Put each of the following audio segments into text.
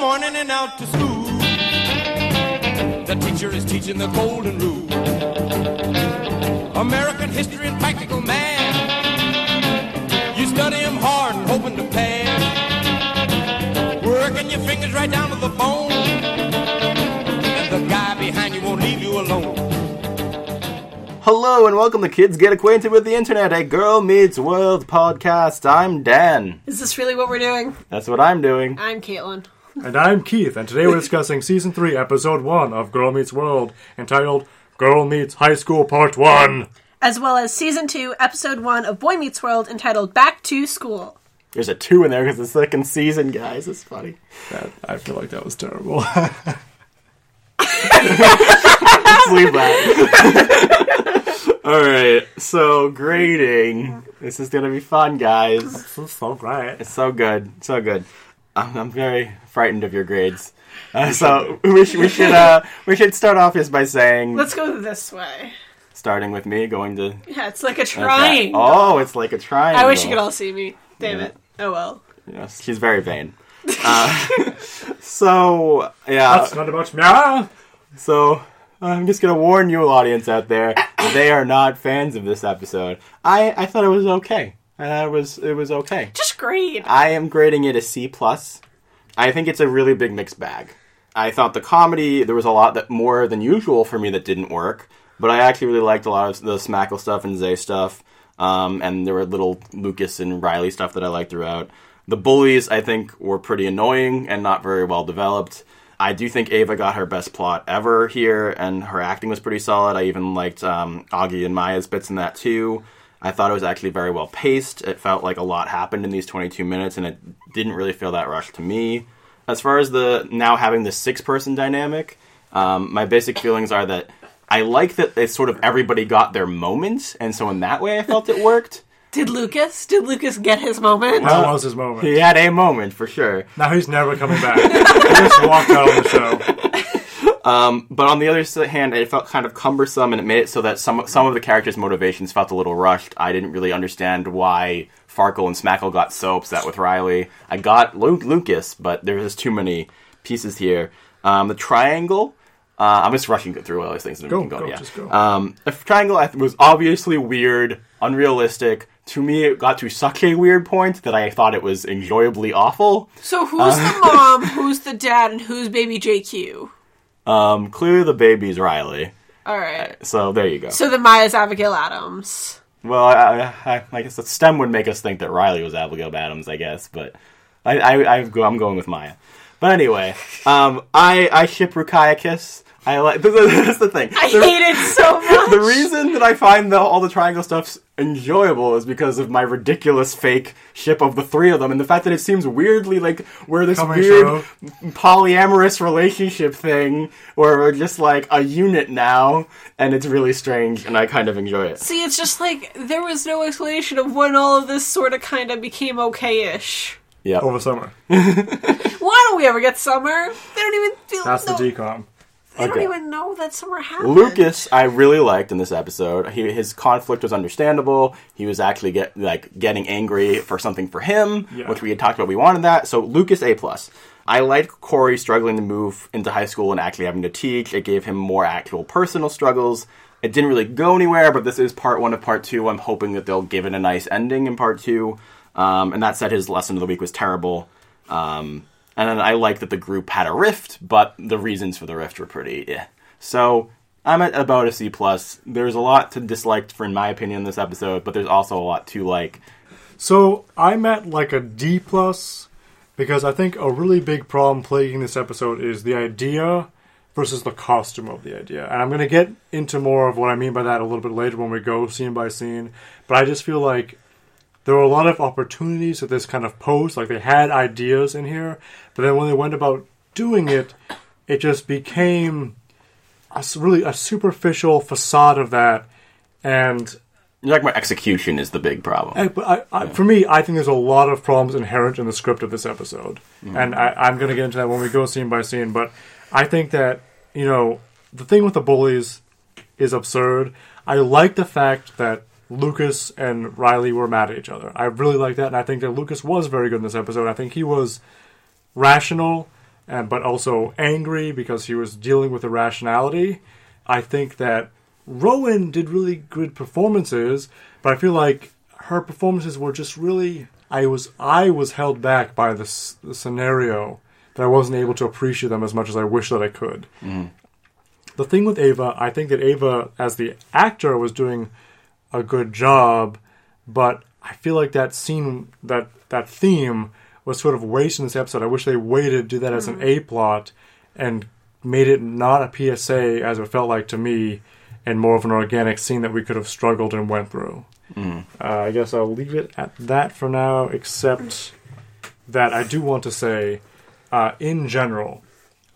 morning and out to school. The teacher is teaching the golden rule. American history and practical math. You study 'em hard and hoping to pass. Working your fingers right down to the bone. And the guy behind you won't leave you alone. Hello and welcome to Kids Get Acquainted with the Internet, a Girl Meets World podcast. I'm Dan. Is this really what we're doing? That's what I'm doing. I'm Caitlin. And I'm Keith, and today we're discussing Season 3, Episode 1 of Girl Meets World, entitled Girl Meets High School Part 1. As well as Season 2, Episode 1 of Boy Meets World entitled Back to School. There's a two in there because it's the second season, guys. It's funny. That, I feel like that was terrible. Let's leave that. All right. So grading. This is gonna be fun, guys. this is so great. It's so good, so good. I'm, I'm very frightened of your grades. Uh, so we should we should uh, we should start off just by saying Let's go this way. starting with me going to Yeah, it's like a Okay. triangle. Oh, it's like a triangle. I wish you could all see me. Damn Yeah. it. Oh well. Yes, she's very vain. Uh, so yeah, That's not about me. Ah! so I'm just gonna warn you, audience out there, they are not fans of this episode. I I thought it was okay. I thought it was it was okay. Just great. I am grading it a C plus. I think it's a really big mixed bag. I thought the comedy there was a lot that more than usual for me that didn't work, but I actually really liked a lot of the Smackle stuff and Zay stuff. Um, and there were little Lucas and Riley stuff that I liked throughout. The bullies I think were pretty annoying and not very well developed. I do think Ava got her best plot ever here, and her acting was pretty solid. I even liked um, Augie and Maya's bits in that too. I thought it was actually very well paced. It felt like a lot happened in these 22 minutes, and it didn't really feel that rushed to me. As far as the now having the six person dynamic, um, my basic feelings are that I like that it's sort of everybody got their moment, and so in that way I felt it worked. Did Lucas? Did Lucas get his moment? That was his moment. He had a moment for sure. Now he's never coming back. he just walked out of the show. But on the other hand, it felt kind of cumbersome, and it made it so that some some of the characters' motivations felt a little rushed. I didn't really understand why Farkle and Smackle got so upset with Riley. I got Lu- Lucas, but there was just too many pieces here. Um, the triangle. Uh, I'm just rushing through all these things. And Go, go, yeah. just go. Um, the triangle was obviously weird, unrealistic. To me, it got to such a weird point that I thought it was enjoyably awful. So who's the mom, who's the dad, and who's baby JQ? Um, clearly, the baby's Riley. Alright. So there you go. So the Maya's Abigail Adams. Well, I, I, I guess the STEM would make us think that Riley was Abigail Adams, I guess, but I, I, I I'm going with Maya. But anyway, um, I, I ship Rukaiakis. I like. That's the thing. I The- hate it so much. the reason that I find the, all the triangle stuff's enjoyable is because of my ridiculous fake ship of the three of them, and the fact that it seems weirdly like we're this Coming weird show. polyamorous relationship thing, where we're just like a unit now, and it's really strange, and I kind of enjoy it. See, it's just like there was no explanation of when all of this sort of kind of became okay-ish. Yeah. Over summer. Why don't we ever get summer? They don't even feel. That's the no, decom. They don't even know that summer happened. Lucas, I really liked in this episode. He, his conflict was understandable. He was actually get like getting angry for something for him, Yeah. which we had talked about. We wanted that. So Lucas, a plus. I liked Corey struggling to move into high school and actually having to teach. It gave him more actual personal struggles. It didn't really go anywhere, but this is part one of part two. I'm hoping that they'll give it a nice ending in part two. Um, and that said, his lesson of the week was terrible. Um, and then I like that the group had a rift, but the reasons for the rift were pretty. Eh. So I'm at about a C plus. There's a lot to dislike, for in my opinion, this episode, but there's also a lot to like. So I'm at like a D plus because I think a really big problem plaguing this episode is the idea versus the costume of the idea. And I'm going to get into more of what I mean by that a little bit later when we go scene by scene. But I just feel like there were a lot of opportunities that this kind of post. Like they had ideas in here, but then when they went about doing it, it just became a really a superficial facade of that. And You're talking about execution is the big problem. I, but I, I, for me, I think there's a lot of problems inherent in the script of this episode, mm. and I, I'm going to get into that when we go scene by scene. But I think that you know the thing with the bullies is absurd. I like the fact that Lucas and Riley were mad at each other. I really like that, and I think that Lucas was very good in this episode. I think he was rational and but also angry because he was dealing with irrationality. I think that Rowan did really good performances, but I feel like her performances were just really. I was I was held back by this the scenario that I wasn't able to appreciate them as much as I wish that I could. Mm. The thing with Ava, I think that Ava, as the actor, was doing a good job, but I feel like that scene, that that theme, was sort of wasted in this episode. I wish they waited, to do that as an A plot, and made it not a PSA as it felt like to me, and more of an organic scene that we could have struggled and went through. Uh, I guess I'll leave it at that for now, except that I do want to say, uh, in general,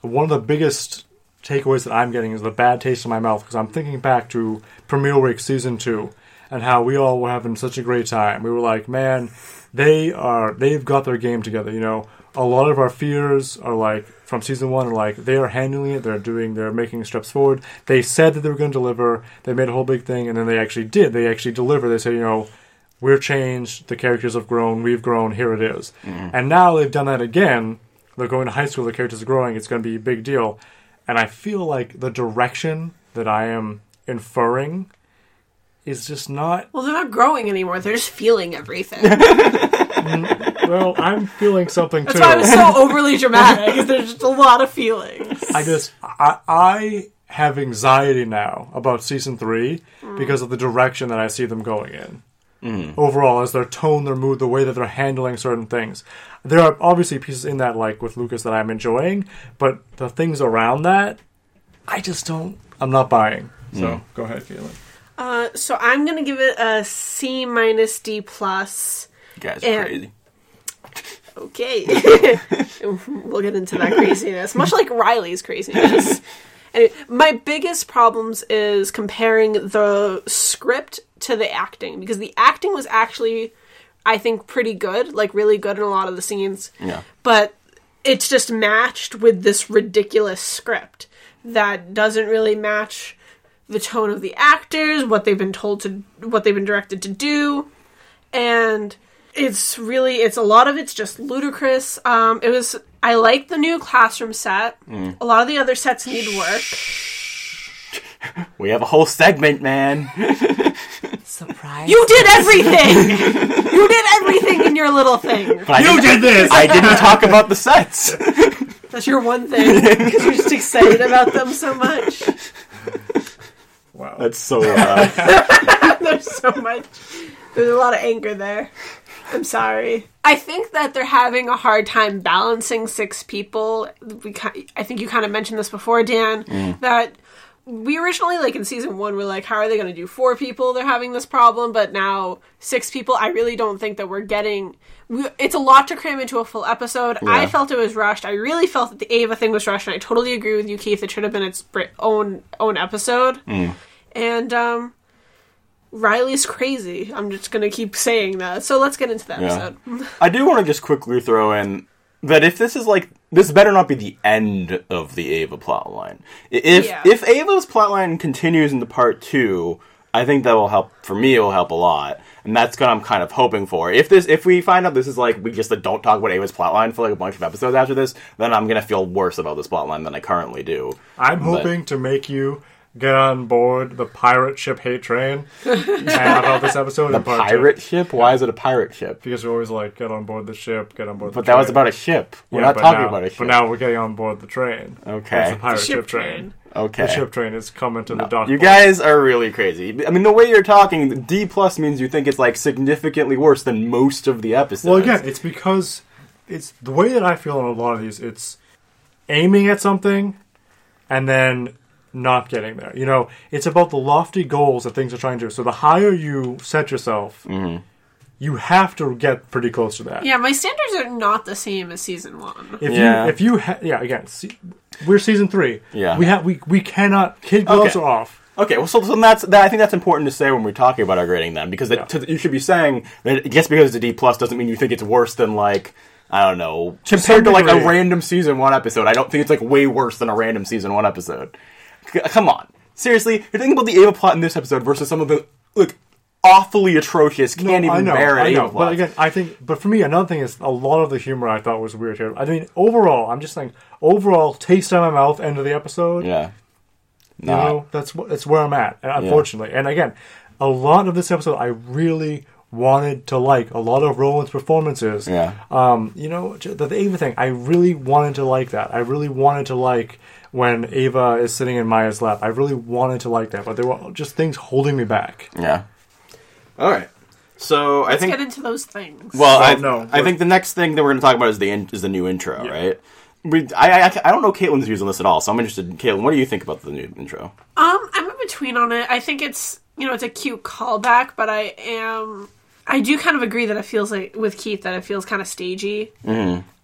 one of the biggest takeaways that I'm getting is the bad taste in my mouth because I'm thinking back to Premiere Week season two and how we all were having such a great time. We were like, man, they are they've got their game together. You know, a lot of our fears are like from season one are like they are handling it. They're doing. They're making steps forward. They said that they were going to deliver. They made a whole big thing, and then they actually did. They actually delivered. They said, you know. We're changed. The characters have grown. We've grown. Here it is. Mm-hmm. And now they've done that again. They're going to high school. The characters are growing. It's going to be a big deal. And I feel like the direction that I am inferring is just not. Well, they're not growing anymore. They're just feeling everything. Well, I'm feeling something That's too. why I was so overly dramatic. 'cause There's just a lot of feelings. I just I, I have anxiety now about season three mm. because of the direction that I see them going in. Mm. Overall, as their tone, their mood, the way that they're handling certain things, there are obviously pieces in that, like with Lucas, that I'm enjoying, but the things around that, I just don't. I'm not buying. So mm. go ahead, Caitlin. Uh, so I'm gonna give it a C minus D plus. You guys are And- crazy. Okay, we'll get into that craziness, much like Riley's craziness. And my biggest problems is comparing the script to the acting because the acting was actually, I think, pretty good, like really good in a lot of the scenes. Yeah. But it's just matched with this ridiculous script that doesn't really match the tone of the actors, what they've been told to, what they've been directed to do, and it's really it's a lot of it's just ludicrous. Um, it was I like the new classroom set. A lot of the other sets need work. We have a whole segment, man. Surprise. You did everything. you did everything in your little thing. You didn't, this. I didn't talk about the sets. That's your one thing because you're just excited about them so much. Wow. That's so. Uh, There's so much. There's a lot of anger there. I'm sorry. I think that they're having a hard time balancing six people. We, I think you kind of mentioned this before, Dan. That we originally, like in season one, were like, how are they going to do four people? They're having this problem, but now six people. I really don't think that we're getting. we- It's a lot to cram into a full episode. I felt it was rushed. I really felt that the Ava thing was rushed, and I totally agree with you, Keith. It should have been its own own episode. And um, Riley's crazy. I'm just gonna keep saying that. So let's get into the Yeah. episode. I do want to just quickly throw in that if this is like this better not be the end of the Ava plotline. If Yeah. if Ava's plotline continues into part two, I think that will help. For me, it will help a lot, and that's what I'm kind of hoping for. If this, if we find out this is like we just like, don't talk about Ava's plotline for like a bunch of episodes after this, then I'm gonna feel worse about this plotline than I currently do. I'm But- hoping to make you get on board the pirate ship hate train and about this episode. The in part two. pirate ship? Why is it a pirate ship? Because we're always like, get on board the ship, get on board. The ship. But the that was about a ship. We're Yeah, not talking now- about a ship. But now we're getting on board the train. Okay. It's the pirate The ship, ship train. train. okay. The ship train is coming to the dock. You guys are really crazy. I mean, the way you're talking, D plus means you think it's like significantly worse than most of the episodes. Well, again, it's because it's the way that I feel on a lot of these. It's aiming at something and then not getting there. You know, it's about the lofty goals that things are trying to do. So the higher you set yourself, Mm-hmm. you have to get pretty close to that. Yeah, my standards are not the same as season one. If Yeah. you, if you, ha- yeah, again, see, we're season three. Yeah. we have we we cannot. Kid gloves Okay. are off. okay. Well, so, so that's that. I think that's important to say when we're talking about our grading then, because it, Yeah. to, you should be saying that just because it's a D plus doesn't mean you think it's worse than like. I don't know. Compared to like a random season one episode, I don't think it's like way worse than a random season one episode. C- come on, seriously, you're thinking about the Ava plot in this episode versus some of the look. awfully atrocious. Can't I even know, bear I any know. But again, I think, but for me, another thing is a lot of the humor I thought was weird here. I mean, overall, I'm just saying, overall, taste out of my mouth, end of the episode. yeah. You know, that's that's where I'm at, unfortunately. And again, a lot of this episode I really wanted to like. A lot of Rowan's performances. Yeah. Um, you know, the, the Ava thing, I really wanted to like that. I really wanted to like when Ava is sitting in Maya's lap. I really wanted to like that, but there were just things holding me back. Yeah. All right. So I Let's think get into those things. Well, Well, I, no, I think the next thing that we're going to talk about is the in, is the new intro, right? We, I, I, I don't know Caitlin's views on this at all, so I'm interested. in Caitlin, what do you think about the new intro? Um, I'm in between on it. I think it's you know it's a cute callback, but I am I do kind of agree that it feels like with Keith that it feels kind of stagey.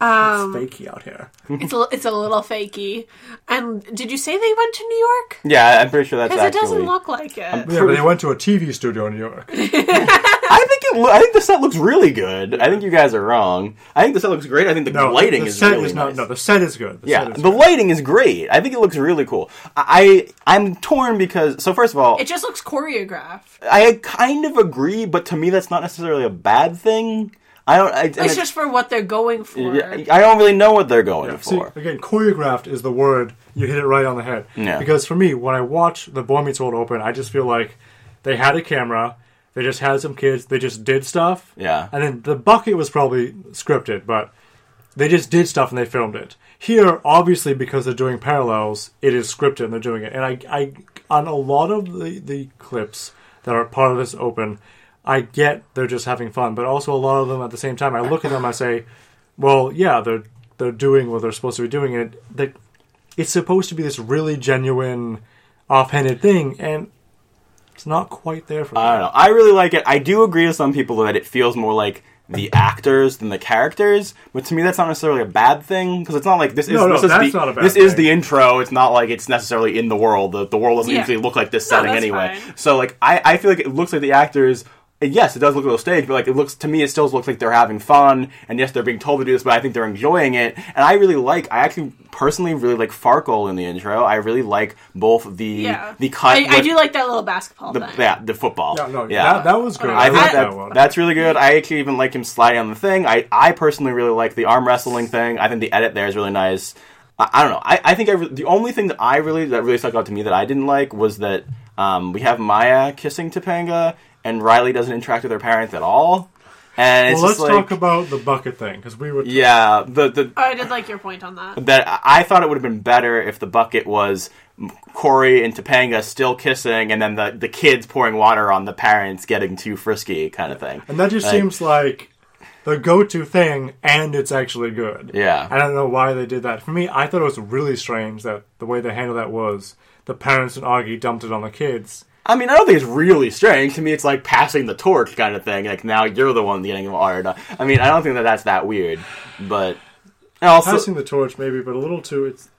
Um, it's fakey out here. It's a it's a little fakey. And did you say they went to New York? Yeah, I'm pretty sure that's Because it doesn't look like it. Yeah, but they went to a TV studio in New York. I think it. Lo- I think the set looks really good. I think you guys are wrong. I think the set looks great. I think the No, lighting the is set really is not. nice. No, the set is good. The yeah, set is the good. lighting is great. I think it looks really cool. I I'm torn because so first of all, It just looks choreographed. I kind of agree, but to me that's not necessarily a bad thing. I don't. I, and It's just for what they're going for. I don't really know what they're going Yeah, see, for. again, choreographed is the word. You hit it right on the head. Yeah. Because for me, when I watch the Boy Meets World open, I just feel like they had a camera, they just had some kids, they just did stuff. Yeah. And then the bucket was probably scripted, but they just did stuff and they filmed it. Here, obviously, because they're doing parallels, it is scripted and they're doing it. And I, I on a lot of the, the clips that are part of this open, I get they're just having fun, but also a lot of them at the same time, I look at them, and I say, well, yeah, they're they're doing what they're supposed to be doing. It they, it's supposed to be this really genuine, offhanded thing, and it's not quite there for me. I don't know. I really like it. I do agree with some people that it feels more like the actors than the characters, but to me that's not necessarily a bad thing because it's not like this is No, no, this is the, not a bad this is the intro. It's not like it's necessarily in the world. The, the world doesn't Yeah. usually look like this No, setting that's anyway. fine. So like I, I feel like it looks like the actors. And Yes, it does look a little staged, but like it looks to me, it still looks like they're having fun. And yes, they're being told to do this, but I think they're enjoying it. And I really like. I actually personally really like Farkle in the intro. I really like both the Yeah. the cut. I, I do like that little basketball the thing. yeah the football. Yeah, no, yeah. That, that was good. I I I, think that, that one. that's really good. I actually even like him sliding on the thing. I, I personally really like the arm wrestling thing. I think the edit there is really nice. I, I don't know. I, I think I re- the only thing that I really that really stuck out to me that I didn't like was that um, we have Maya kissing Topanga and Riley doesn't interact with her parents at all. And it's well, let's like talk about the bucket thing because we were. yeah the the Oh, I did like your point on that. that I I thought it would have been better if the bucket was Corey and Topanga still kissing, and then the the kids pouring water on the parents getting too frisky, kind of thing. And that just Like- seems like the go-to thing, and it's actually good. Yeah. I don't know why they did that. For me, I thought it was really strange that the way they handled that was the parents and Augie dumped it on the kids. I mean, I don't think it's really strange. To me, it's like passing the torch kind of thing. Like now you're the one getting water. done. I mean, I don't think that that's that weird, but also Passing the torch, maybe, but a little too. It's.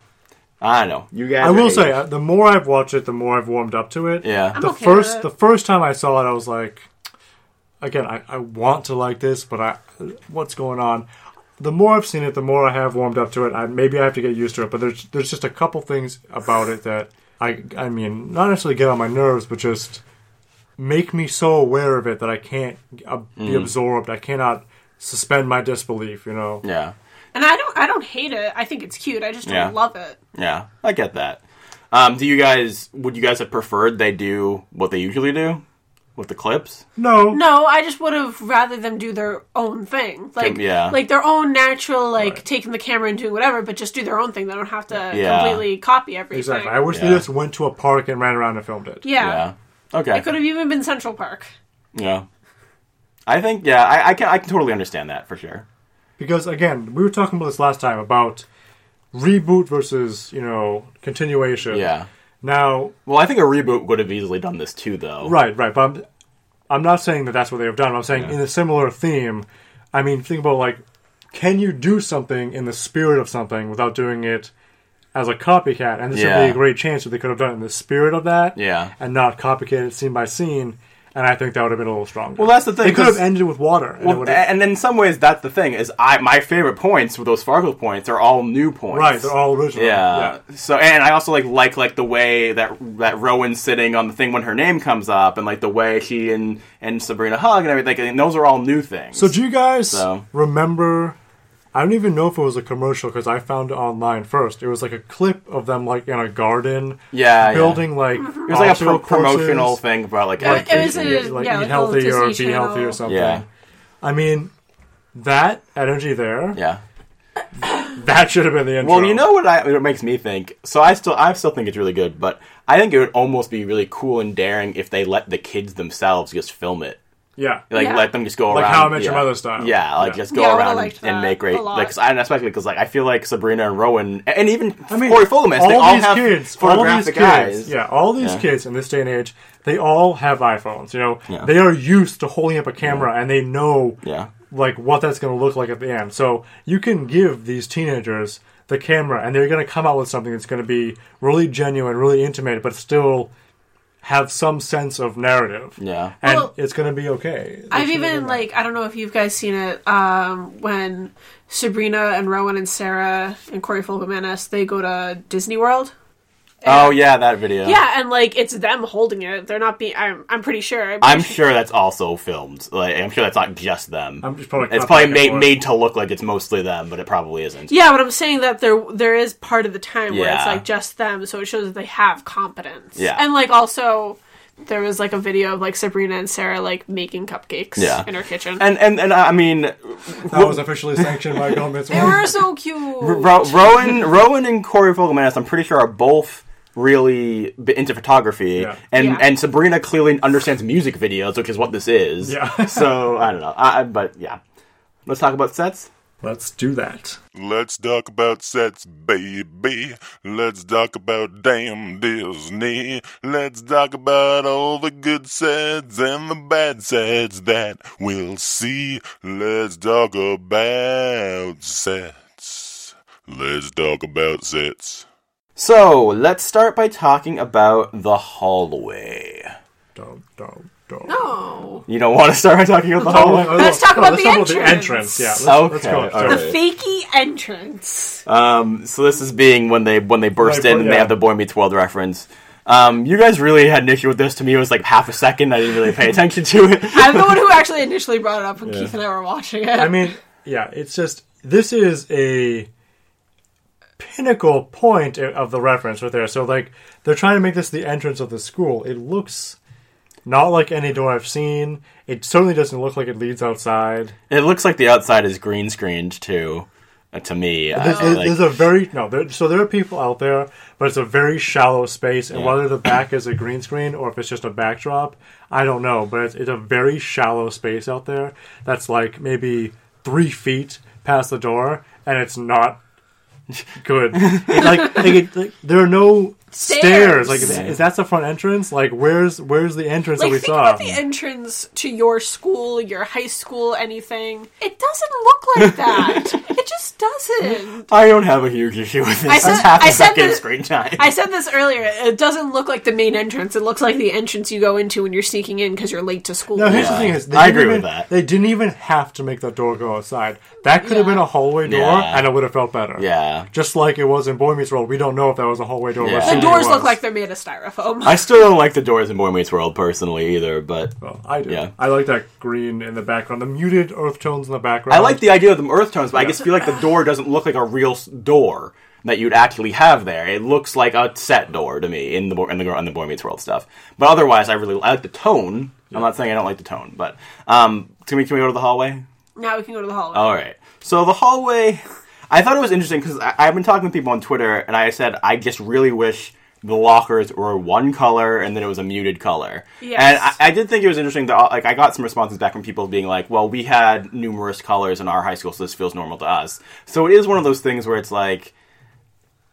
I don't know. You guys, I will say, uh, the more I've watched it, the more I've warmed up to it. yeah, I'm the okay first the first time I saw it, I was like, again, I, I want to like this, but I what's going on? The more I've seen it, the more I have warmed up to it. I, maybe I have to get used to it, but there's there's just a couple things about it that I I mean, not necessarily get on my nerves, but just make me so aware of it that I can't uh, be absorbed. I cannot suspend my disbelief. You know. yeah, And I don't I don't hate it. I think it's cute. I just don't Yeah. love it. yeah. I get that. Um, do you guys? Would you guys have preferred they do what they usually do with the clips? No. No, I just would have rather them do their own thing, like Yeah. like their own natural, like taking the camera and doing whatever, but just do their own thing. They don't have to Yeah. completely copy everything. Exactly. I wish they just went to a park and ran around and filmed it. yeah. Okay. it could have even been Central Park. Yeah. I think yeah, I, I can I can totally understand that for sure. Because again, we were talking about this last time about reboot versus you know continuation. Yeah. Now, Well, I think a reboot would have easily done this too, though. right, right, but I'm, I'm not saying that that's what they have done. I'm saying Yeah. in a similar theme. I mean, think about like, can you do something in the spirit of something without doing it as a copycat? And this would be a great chance that they could have done it in the spirit of that, Yeah. and not copycat it scene by scene. And I think that would have been a little stronger. Well, that's the thing, It could have ended with water. and Well, and in some ways, that's the thing is I my favorite points with those Farkle points are all new points. right, they're all original. Yeah. So and I also like like like the way that that Rowan's sitting on the thing when her name comes up, and like the way she and and Sabrina hug and everything. And those are all new things. So do you guys So- remember? I don't even know if it was a commercial because I found it online first. It was like a clip of them like in a garden, Yeah, yeah. building like mm-hmm. it was like a pro- promotional thing about like It- it was a- like yeah, eat healthy little or be Channel. healthy or something. Yeah. I mean, that energy there, yeah. that should have been the intro. Well, you know what, I, what makes me think? So I still, I still think it's really good, but I think it would almost be really cool and daring if they let the kids themselves just film it. Yeah, Like Yeah. let them just go Like around. How I Met Your yeah. Mother style. Yeah, like Yeah. just go Yeah, I would've around liked and that make great. a lot. Like, 'cause I, especially because like I feel like Sabrina and Rowan, and even I mean, Corey Fogelmanis, all they all these have kids, all these photographic kids, eyes. yeah, all these Yeah. kids in this day and age, they all have iPhones. You know, Yeah. they are used to holding up a camera and they know Yeah. like what that's going to look like at the end. So you can give these teenagers the camera, and they're going to come out with something that's going to be really genuine, really intimate, but still have some sense of narrative. Yeah. and Well, it's going to be okay. They I've even like I don't know if you guys seen it um, when Sabrina and Rowan and Sarah and Corey Fogelmanis they go to Disney World. Oh yeah, that video. Yeah, and like it's them holding it. They're not being. I'm. I'm pretty sure. I'm sure that's also filmed. Like I'm sure that's not just them. I'm just probably it's probably made forth. made to look like it's mostly them, but it probably isn't. Yeah, but I'm saying that there there is part of the time where it's like just them, so it shows that they have competence. Yeah. and like also there was like a video of like Sabrina and Sarah like making cupcakes Yeah. in her kitchen. And and and I mean, that was officially sanctioned by government. they were so cute. Ro- Rowan, Rowan, and Corey Fogelmanis, I'm pretty sure are both really into photography, Yeah. and Yeah. and Sabrina clearly understands music videos, which is what this is. Yeah. so I don't know, I, I- but yeah, let's talk about sets. Let's do that. Let's talk about sets, baby. Let's talk about damn Disney. Let's talk about all the good sets and the bad sets that we'll see. Let's talk about sets. Let's talk about sets. So let's start by talking about the hallway. Don't, don't, don't. no, You don't want to start by talking about the hallway? Let's talk no, about let's the talk about the entrance. entrance. Yeah, let's, Okay, let's go. all the fakey entrance. Um, so this is being when they when they burst Right, in and they have the Boy Meets World reference. Um, you guys really had an issue with this. To me, it was like half a second. I didn't really pay attention to it. I'm the one who actually initially brought it up when Keith and I were watching it. I mean, yeah, it's just this is a pinnacle point of the reference right there. So like they're trying to make this the entrance of the school. It looks not like any door I've seen. It certainly doesn't look like it leads outside. It looks like the outside is green screened too. Uh, to me, I- There's, like- there's a very no. There, so there are people out there, but it's a very shallow space, and Yeah. whether the back is a green screen or if it's just a backdrop, I don't know. But it's, it's a very shallow space out there. That's like maybe three feet past the door, and it's not good. Like, like, it, like there are no stairs. Stairs. Like is, is that the front entrance? Like where's where's the entrance like that we think saw? about the entrance to your school, your high school, anything. It doesn't look like that. it just doesn't. I don't have a huge issue with this. I said- It's half a I said second that- screen time. I said this earlier. It doesn't look like the main entrance. It looks like the entrance you go into when you're sneaking in because you're late to school. No, here's Yeah. the thing: is I didn't agree with that. They didn't even have to make the door go outside. That could have been a hallway door, Yeah. and it would have felt better. yeah, Just like it was in Boy Meets World, we don't know if that was a hallway door. Yeah. But The the doors it look like they're made of styrofoam. I still don't like the doors in Boy Meets World personally either. But Well, I do. Yeah. I like that green in the background, the muted earth tones in the background. I like the idea of the earth tones, but I just feel like the door doesn't look like a real s- door that you'd actually have there. It looks like a set door to me in the Bo- in the in the Boy Meets World stuff. But otherwise, I really I like the tone. I'm not saying I don't like the tone, but um, can we can we go to the hallway? now we can go to the hallway. All right. So the hallway, I thought it was interesting because I've been talking to people on Twitter, and I said I just really wish the lockers were one color and then it was a muted color. Yes. And I, I did think it was interesting that like I got some responses back from people being like, "Well, we had numerous colors in our high school, so this feels normal to us." So it is one of those things where it's like.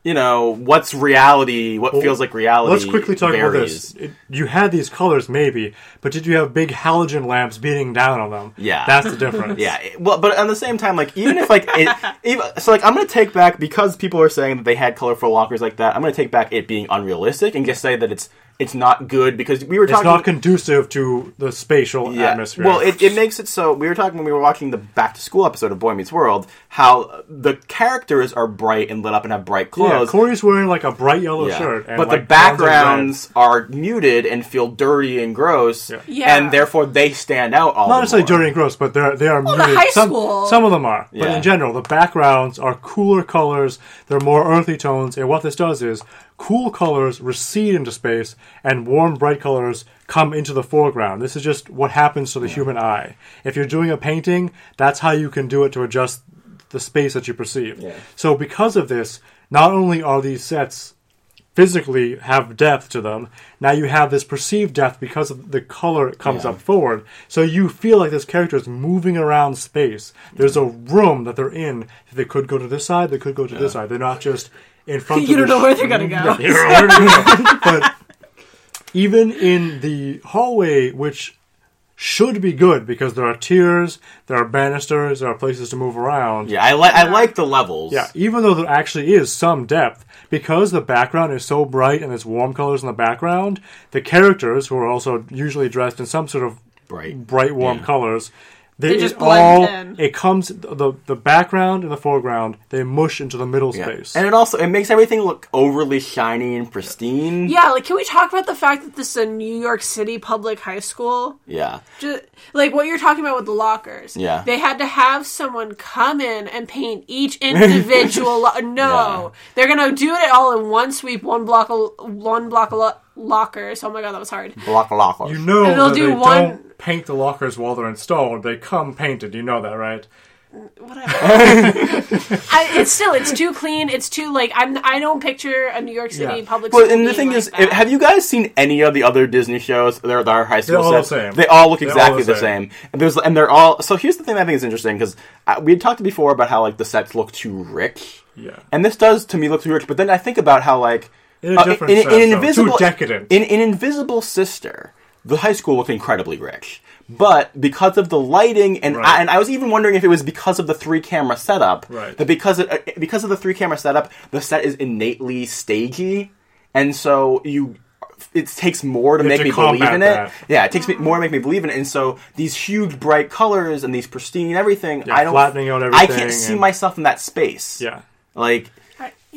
You know what's reality? What feels like reality? Let's quickly talk about varies. this. It, you had these colors, maybe, but did you have big halogen lamps beating down on them? Yeah. that's the difference. Yeah, well, but at the same time, like even if like it, even, so, like I'm gonna take back because people are saying that they had colorful lockers like that. I'm gonna take back it being unrealistic and just say that it's it's not good because we were talking. It's not conducive to the spatial yeah. atmosphere. Well, it, it makes it so. We were talking when we were watching the back to school episode of Boy Meets World how the characters are bright and lit up and have bright clothes. yeah, clothes. Corey's wearing like a bright yellow Yeah. shirt, and but like the John's in red. backgrounds are muted and feel dirty and gross, Yeah. Yeah. and therefore they stand out all not necessarily dirty and gross, but they're they are the muted. high some, school- some of them are, but in general, the backgrounds are cooler colors. They're more earthy tones, and what this does is cool colors recede into space, and warm, bright colors come into the foreground. This is just what happens to the human eye. If you're doing a painting, that's how you can do it to adjust the space that you perceive. Yeah. So, because of this, not only are these sets physically have depth to them. Now you have this perceived depth because of the color it comes Yeah. up forward. So you feel like this character is moving around space. There's a room that they're in. They could go to this side. They could go to this side. They're not just in front. You of don't the know where they're gonna go. you don't know where to go. but even in the hallway, which should be good because there are tiers, there are banisters, there are places to move around. Yeah, I like I like the levels. Yeah, even though there actually is some depth, because the background is so bright and there's warm colors in the background, the characters, who are also usually dressed in some sort of bright. bright warm Yeah. colors, they, They just it blend all, in. It comes the the background and the foreground. They mush into the middle Yeah. space. And it also it makes everything look overly shiny and pristine. Yeah, like can we talk about the fact that this is a New York City public high school? Yeah. Just, like what you're talking about with the lockers. Yeah. They had to have someone come in and paint each individual. lo- no, Yeah. they're gonna do it all in one sweep, one block, of, one block of lo- lockers. Oh my god, that was hard. Block lockers. you know And they'll that do they one- don't paint the lockers while they're installed. They come painted. You know that, right? Whatever. I, it's still it's too clean. It's too like I'm. I don't picture a New York City Yeah. public. Well, school and the being thing like is, that. have you guys seen any of the other Disney shows? They're, they're high school all the sets. same. They all look They're all exactly the the same. And there's and they're all. So here's the thing that I think is interesting because uh, we had talked before about how like the sets look too rich. Yeah. And this does to me look too rich. But then I think about how like In a uh, different in, sense, in though. invisible Too decadent. In, in Invisible Sister, the high school looked incredibly rich. But because of the lighting, and Right. I, and I was even wondering if it was because of the three camera setup, Right. that because it, uh, because of the three camera setup, the set is innately stagey, and so you it takes more to You make to me believe in that. it. Yeah, it takes me more to make me believe in it. And so these huge bright colors and these pristine everything, Yeah, I don't flattening out I can't see myself in that space. Yeah. like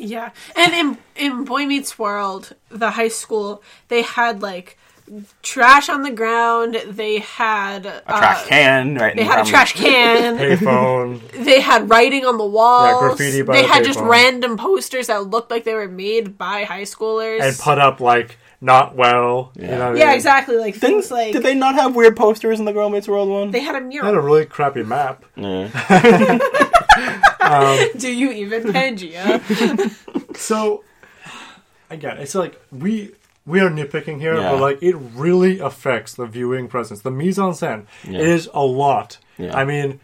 Yeah, and in in Boy Meets World, the high school, they had like trash on the ground. They had a trash uh, can, right? They in had a trash can. Payphone. they had writing on the walls. graffiti by they the had just payphone. random posters that looked like they were made by high schoolers. and put up like not well. You know what I yeah, mean? exactly. Like Didn't- things like did they not have weird posters in the Girl Meets World one? they had a They had a really crappy map. Yeah. Do you even Pangea? So again, it's like we we are nitpicking here, Yeah. but like it really affects the viewing presence. The mise en scène Yeah. is a lot. Yeah. I mean.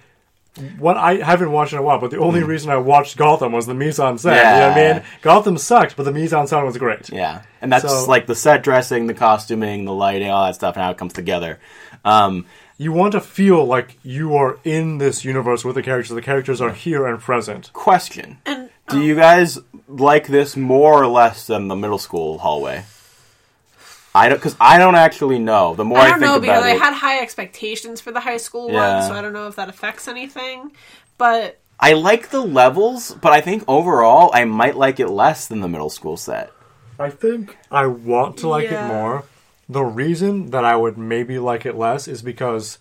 What I haven't watched in a while, but the only reason I watched Gotham was the mise en scène. You know what I mean? Gotham sucked, but the mise en scène was great. Yeah, and that's So- like the set dressing, the costuming, the lighting, all that stuff, and how it comes together. Um, You want to feel like you are in this universe with the characters. The characters are here and present. question: and Do you um, guys like this more or less than the middle school hallway? I don't, because I don't actually know. The more I, I don't think know because about I it, had high expectations for the high school Yeah. one, so I don't know if that affects anything. But I like the levels, but I think overall I might like it less than the middle school set. I think I want to like Yeah. it more. The reason that I would maybe like it less is because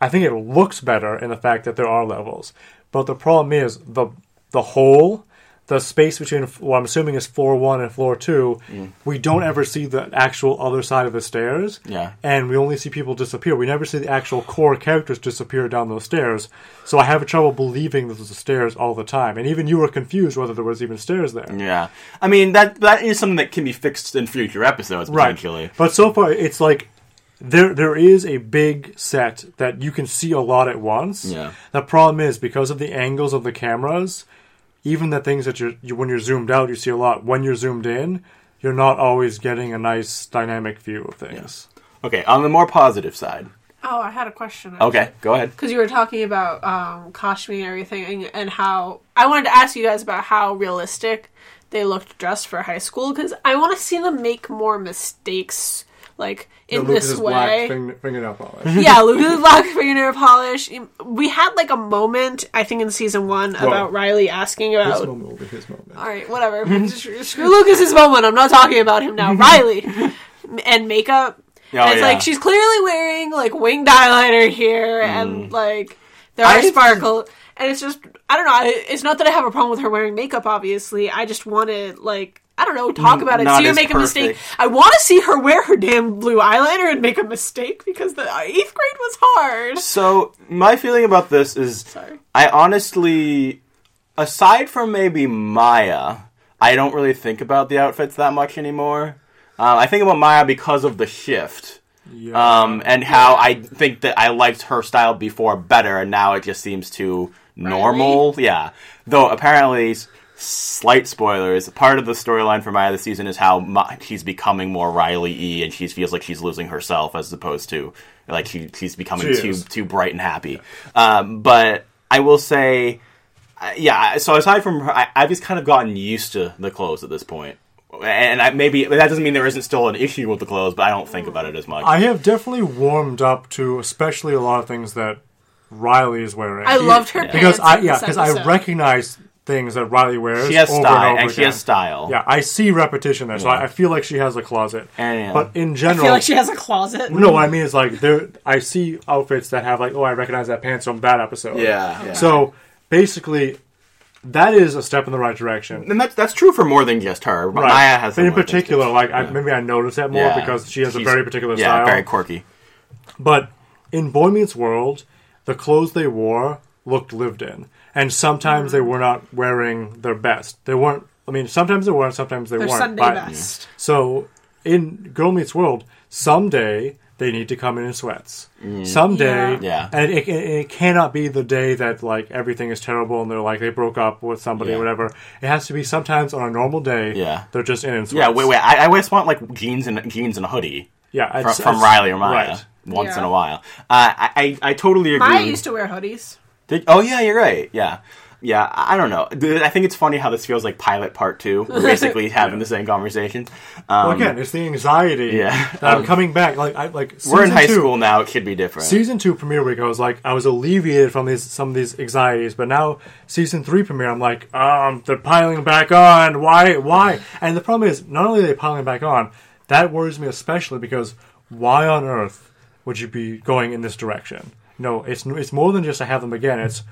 I think it looks better in the fact that there are levels. But the problem is the the whole, the space between what I'm assuming is floor one and floor two, mm. we don't ever see the actual other side of the stairs. Yeah. And we only see people disappear. We never see the actual core characters disappear down those stairs. So I have trouble believing that there's stairs all the time. And even you were confused whether there was even stairs there. Yeah, I mean that that is something that can be fixed in future episodes potentially. But so far, it's like there there is a big set that you can see a lot at once. Yeah. The problem is because of the angles of the cameras, even the things that you're you, when you're zoomed out, you see a lot. When you're zoomed in, you're not always getting a nice dynamic view of things. Okay, on the more positive side. oh, I had a question. Okay, go ahead. because you were talking about um, costuming and everything, and, and how I wanted to ask you guys about how realistic they looked dressed for high school because I want to see them make more mistakes, like in The this way. black fingernail polish. yeah, Lucas Black fingernail polish. We had like a moment, I think, in season one about Riley asking This about. moment will be his moment. All right, whatever. Screw screw Lucas's moment. I'm not talking about him now. Riley and makeup. Oh, and it's yeah. like she's clearly wearing like winged eyeliner here, and like there are Mm. I- sparkle. And it's just, I don't know. I- It's not that I have a problem with her wearing makeup. Obviously, I just want to like. I don't know, talk about it, not see her as make a mistake. I want to see her wear her damn blue eyeliner and make a mistake because the eighth grade was hard. So my feeling about this is, Sorry. I honestly, aside from maybe Maya, I don't really think about the outfits that much anymore. Um, I think about Maya because of the shift. Yeah. um, and how I think that I liked her style before better, and now it just seems too normal. Yeah, though apparently, s- slight spoilers. Part of the storyline for Maya this season is how Ma- she's becoming more Riley E, and she feels like she's losing herself as opposed to like she, she's becoming She too is. too bright and happy. Um, but I will say, uh, yeah. So aside from her, I, I've just kind of gotten used to the clothes at this point. And I, maybe that doesn't mean there isn't still an issue with the clothes, but I don't think about it as much. I have definitely warmed up to, especially a lot of things that Riley is wearing. I loved her because pants I yeah because I episode. Recognize things that Riley wears. She has over style, and, over and she again. has style. Yeah, I see repetition there, so Yeah. I, I feel like she has a closet. And. But in general, I feel like she has a closet. no, what I mean is like there. I see outfits that have like, oh, I recognize that pants from that episode. Yeah, yeah. So basically, that is a step in the right direction. and that's that's true for more than just her. But Right. Maya has But in similar things, particular, too. like I, maybe I notice that more Yeah. because she has a very particular yeah, style. very quirky. But in Boy Meets World, the clothes they wore looked lived in, and sometimes they were not wearing their best. They weren't. I mean, sometimes they were, sometimes they Their weren't. Sunday but- best. So in Girl Meets World, someday they need to come in in sweats. Someday, Yeah. Yeah. and it, it, it cannot be the day that like everything is terrible and they're like they broke up with somebody Yeah. or whatever. It has to be sometimes on a normal day. Yeah. they're just in in sweats. Yeah, wait, wait. I, I always want like jeans and jeans and a hoodie yeah, from, it's- from it's- Riley or Maya Right. once in Yeah. a while. Uh, I, I I totally agree. Maya used to wear hoodies. Did- oh yeah, you're right. Yeah. Yeah, I I don't know. I think it's funny how this feels like pilot part two. We're basically having the same conversation. Um, Well, again, it's the anxiety Yeah. that I'm coming back. Like I like we're in high two- school now. It could be different. Season two premiere week, I was like, I was alleviated from these some of these anxieties, but now season three premiere, I'm like, um, they're piling back on. Why? Why? And the problem is, not only are they piling back on, that worries me especially because why on earth would you be going in this direction? No, it's it's more than just I have them again. It's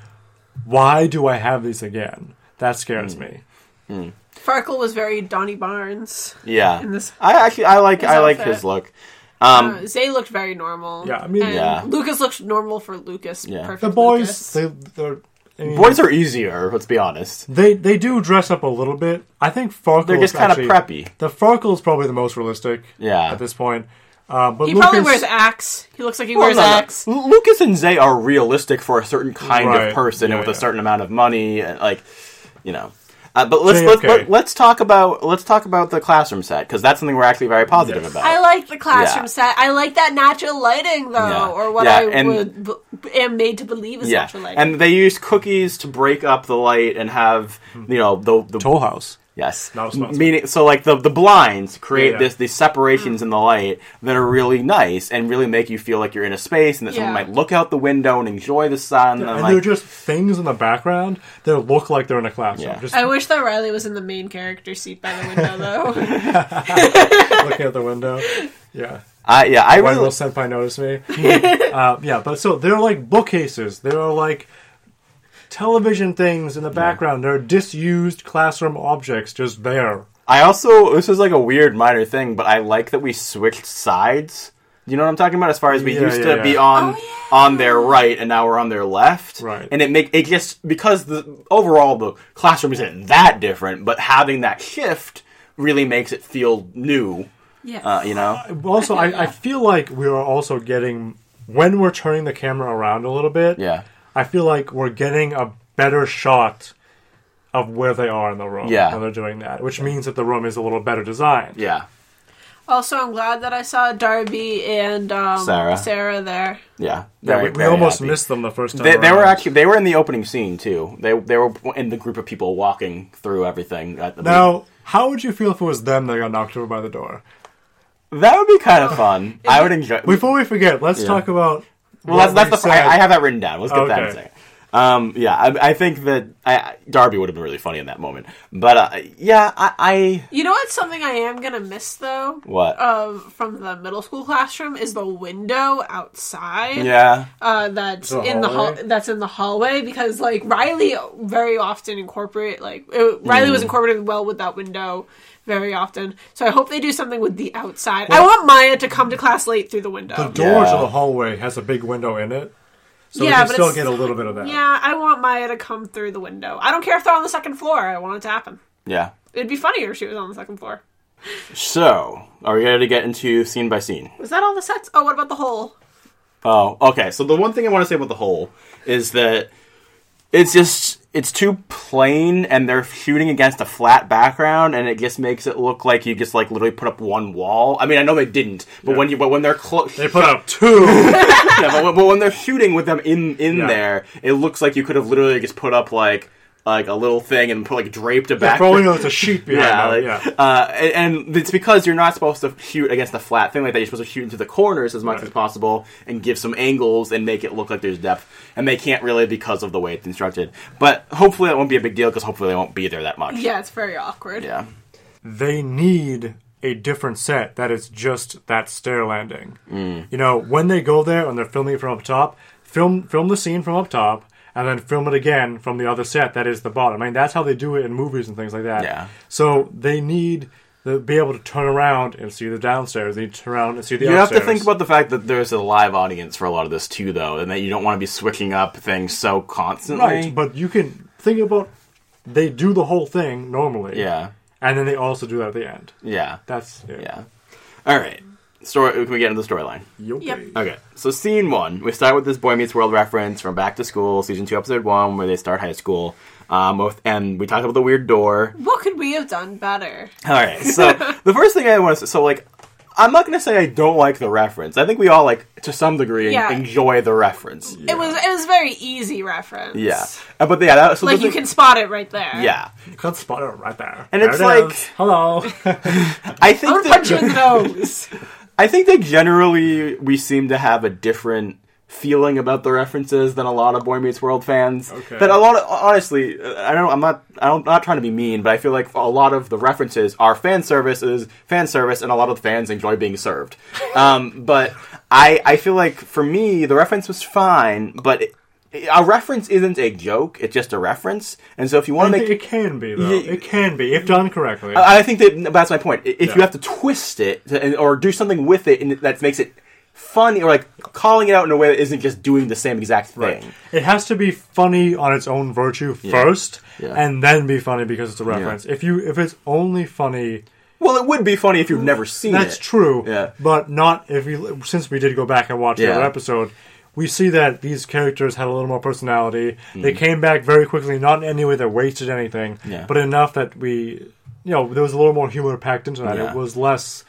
why do I have these again? That scares Hmm. me. Farkle was very Donnie Barnes. yeah, in this- I actually I like his I like his look. Um, Uh, Zay looked very normal. Yeah, I mean- and Yeah. Lucas looked normal for Lucas. Yeah. Perfect The boys, Lucas. they they're. I mean, boys are easier. Let's be honest. They they do dress up a little bit. I think Farkle. They're just is kind of preppy. The Farkle is probably the most realistic. Yeah. At this point, uh, but he Lucas, probably wears axe. He looks like he Well, wears no, no. axe. Lu- Lucas and Zay are realistic for a certain kind Right. of person Yeah, and with yeah. a certain amount of money, and like you know. Uh, but let's JFK. let's let, let's talk about let's talk about the classroom set because that's something we're actually very positive Yes. about. I like the classroom Yeah. set. I like that natural lighting, though, Yeah. or what Yeah, I and- would b- am made to believe is yeah, natural lighting. and they use cookies to break up the light and have you know the the Toll House. Yes. Not responsible. Meaning, so like the the blinds create Yeah, yeah. this these separations in the light that are really nice and really make you feel like you're in a space and that someone Yeah. might look out the window and enjoy the sun. and, And like, they're just things in the background that look like they're in a classroom. Yeah. Just I wish that Riley was in the main character seat by the window, though. looking out the window. Yeah. I yeah, I Why really will Senpai notice me? uh, yeah, but so they're like bookcases. They're like television things in the background. They're disused classroom objects just there. I also this is like a weird minor thing, but I like that we switched sides. You know what I'm talking about? As far as we Yeah, used yeah, to be on Oh, on their right, and now we're on their left. Right. And it make it just because the overall the classroom isn't that different, but having that shift really makes it feel new. yes. Uh, you know. Also, I, I feel like we are also getting when we're turning the camera around a little bit. Yeah. I feel like we're getting a better shot of where they are in the room Yeah. when they're doing that, which means that the room is a little better designed. Yeah. Also, I'm glad that I saw Darby and um, Sarah. Sarah there. Yeah, Yeah, very- we, we very almost happy. missed them the first time. They, they were around. actually they were in the opening scene too. They they were in the group of people walking through everything. At the Now, how would you feel if it was them that got knocked over by the door? that would be kind of fun. I would enjoy. Before we forget, let's Yeah. talk about. Well, that's that's the. said. I, I have that written down. Let's get that in a Okay. second. Um, yeah, I, I think that I, Darby would have been really funny in that moment. But uh, yeah, I, I You know what's something I am gonna miss though? what? Um, from the middle school classroom is the window outside. yeah, Uh, that's The in the hall. hallway? That's in the hallway because like Riley very often incorporate like it, Riley Mm. was incorporated well with that window very often. So I hope they do something with the outside. I want Maya to come to class late through the window. The door Yeah. to the hallway has a big window in it, so Yeah, we can but still get a little bit of that. yeah, I want Maya to come through the window. I don't care if they're on the second floor. I want it to happen. yeah. It'd be funnier if she was on the second floor. So, are we ready to get into scene by scene? Was that all the sets? Oh, what about the hole? Oh, okay. So the one thing I want to say about the hole is that it's just it's too plain, and they're shooting against a flat background, and it just makes it look like you just like literally put up one wall. I mean, I know they didn't, but when you but when they're close, They put up two. yeah, but, when- but when they're shooting with them in in Yeah. there, it looks like you could have literally just put up like like a little thing and put like draped a back. Probably know it's a sheet behind Yeah, like, yeah. Uh, and, and it's because you're not supposed to shoot against a flat thing like that. You're supposed to shoot into the corners as much Right. as possible and give some angles and make it look like there's depth. And they can't really because of the way it's instructed. But hopefully that won't be a big deal because hopefully they won't be there that much. Yeah, it's very awkward. Yeah. they need a different set that is just that stair landing. Mm. You know, when they go there and they're filming it from up top, film film the scene from up top and then film it again from the other set that is the bottom. I mean, that's how they do it in movies and things like that. Yeah. So they need to be able to turn around and see the downstairs. They need to turn around and see the You have to think about the fact that there's a live audience for a lot of this too, though, and that you don't want to be switching up things so constantly. right, but you can think about they do the whole thing normally. yeah, And then they also do that at the end. yeah, That's yeah. yeah. All right. Story. Can we get into the storyline? Yep. Okay, so scene one, we start with this Boy Meets World reference from Back to School, season two, episode one, where they start high school. Um, with- and we talked about the weird door. What could we have done better? All right, so the first thing I want to so like, I'm not going to say I don't like the reference. I think we all like to some degree Yeah. enjoy the reference. It was it was very easy reference. Yeah, Uh, but yeah, that, so like you thing- can spot it right there. Yeah, You can spot it right there. And There it's it like- is. hello. I think I'm gonna that- punch you in the nose. I think that generally we seem to have a different feeling about the references than a lot of Boy Meets World fans. Okay. That a lot of honestly, I don't. I'm not. I don't, I'm not trying to be mean, but I feel like a lot of the references are fan services, fan service, and a lot of the fans enjoy being served. um, but I, I feel like for me, the reference was fine, but. It, a reference isn't a joke; it's just a reference, and so if you want to make it can be though. Yeah. It can be if done correctly. I I think that that's my point. If Yeah. you have to twist it to, or do something with it and that makes it funny, or like calling it out in a way that isn't just doing the same exact thing. It has to be funny on its own virtue first, Yeah. and then be funny because it's a reference. If you if it's only funny, Well, it would be funny if you've never seen it. that's it. true. Yeah. But not if you. Since we did go back and watch the Yeah. other episode, we see that these characters had a little more personality. They Mm. came back very quickly, not in any way that wasted anything, Yeah. but enough that we. You know, there was a little more humor packed into that. Yeah. It was less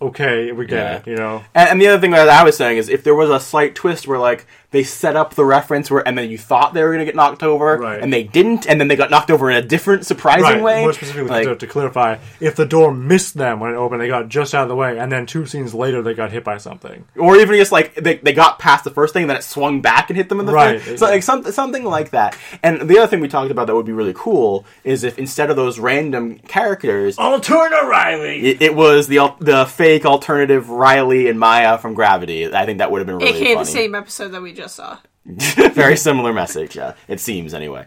okay. We get Yeah. it. You know, And, and the other thing that I was saying is if there was a slight twist where like they set up the reference where and then you thought they were going to get knocked over Right. and they didn't and then they got knocked over in a different surprising right? way. More specifically, like, to, to clarify, if the door missed them when it opened, they got just out of the way, and then two scenes later, they got hit by something. or even just like they, they got past the first thing, and then it swung back and hit them in the Right, face. So like some, something like that. And the other thing we talked about that would be really cool is if instead of those random characters, Alterna Riley. it, it was the the fake alternative Riley and Maya from Gravity. I think that would have been really AKA funny. the same episode that we just saw. Very similar message. Yeah, it seems anyway.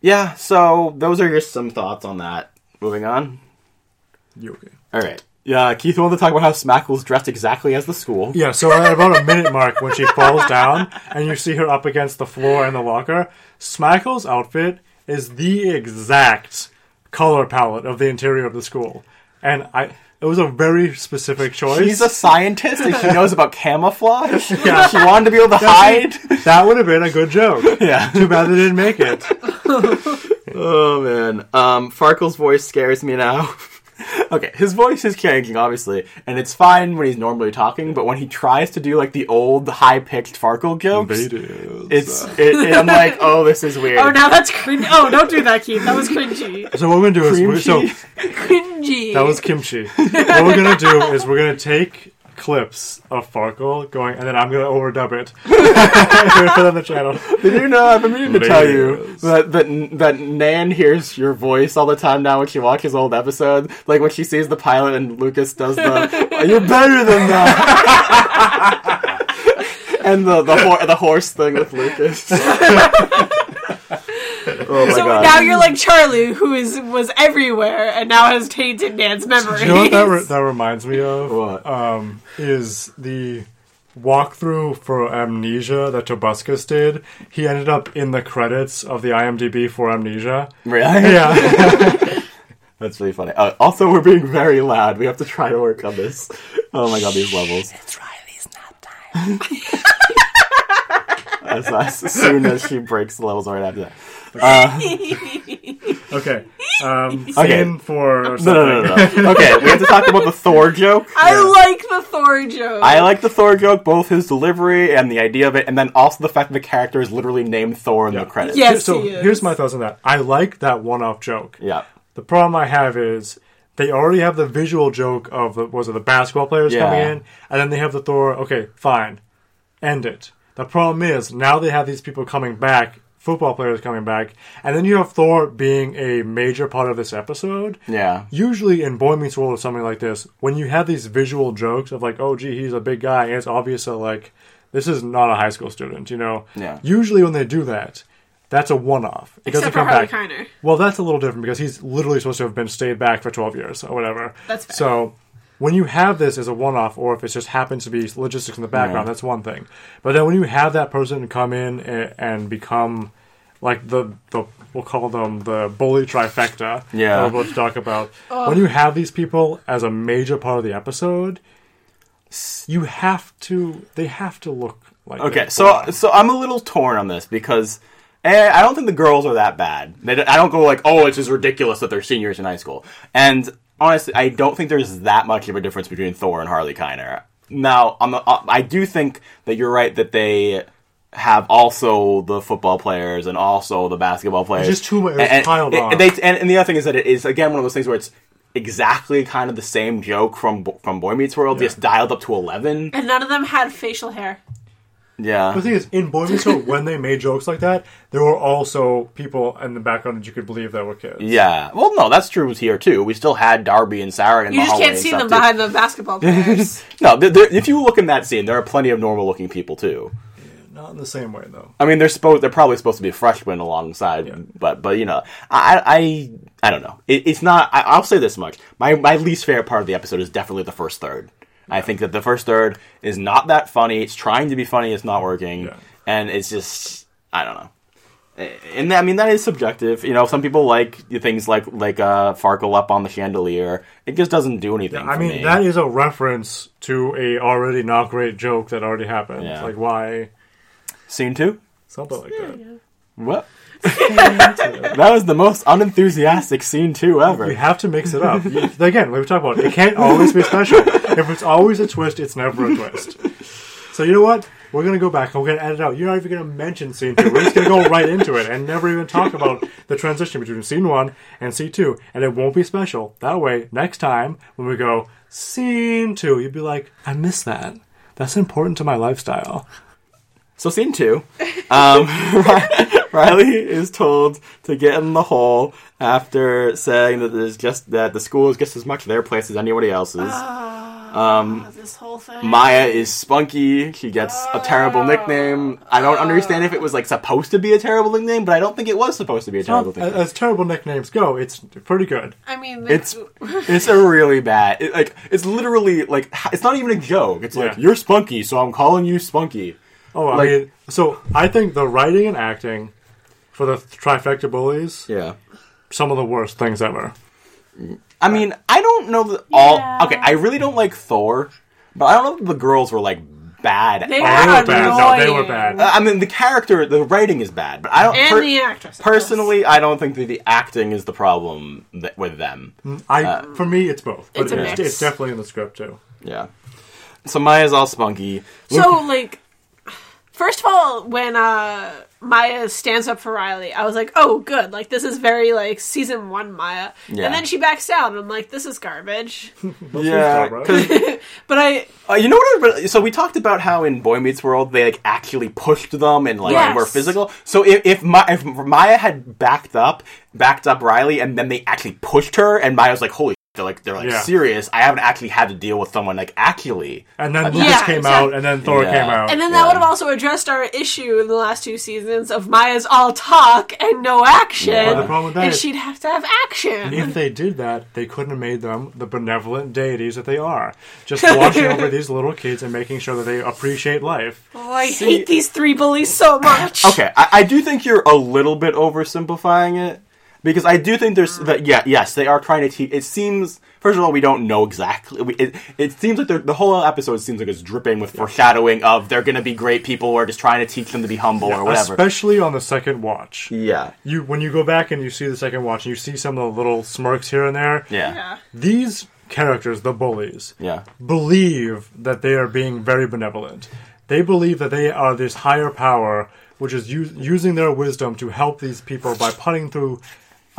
Yeah. So those are just some thoughts on that. Moving on. You okay? All right. Yeah, Keith wanted to talk about how Smackle's dressed exactly as the school. Yeah, so at about a minute mark when she falls down and you see her up against the floor in the locker, Smackle's outfit is the exact color palette of the interior of the school. And I it was a very specific choice. He's a scientist and he knows about camouflage. Yeah. She wanted to be able to hide. that would have been a good joke. Yeah. Too bad they didn't make it. Oh man. Um, Farkle's voice scares me now. okay, his voice is changing, obviously, and it's fine when he's normally talking, but when he tries to do like the old high pitched Farkle jokes, it's it, it- I'm like, oh, this is weird. Oh, now that's cringe. Oh, don't do that, Keith. That was cringy. So what we're gonna do is Cream we're, so. Cringy. that was kimchi. what we're gonna do is we're gonna take clips of Farkle going, and then I'm gonna overdub it. Put on the channel. Did you know? I've been meaning to tell you that, that that Nan hears your voice all the time now when she watches old episodes. Like when she sees the pilot and Lucas does the "Oh, "You're better than that," and the the, hor- the horse thing with Lucas. Oh my so god! now you're like Charlie, who is was everywhere and now has tainted Nan's memory. You know what that, re- that reminds me of? What? Um, is the walkthrough for Amnesia that Tobuscus did. He ended up in the credits of the IMDb for Amnesia. really? Yeah. That's really funny. Uh, also, we're being very loud. We have to try to work on this. Oh my god, these levels. It's Riley's nap time. As, as soon as she breaks the levels right after that. okay. Um, scene Okay. for No, no, no, something. no, no. Okay, we have to talk about the Thor joke. I like the Thor joke. I like the Thor joke, both his delivery and the idea of it, and then also the fact that the character is literally named Thor in Yeah. the credits. Yes, So he is. here's my thoughts on that. I like that one-off joke. Yeah. The problem I have is they already have the visual joke of the was it the basketball players Yeah. coming in, and then they have the Thor. Okay, fine, end it. The problem is now they have these people coming back, football players coming back, and then you have Thor being a major part of this episode. Yeah. Usually in Boy Meets World or something like this, when you have these visual jokes of like, oh gee, he's a big guy, and it's obvious that like this is not a high school student, you know. Yeah. Usually when they do that, that's a one-off. It doesn't Except for come Harley back. Keiner. Well, that's a little different because he's literally supposed to have been stayed back for 12 years or whatever. That's fair. So when you have this as a one off, or if it just happens to be logistics in the background, Yeah. that's one thing. But then when you have that person come in and, and become like the, the, we'll call them the bully trifecta Yeah. that we're about to talk about, when you have these people as a major part of the episode, you have to, they have to look like Okay, so so I'm a little torn on this because eh, I don't think the girls are that bad. They I don't go like, oh, it's just ridiculous that they're seniors in high school. And honestly, I don't think there's that much of a difference between Thor and Harley Keiner. Now, I'm a, I do think that you're right that they have also the football players and also the basketball players. just too much- And, piled and, on. and they, and, and the other thing is that it is again one of those things where it's exactly kind of the same joke from from Boy Meets World, just dialed up to eleven. and none of them had facial hair. Yeah. The thing is, in Boy Meets World, when they made jokes like that, there were also people in the background that you could believe that were kids. Yeah. Well, no, that's true Was here too. We still had Darby and Sarah in You the just hallway can't see them too. behind the basketball players. No, there, there, if you look in that scene, there are plenty of normal-looking people too. Not in the same way, though. I mean, they're supposed they're probably supposed to be freshmen alongside, but but you know, I I I don't know. It, it's not. I, I'll say this much: my my least favorite part of the episode is definitely the first third. I think that the first third is not that funny. It's trying to be funny. It's not working, Yeah. and it's just I don't know. And I mean that is subjective. You know, some people like things like like uh, Farkle up on the chandelier. It just doesn't do anything. I for mean, me. that is a reference to a already not great joke that already happened. Yeah. Like, why? scene two. Something like that. What? that was the most unenthusiastic scene two ever. You have to mix it up. You- Again, like we talk about, it can't always be special. If it's always a twist, it's never a twist. So you know what? We're gonna go back and we're gonna edit out. You're not even gonna mention scene two. We're just gonna go right into it and never even talk about the transition between scene one and scene two, and it won't be special. That way, next time when we go scene two, you'd be like, "I miss that. That's important to my lifestyle." So scene two, um, Riley is told to get in the hole after saying that there's just that the school is just as much their place as anybody else's. Um, this whole thing. Maya is spunky. She gets a terrible nickname. I don't understand if it was like supposed to be a terrible nickname, but I don't think it was supposed to be a terrible As, nickname. as terrible nicknames go, it's pretty good. I mean, It's it's a really bad. It, like it's literally like it's not even a joke. It's like you're spunky, so I'm calling you spunky. Oh, I Like- mean, so I think the writing and acting for the trifecta bullies, Yeah. some of the worst things ever. I mean, I don't know that all. Yeah. Okay, I really don't like Thor, but I don't know that the girls were like bad. They Oh, were they were bad. No, they were bad. I mean, the character, the writing is bad, but I don't. And per- the actress. personally, I don't think that the acting is the problem th- with them. Mm, I uh, for me it's both, but It's a it's, mix. it's definitely in the script too. Yeah. So Maya's all spunky. So, like, first of all, when uh, Maya stands up for Riley, I was like, oh, good. Like, this is very, like, season one Maya. Yeah. And then she backs down, and I'm like, this is garbage. Yeah, right? 'cause- But I, uh, you know what? I- So we talked about how in Boy Meets World they like actually pushed them and like Yes. were physical. So if if, Ma- if Maya had backed up, backed up Riley, and then they actually pushed her, and Maya was like, "Holy." They're like they're like Yeah. serious. I haven't actually had to deal with someone like actually. And then Lucas Yeah, came exactly. out, and then Thor Yeah. came out. and then that Yeah. would have also addressed our issue in the last two seasons of Maya's all talk and no action. Yeah. the problem with that and is- she'd have to have action. if they did that, they couldn't have made them the benevolent deities that they are. Just watching over these little kids and making sure that they appreciate life. oh, I hate these three bullies so much. Okay, I, I do think you're a little bit oversimplifying it because I do think there's that. Yeah, mm-hmm. yes, they are trying to teach. It seems. First of all, we don't know exactly. We, it, it seems like the whole episode seems like it's dripping with foreshadowing of they're going to be great people. We're just trying to teach them to be humble or whatever. Especially on the second watch. yeah, You when you go back and you see the second watch and you see some of the little smirks here and there. yeah, Yeah. These characters, the bullies, yeah, believe that they are being very benevolent. They believe that they are this higher power, which is u- using their wisdom to help these people by putting through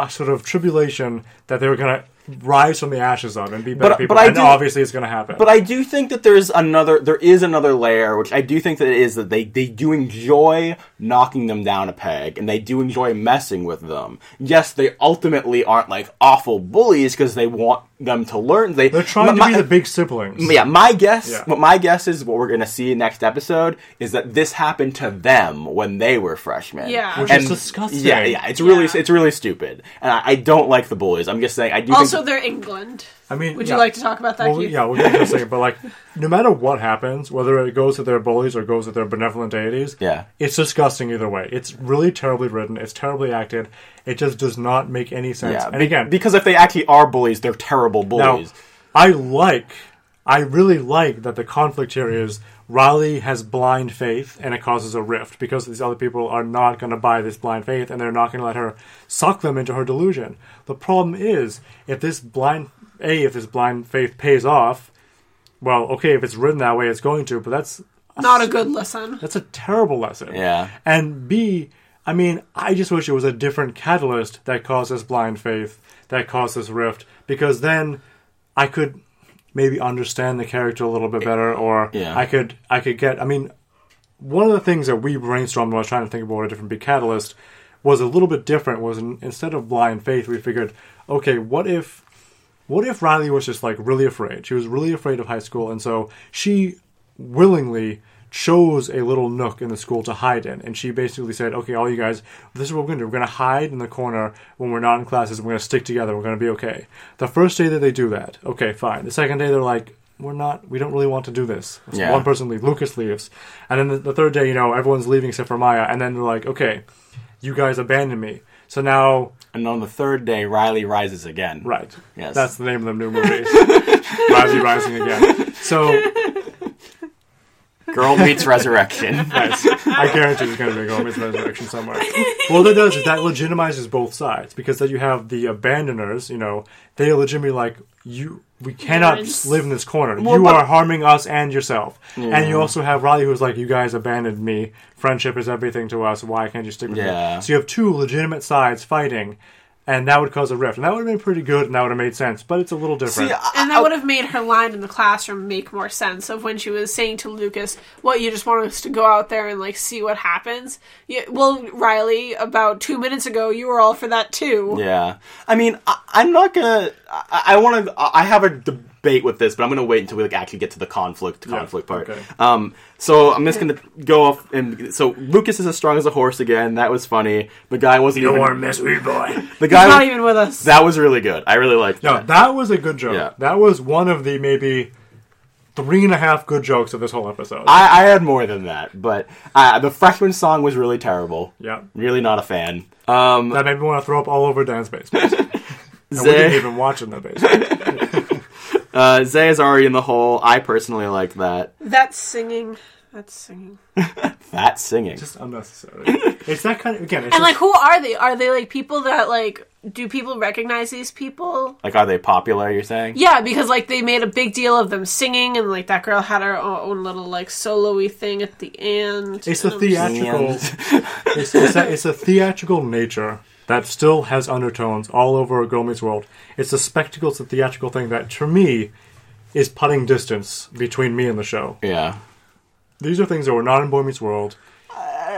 a sort of tribulation that they were going to rise from the ashes of and be better But- people. but I and do- obviously, it's going to happen. But I do think that there's another. There is another layer, which I do think that it is that they they do enjoy knocking them down a peg, and they do enjoy messing with them. Yes, they ultimately aren't like awful bullies because they want them to learn. They they're trying my- to be the big siblings. Yeah, my guess, Yeah. what my guess is, what we're going to see next episode is that this happened to them when they were freshmen. Yeah. Which is disgusting. Yeah, yeah, it's really, Yeah. it's really stupid, and I, I don't like the bullies. I'm just saying, I do. Also, think, they're England. I mean, Would yeah. you like to talk about that, Well, Keith? yeah, we'll get to a second. But like, no matter what happens, whether it goes to their bullies or goes to their benevolent deities, Yeah. it's disgusting either way. It's really terribly written. It's terribly acted. It just does not make any sense. yeah, and again, because if they actually are bullies, they're terrible now bullies. I like, I really like that the conflict here is Riley has blind faith and it causes a rift because these other people are not going to buy this blind faith and they're not going to let her suck them into her delusion. The problem is if this blind a if this blind faith pays off, well, okay, if it's written that way, it's going to, but that's Not a good lesson. that's a terrible lesson. Yeah. And B, I mean, I just wish it was a different catalyst that caused this blind faith, that caused this rift, because then I could maybe understand the character a little bit better, or Yeah. I could I could get. I mean, one of the things that we brainstormed when I was trying to think about a different big catalyst was a little bit different. Was in, instead of blind faith, we figured, okay, what if what if Riley was just like really afraid? She was really afraid of high school, and so she willingly chose a little nook in the school to hide in. And she basically said, "Okay, all you guys, this is what we're going to do. We're going to hide in the corner when we're not in classes. We're going to stick together. We're going to be okay." The first day that they do that, okay, fine. The second day, they're like. We're not. We don't really want to do this. So Yeah. One person leaves. Lucas leaves, and then the, the third day, you know, everyone's leaving except for Maya. And then they're like, "Okay, you guys abandoned me." So now And on the third day, Riley rises again. Right. Yes. That's the name of the new movie. Riley Rising Again. So, Girl meets resurrection. nice. I guarantee there's going to be a Gomez resurrection somewhere. Well, what that does is that legitimizes both sides because then you have the abandoners. You know, they legitimately like you. We cannot Ignorance. live in this corner. Well, you but- are harming us and yourself. And you also have Riley, who's like, "You guys abandoned me. Friendship is everything to us. Why can't you stick with Yeah. me?" So you have two legitimate sides fighting, and that would cause a rift, and that would have been pretty good, and that would have made sense. But it's a little different. See, I- And that would have made her line in the classroom make more sense of when she was saying to Lucas, "What you just want us to go out there and like see what happens." Yeah, well, Riley, about two minutes ago, you were all for that too. Yeah, I mean, I, I'm not gonna. I, I want to. I have a debate with this, but I'm gonna wait until we like actually get to the conflict conflict part. okay. Um, so I'm just gonna go off and so Lucas is as strong as a horse again. That was funny. The guy wasn't You even, miss me, boy. The He's guy not was- even with us. that was really good. I really liked No, that. that was a good joke. Yeah. That was one of the maybe three and a half good jokes of this whole episode. I, I had more than that, but uh, the freshman song was really terrible. yeah. Really not a fan. Um, That made me want to throw up all over Dan's basement. And we didn't even watch in the basement. Uh, Zay is already in the hole. I personally like that. That's singing. That's singing. That singing. Just unnecessary. it's that kind of again. It's And like, who are they? Are they like people that like? Do people recognize these people? Like, are they popular? You're saying? Yeah, because like they made a big deal of them singing, and like that girl had her own little like solo-y thing at the end. it's the And I'm just- theatrical. it's, it's, a, it's a theatrical nature that still has undertones all over Girl Meets World. It's a spectacle. It's a theatrical thing that, to me, is putting distance between me and the show. Yeah. These are things that were not in Boy Meets World.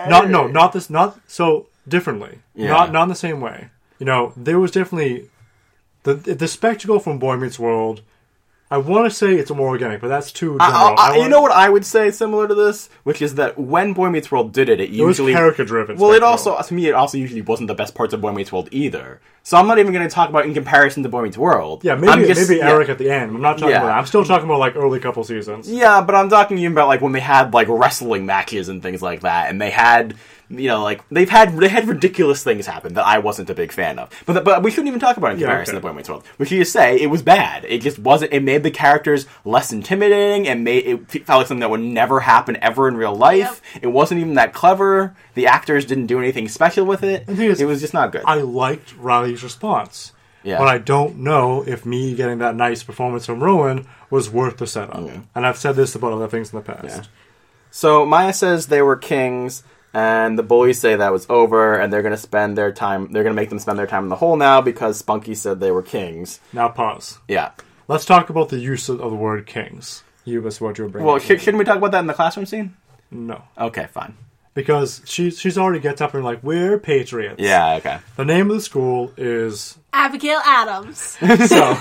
Not no, not this, not so differently. Yeah. Not not in the same way. You know, there was definitely the the spectacle from Boy Meets World. I want to say it's more organic, but that's too general. I, I, I you know what I would say similar to this, which is that when Boy Meets World did it, it It was usually character driven. Well, it also to me it also usually wasn't the best parts of Boy Meets World either. So I'm not even going to talk about in comparison to Boy Meets World. yeah, maybe just- maybe yeah. Eric at the end. I'm not talking Yeah. about. That. I'm still talking about like early couple seasons. Yeah, but I'm talking even about like when they had like wrestling matches and things like that, and they had you know like they've had they had ridiculous things happen that I wasn't a big fan of. But but we shouldn't even talk about it in Yeah, comparison okay. to Boy Meets World. We should just say it was bad. It just wasn't. It made the characters less intimidating and made it felt like something that would never happen ever in real life. It wasn't even that clever. The actors didn't do anything special with it. The thing is, it was just not good. I liked Riley's response. Yeah. But I don't know if me getting that nice performance from Rowan was worth the setup. And I've said this about other things in the past. So Maya says they were kings, and the bullies say that was over, and they're going to spend their time. They're going to make them spend their time in the hole now because Spunky said they were kings. Now pause. Yeah. Let's talk about the use of, of the word kings. You you were bringing. Well, sh- shouldn't we talk about that in the classroom scene? no, Okay, fine. Because she she's already gets up and like we're patriots. Yeah. Okay. The name of the school is Abigail Adams. so.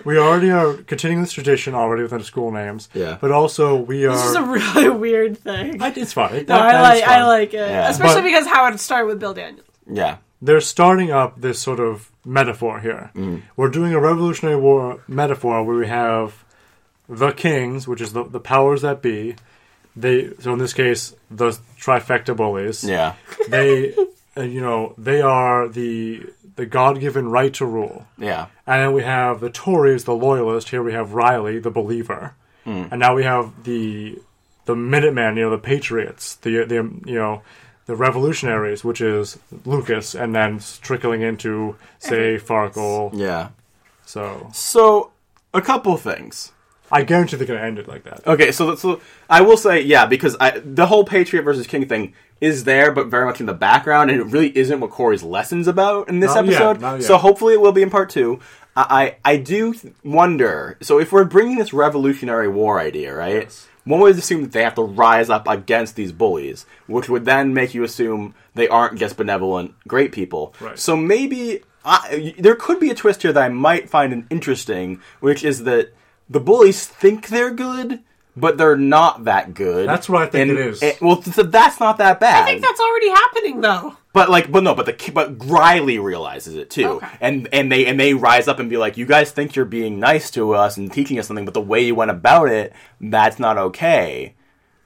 we already are continuing this tradition already with the school names. Yeah. But also we are. This is a really weird thing. I- it's fine. No, That- I like I like it, Yeah. especially But- because how it started with Bill Daniels. Yeah. they're starting up this sort of metaphor here. Mm. We're doing a Revolutionary War metaphor where we have the kings, which is the, the powers that be. They so in this case the trifecta bullies. Yeah. They, uh, you know, they are the the God given right to rule. Yeah. And then we have the Tories, the loyalist. Here we have Riley, the believer, and now we have the the Minutemen, you know, the patriots, the the you know the revolutionaries, which is Lucas, and then trickling into Zay Farkle. Yeah. So So a couple things. I guarantee they're going to end it like that. Okay, so so I will say yeah because I, the whole Patriot versus King thing is there, but very much in the background, and it really isn't what Corey's lessons about in this Not episode. not yet. So hopefully it will be in part two. I I, I do wonder. So if we're bringing this Revolutionary War idea, right? Yes. One would assume that they have to rise up against these bullies, which would then make you assume they aren't just benevolent, great people. Right. So maybe I, there could be a twist here that I might find interesting, which is that the bullies think they're good, but they're not that good. That's what I think And- it is. and- well, so that's not that bad. I think that's already happening though. But like, but no, but the but Riley realizes it too, Okay. and and they and they rise up and be like, you guys think you're being nice to us and teaching us something, but the way you went about it, that's not okay.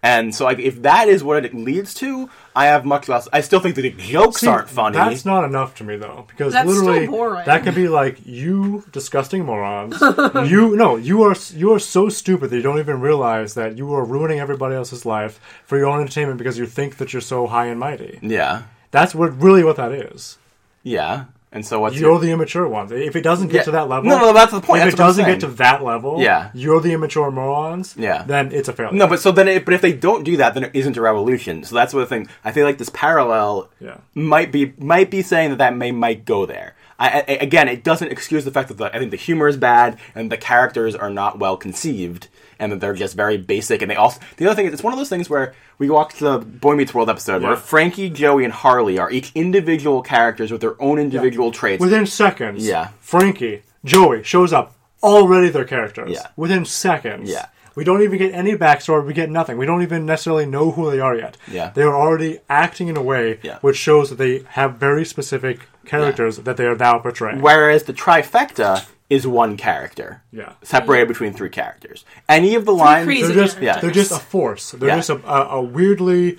And so, like, if that is what it leads to, I have much less. I still think that the jokes See, aren't funny. That's not enough to me though, because That's still literally boring. that could be like you disgusting morons. you no, you are you are so stupid that you don't even realize that you are ruining everybody else's life for your own entertainment because you think that you're so high and mighty. yeah, That's what really what that is. yeah. And so what's You're your, the immature ones. If it doesn't get Yeah. to that level, No, no, that's the point. If That's it doesn't get to that level, Yeah. you're the immature morons. Yeah. then it's a failure. no, but so then, it, but if they don't do that, then it isn't a revolution. So that's what the thing. I feel like this parallel Yeah. might be might be saying that that may might go there. I, I, again, it doesn't excuse the fact that the, I think the humor is bad and the characters are not well conceived and that they're just very basic. And they also the other thing is it's one of those things where we watch the Boy Meets World episode where Frankie, Joey, and Harley are each individual characters with their own individual traits. Within seconds, Yeah. Frankie, Joey shows up already their characters. Yeah. Within seconds. Yeah. We don't even get any backstory. We get nothing. We don't even necessarily know who they are yet. Yeah. They are already acting in a way Yeah. which shows that they have very specific characters that they are now portraying. Whereas the trifecta is one character. Yeah. Separated between three characters. Any of the lines crazy They're just Yeah. they're just a force. They're Yeah. just a, a, a weirdly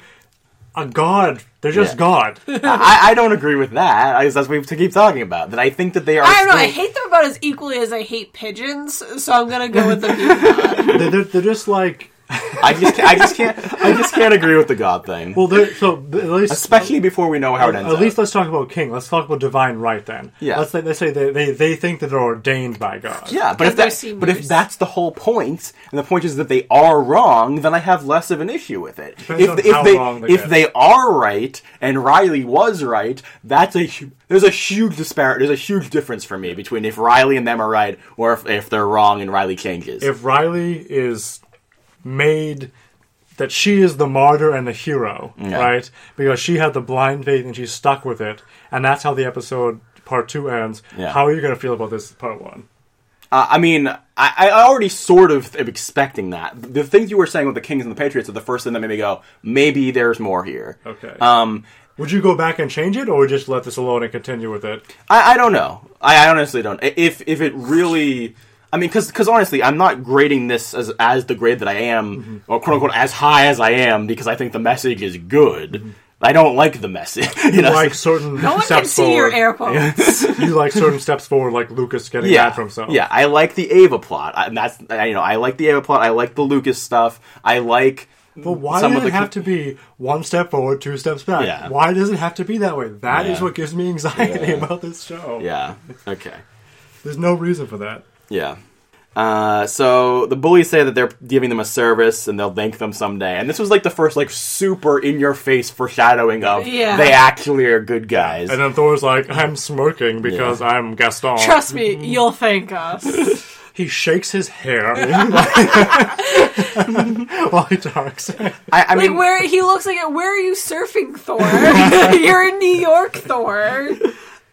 a god. They're just Yeah. God. I, I don't agree with that. I, that's what we have to keep talking about. That I think that they are. I don't know. I hate them about as equally as I hate pigeons, so I'm gonna go with the they're, they're, they're just like I just, I just can't, I just can't agree with the God thing. well, they're so at least Especially uh, before we know how it ends. At least up. let's talk about king. Let's talk about divine right then. Yeah. Let's say they say they, they, they think that they're ordained by God. Yeah, but if they're that, but if that's the whole point, and the point is that they are wrong, then I have less of an issue with it. Depends if on if how they wrong they if get. they are right and Riley was right, that's a there's a huge disparity. There's a huge difference for me between if Riley and them are right or if, if they're wrong and Riley changes. If Riley is made that she is the martyr and the hero, Yeah. right? Because she had the blind faith and she's stuck with it, and that's how the episode part two ends. Yeah. How are you going to feel about this part one? Uh, I mean, I, I already sort of am expecting that. The things you were saying with the Kings and the Patriots are the first thing that made me go, maybe there's more here. Okay. Um, Would you go back and change it, or just let this alone and continue with it? I, I don't know. I, I honestly don't. If if it really, I mean, because because honestly, I'm not grading this as as the grade that I am, Mm-hmm. or quote unquote as high as I am, because I think the message is good. I don't like the message. You Mm-hmm. You know, like certain No one can steps see your forward. air quotes. You like certain steps forward, like Lucas getting yeah, mad for himself. yeah. I like the Ava plot. I, and that's I, you know, I like the Ava plot. I like the Lucas stuff. I like. But why some does it the have to be one step forward, two steps back? Yeah. Why does it have to be that way? That is Yeah. what gives me anxiety Yeah. about this show. Yeah. Okay. There's no reason for that. Yeah. Uh, so the bullies say that they're giving them a service and they'll thank them someday. And this was like the first like super in your face foreshadowing of Yeah. they actually are good guys. And then Thor's like, I'm smirking because I'm Gaston. Trust me, you'll thank us. He shakes his hair while he talks. I, I Like mean, where he looks like, where are you surfing, Thor? You're in New York, Thor.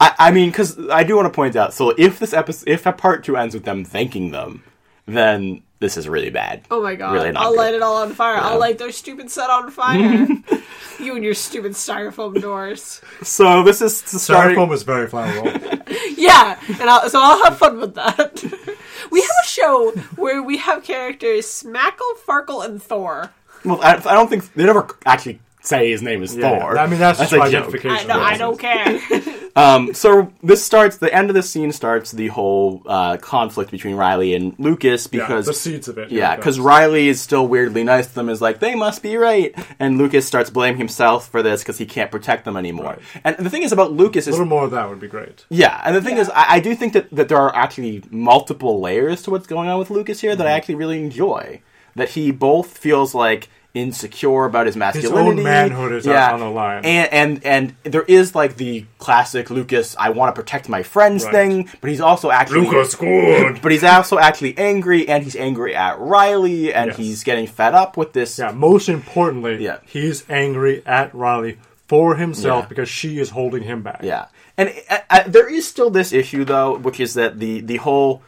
I, I mean, because I do want to point out. So if this episode, if a part two ends with them thanking them, then this is really bad. Oh my god! Really not I'll good. light it all on fire. I'll light their stupid set on fire. you and your stupid styrofoam doors. So this is starting. Styrofoam is very flammable. Yeah, and I'll, so I'll have fun with that. we have a show where we have characters Smackle, Farkle, and Thor. Well, I, I don't think they never actually say his name is Yeah, Thor. I mean, that's, just a for joke. identification. I know, I don't care. Um, so this starts. The end of the scene starts the whole uh, conflict between Riley and Lucas Yeah, because the seeds of it. Yeah, because comes. Riley is still weirdly nice to them. Is like they must be right, and Lucas starts blaming himself for this because he can't protect them anymore. Right. And the thing is about Lucas is a little more of that would be great. yeah, and the thing Yeah. is I, I do think that that there are actually multiple layers to what's going on with Lucas here that Mm-hmm. I actually really enjoy. That he both feels like insecure about his masculinity, His manhood is yeah, on the line. and and and there is like the classic Lucas I want to protect my friends Right. thing, but he's also actually Lucas good. but he's also actually angry, and he's angry at Riley, and Yes. he's getting fed up with this. Yeah, most importantly, Yeah. he's angry at Riley for himself Yeah. because she is holding him back. Yeah. and uh, uh, there is still this issue though, which is that the the whole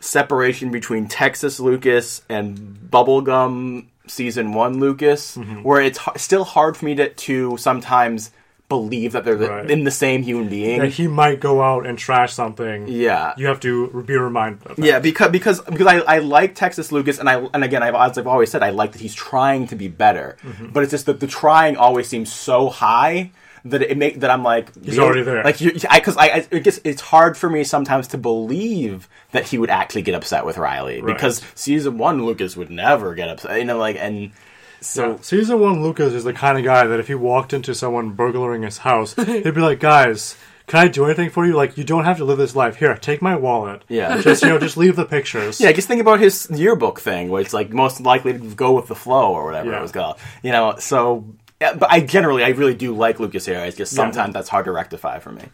separation between Texas Lucas and Bubblegum season one Lucas, Mm-hmm. where it's h- still hard for me to to sometimes believe that they're Right. in the same human being. That he might go out and trash something. yeah, You have to be reminded of that. Yeah, because because because I, I like Texas Lucas, and I and again I've, as I've always said I like that he's trying to be better, Mm-hmm. but it's just that the trying always seems so high that it make that I'm like He's already there. Like you, because I, I it gets it's hard for me sometimes to believe that he would actually get upset with Riley Right. because season one Lucas would never get upset, you know, like and so Season one Lucas is the kind of guy that if he walked into someone burglaring his house, he'd be like, "Guys, can I do anything for you? Like, you don't have to live this life. Here, take my wallet. Yeah. just you know, just leave the pictures. Yeah, just think about his yearbook thing, where it's like most likely to go with the flow or whatever Yeah. it was called. You know, so. Yeah, But I generally, I really do like Lucas here. It's just Yeah. sometimes that's hard to rectify for me.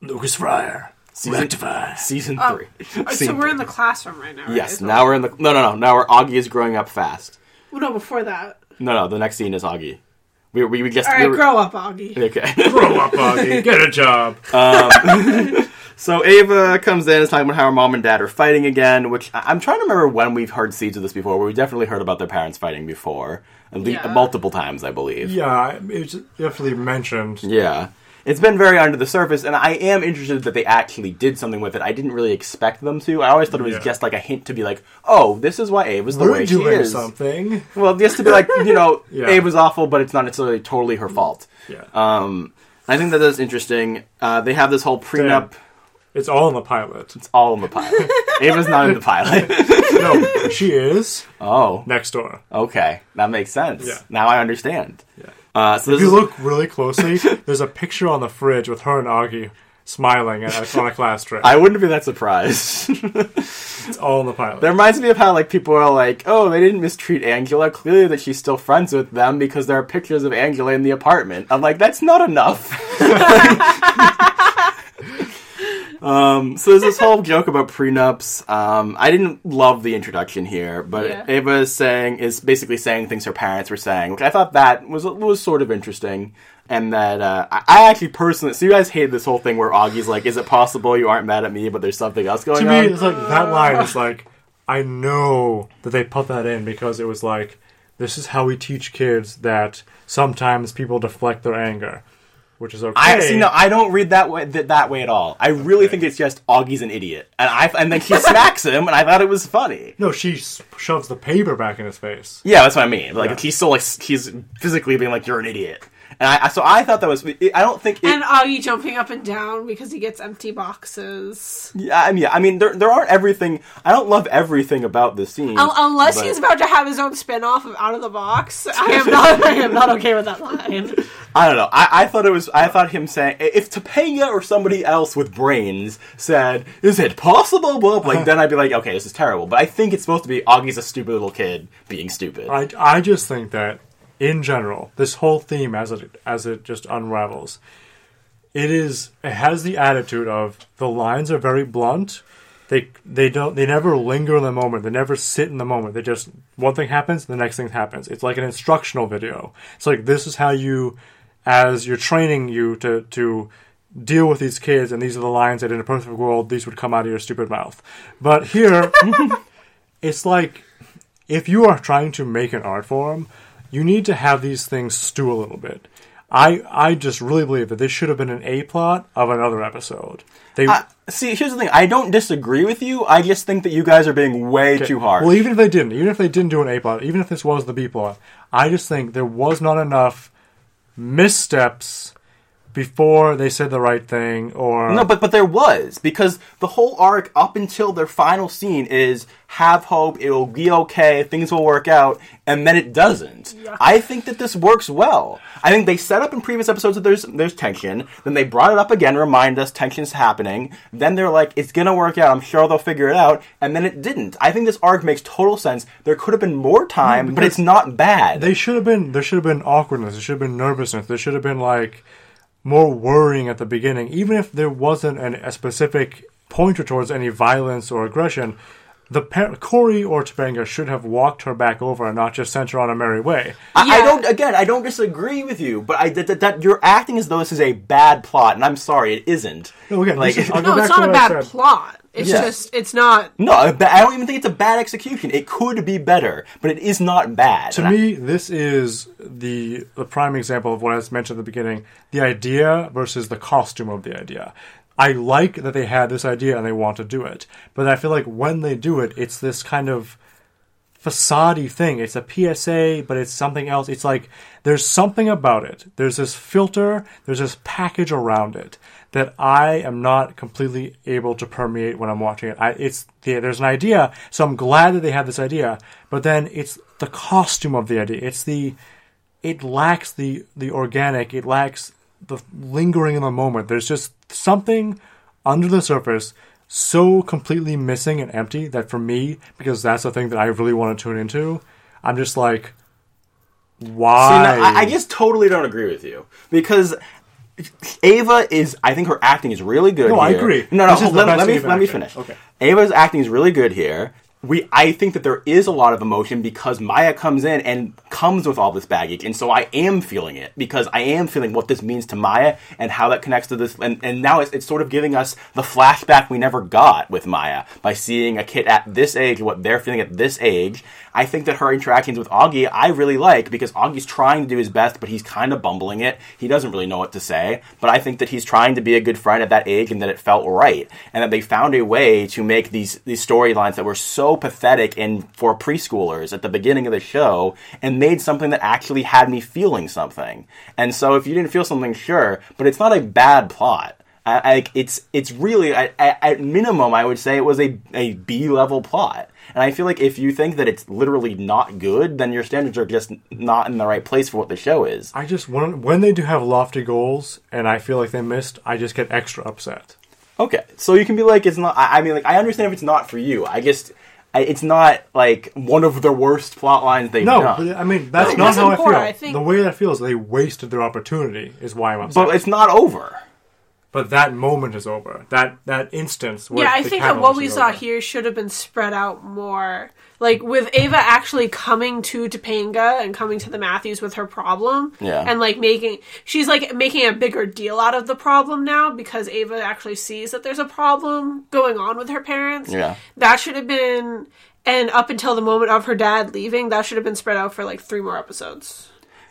Lucas Friar, rectify. Season Oh, three. so Season we're in the classroom right now. Right? Yes, Is that- now we're in the. No, no, no. Now we're Augie is growing up fast. Well, no, before that. No, no. The next scene is Augie. We we, we just. All right, we were- grow up, Augie. Okay. Grow up, Augie. Get a job. Um, so Ava comes in and is talking about how her mom and dad are fighting again, which I- I'm trying to remember when we've heard seeds of this before. Where we definitely heard about their parents fighting before, at least Yeah. multiple times, I believe. yeah, it's definitely mentioned. Yeah. it's been very under the surface, and I am interested that they actually did something with it. I didn't really expect them to. I always thought it was Yeah. just like a hint to be like, oh, this is why Ava's the We're way she doing is. something. Well, just to be like, you know, Yeah. was awful, but it's not necessarily totally her fault. Yeah. Um, I think that's interesting. Uh, they have this whole prenup. It's all in the pilot. It's all in the pilot. Ava's not in the pilot. No, she is oh, next door. okay, that makes sense. Yeah. Now I understand. Yeah. Uh, so If you is, look really closely, there's a picture on the fridge with her and Augie smiling at, on a class trip. I wouldn't be that surprised. It's all in the pilot. That reminds me of how like people are like, oh, they didn't mistreat Angela. Clearly, that she's still friends with them because there are pictures of Angela in the apartment. I'm like, that's not enough. um, so there's this whole joke about prenups. Um, I didn't love the introduction here, but Yeah. Ava is saying is basically saying things her parents were saying, which I thought that was was sort of interesting. And that uh, I I actually personally, so you guys hate this whole thing where Augie's like, "Is it possible you aren't mad at me, but there's something else going to on?" To me, it's like that line is like, I know that they put that in because it was like, this is how we teach kids that sometimes people deflect their anger, which is okay. I see. No, I don't read that way. That, that way at all. I really think it's just Augie's an idiot, and I and then she smacks him, and I thought it was funny. no, she shoves the paper back in his face. Yeah, that's what I mean. Like Yeah. he's still like he's physically being like you're an idiot, and I so I thought that was. I don't think. It, And Augie jumping up and down because he gets empty boxes. yeah, I mean, yeah, I mean, there there aren't everything. I don't love everything about this scene, Un- Unless but- he's about to have his own spin off of Out of the Box. I am not I am not okay with that line. I don't know. I, I thought it was. I thought him saying if Topanga or somebody else with brains said, "Is it possible?" Blah, blah, like then I'd be like, "Okay, this is terrible." But I think it's supposed to be oh, Augie's a stupid little kid being stupid. I, I just think that in general, this whole theme as it as it just unravels, it is it has the attitude of the lines are very blunt. They they don't they never linger in the moment. They never sit in the moment. They just one thing happens, the next thing happens. It's like an instructional video. It's like this is how you as you're training you to to deal with these kids and these are the lines that in a perfect world these would come out of your stupid mouth. But here it's like if you are trying to make an art form, you need to have these things stew a little bit. I I just really believe that this should have been an A plot of another episode. They I- see, here's the thing. I don't disagree with you. I just think that you guys are being way too hard. Well, even if they didn't, even if they didn't do an A plot, even if this was the B plot, I just think there was not enough missteps before they said the right thing or no, but but there was because the whole arc up until their final scene is have hope, it'll be okay, things will work out, and then it doesn't. I think that this works well. I think they set up in previous episodes that there's there's tension, then they brought it up again, remind us tension's happening. Then they're like, it's gonna work out. I'm sure they'll figure it out, and then it didn't. I think this arc makes total sense. There could have been more time, but it's not bad. they should have been there should have been awkwardness there should have been nervousness there should have been like more worrying at the beginning even if there wasn't an, a specific pointer towards any violence or aggression the par- Corey or Topanga should have walked her back over and not just sent her on a merry way. I, I don't. Again, I don't disagree with you, but I that, that, that you're acting as though this is a bad plot, and I'm sorry, it isn't. No, again, like is- No, it's not a bad plot. It's Yeah. just it's not no, I I don't even think it's a bad execution. It could be better, but it is not bad. To And I- me, this is the the prime example of what I was mentioned at the beginning: the idea versus the costume of the idea. I like that they had this idea and they want to do it, but I feel like when they do it, it's this kind of facade thing. It's a PSA, but it's something else. It's like there's something about it. There's this filter, there's this package around it that I am not completely able to permeate when I'm watching it. I, it's yeah, there's an idea, so I'm glad that they had this idea, but then it's the costume of the idea. It's the it lacks the the organic. It lacks the lingering in the moment. There's just something under the surface so completely missing and empty that for me, because that's the thing that I really want to tune into, I'm just like, See, why? no, I, I just totally don't agree with you because Ava is. I think her acting is really good. No, I agree. No, no. Hold- let, let me Ava let me finish. Okay. Ava's acting is really good here. we I think that there is a lot of emotion because Maya comes in and comes with all this baggage, and so I am feeling it because I am feeling what this means to Maya and how that connects to this, and, and now it's, it's sort of giving us the flashback we never got with Maya by seeing a kid at this age, and what they're feeling at this age. I think that her interactions with Augie I really like because Augie's trying to do his best, but he's kind of bumbling it. He doesn't really know what to say, but I think that he's trying to be a good friend at that age and that it felt right, and that they found a way to make these these storylines that were so pathetic and for preschoolers at the beginning of the show and made something that actually had me feeling something. And so if you didn't feel something, sure, but it's not a bad plot. I, I, it's it's really at, at at minimum I would say it was a a B level plot, and I feel like if you think that it's literally not good, then your standards are just not in the right place for what the show is. I just when when they do have lofty goals and I feel like they missed, I just get extra upset. Okay, so you can be like, it's not. I, I mean, like, I understand if it's not for you. I just, I, it's not like one of the worst plot lines they've No, done. but I mean that's It not wasn't how I feel. I think- The way I feel is they wasted their opportunity. Is why I'm upset. but it's not over. But that moment is over. That that instance. Where yeah, I the think that what we is saw over. here should have been spread out more. Like with Ava actually coming to Topanga and coming to the Matthews with her problem, Yeah. and like making she's like making a bigger deal out of the problem now because Ava actually sees that there's a problem going on with her parents. Yeah. that should have been, and up until the moment of her dad leaving, that should have been spread out for like three more episodes.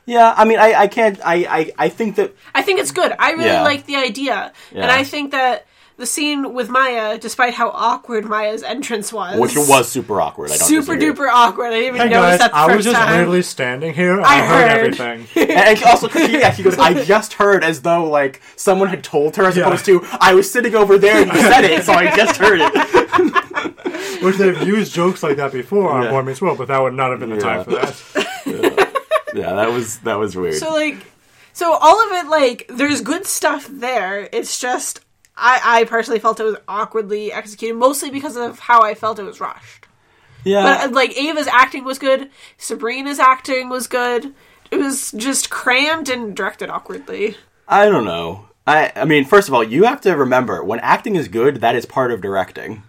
Yeah, I mean, I, I can't. I, I, I think that I think it's good. I really Yeah. like the idea, and I think that the scene with Maya, despite how awkward Maya's entrance was, which was super awkward. I don't super disagree. duper awkward. I didn't even Hey notice guys, that the I first was just time. literally standing here. And I I, heard, heard. everything. And and also, 'cause she, yeah, she goes, I just heard as though, like, someone had told her, as Yeah. opposed to, I was sitting over there and you said it, so I just heard it. Which they've used jokes like that before on Yeah. Boy Meets World, but that would not have been the Yeah. time for that. Yeah, that was, that was weird. So like, so all of it like, there's good stuff there. It's just I, I personally felt it was awkwardly executed, mostly because of how I felt it was rushed. yeah. But uh, like Ava's acting was good, Sabrina's acting was good. It was just crammed and directed awkwardly. I don't know. I, I mean, first of all, you have to remember, when acting is good, that is part of directing.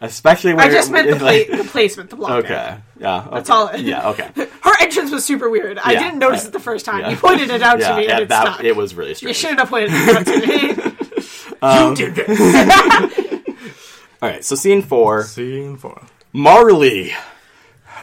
Especially when I just you're- meant the, like- pla- the placement, the blocking. Okay. Yeah. Okay. That's all. Yeah. Okay. Her entrance was super weird. I Yeah, didn't notice I- it the first time. yeah. You pointed it out Yeah. to me, yeah and it that stuck. it was really strange. you shouldn't have pointed it out to me. Um, you did this. All right. So scene four, Scene four. Marley.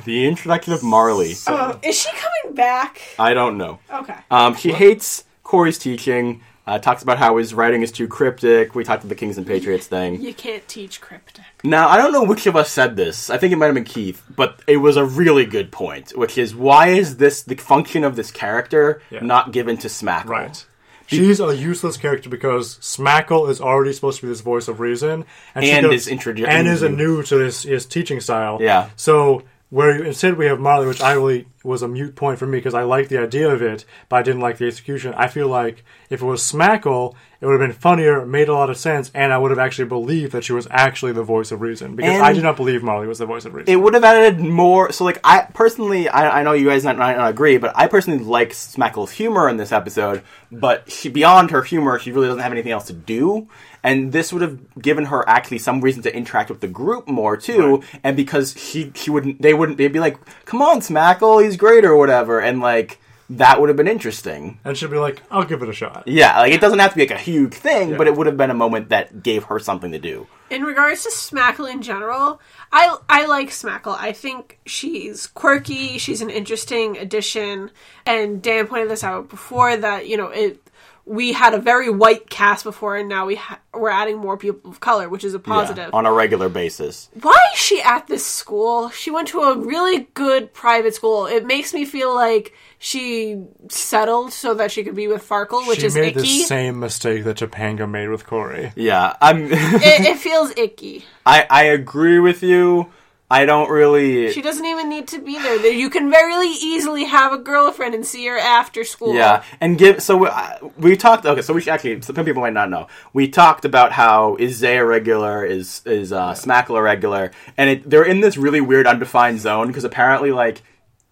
The introduction of Marley. Oh, is she coming back? I don't know. Okay. Um, she hates Corey's teaching. Uh, talks about how his writing is too cryptic. We talked about the Kings and Patriots thing. You can't teach cryptic. Now, I don't know which of us said this. I think it might have been Keith, but it was a really good point, which is why is this the function of this character Yeah. not given to Smackle? Right. She's a useless character because Smackle is already supposed to be this voice of reason, and, she And goes- is introdu- and is a new to this his teaching style. Yeah. So where instead we have Marley, which I really was a mute point for me because I liked the idea of it, but I didn't like the execution. I feel like if it was Smackle, it would have been funnier, made a lot of sense, and I would have actually believed that she was actually the voice of reason because And- I do not believe Marley was the voice of reason. It would have added more. So, like, I personally, I, I know you guys might not, not agree, but I personally like Smackle's humor in this episode. But she, beyond her humor, she really doesn't have anything else to do. And this would have given her actually some reason to interact with the group more too. And because she, she wouldn't, they wouldn't, they'd be like, "Come on, Smackle, he's great" or whatever, and like that would have been interesting. and she'd be like, "I'll give it a shot." Yeah, like it doesn't have to be like a huge thing, Yeah. but it would have been a moment that gave her something to do. In regards to Smackle in general, I I like Smackle. I think she's quirky. She's an interesting addition. And Dan pointed this out before that you know it. We had a very white cast before, and now we ha- we're adding more people of color, which is a Yeah, positive. on a regular basis. Why is she at this school? She went to a really good private school. It makes me feel like she settled so that she could be with Farkle, which she is made the icky. same mistake that Topanga made with Corey. Yeah, I'm. it, it feels icky. I I agree with you. I don't really. She doesn't even need to be there. You can very easily have a girlfriend and see her after school. Yeah, and give so uh, we talked. Okay, so we should actually some people might not know. We talked about how is Zay a regular, is is uh, Smackle a regular, and it, they're in this really weird undefined zone because apparently like.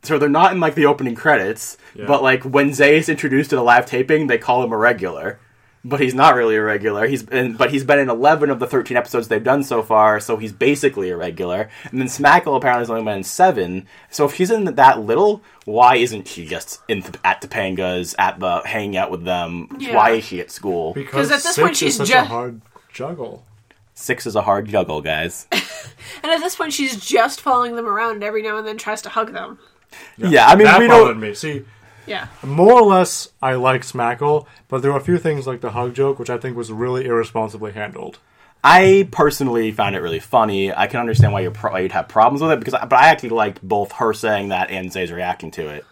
So they're not in like the opening credits, Yeah. but like when Zay is introduced to the live taping, they call him a regular. but he's not really a regular. He's been, but he's been in eleven of the thirteen episodes they've done so far, so he's basically a regular. And then Smackle apparently has only been in seven. So if he's in that little, why isn't she just in at Topanga's at the hanging out with them? Yeah. Why is she at school? Because at this six point she's such ju- a hard juggle. Six is a hard juggle, guys. And at this point, she's just following them around and every now and then tries to hug them. Yeah, I mean that we bothered don't. me. See, Yeah. more or less, I like Smackle, but there were a few things like the hug joke, which I think was really irresponsibly handled. I personally found it really funny. I can understand why, you're pro- why you'd have problems with it because, I, but I actually liked both her saying that and Zay's reacting to it.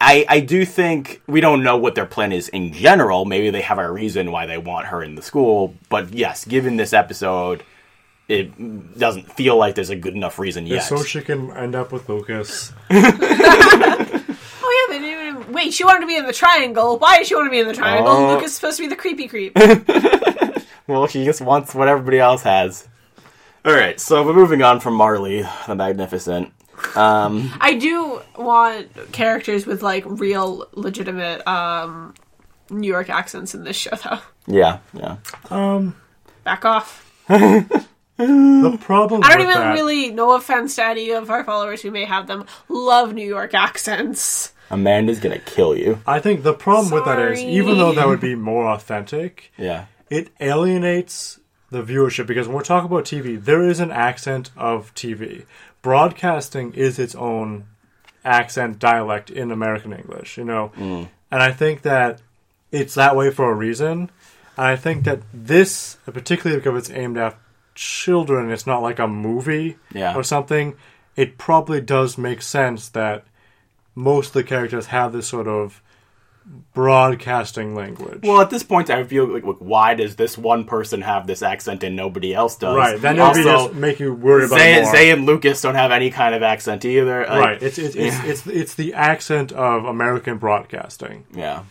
I, I do think we don't know what their plan is in general. Maybe they have a reason why they want her in the school. But yes, given this episode, it doesn't feel like there's a good enough reason yet. So she can end up with Lucas. Oh, yeah, they didn't even. Wait, she wanted to be in the triangle. Why did she want to be in the triangle? Oh. Lucas is supposed to be the creepy creep. well, she just wants what everybody else has. All right, so we're moving on from Marley the Magnificent. Um, I do want characters with, like, real, legitimate um, New York accents in this show, though. yeah, yeah. Um, Back off. The problem I don't with even that, really, no offense to any of our followers who may have them, love New York accents. Amanda's gonna kill you. I think the problem with that is, even though that would be more authentic, Yeah. it alienates the viewership because when we're talking about TV, there is an accent of TV. Broadcasting is its own accent dialect in American English, you know. Mm. And I think that it's that way for a reason. And I think that this, particularly because it's aimed at children, it's not like a movie Yeah. or something. It probably does make sense that most of the characters have this sort of broadcasting language. Well, at this point, I feel like, like, why does this one person have this accent and nobody else does? right, then it'll be also, just make you worry about Zay. Zay and Lucas don't have any kind of accent either. Like, right, it's it's, it's it's it's the accent of American broadcasting. yeah.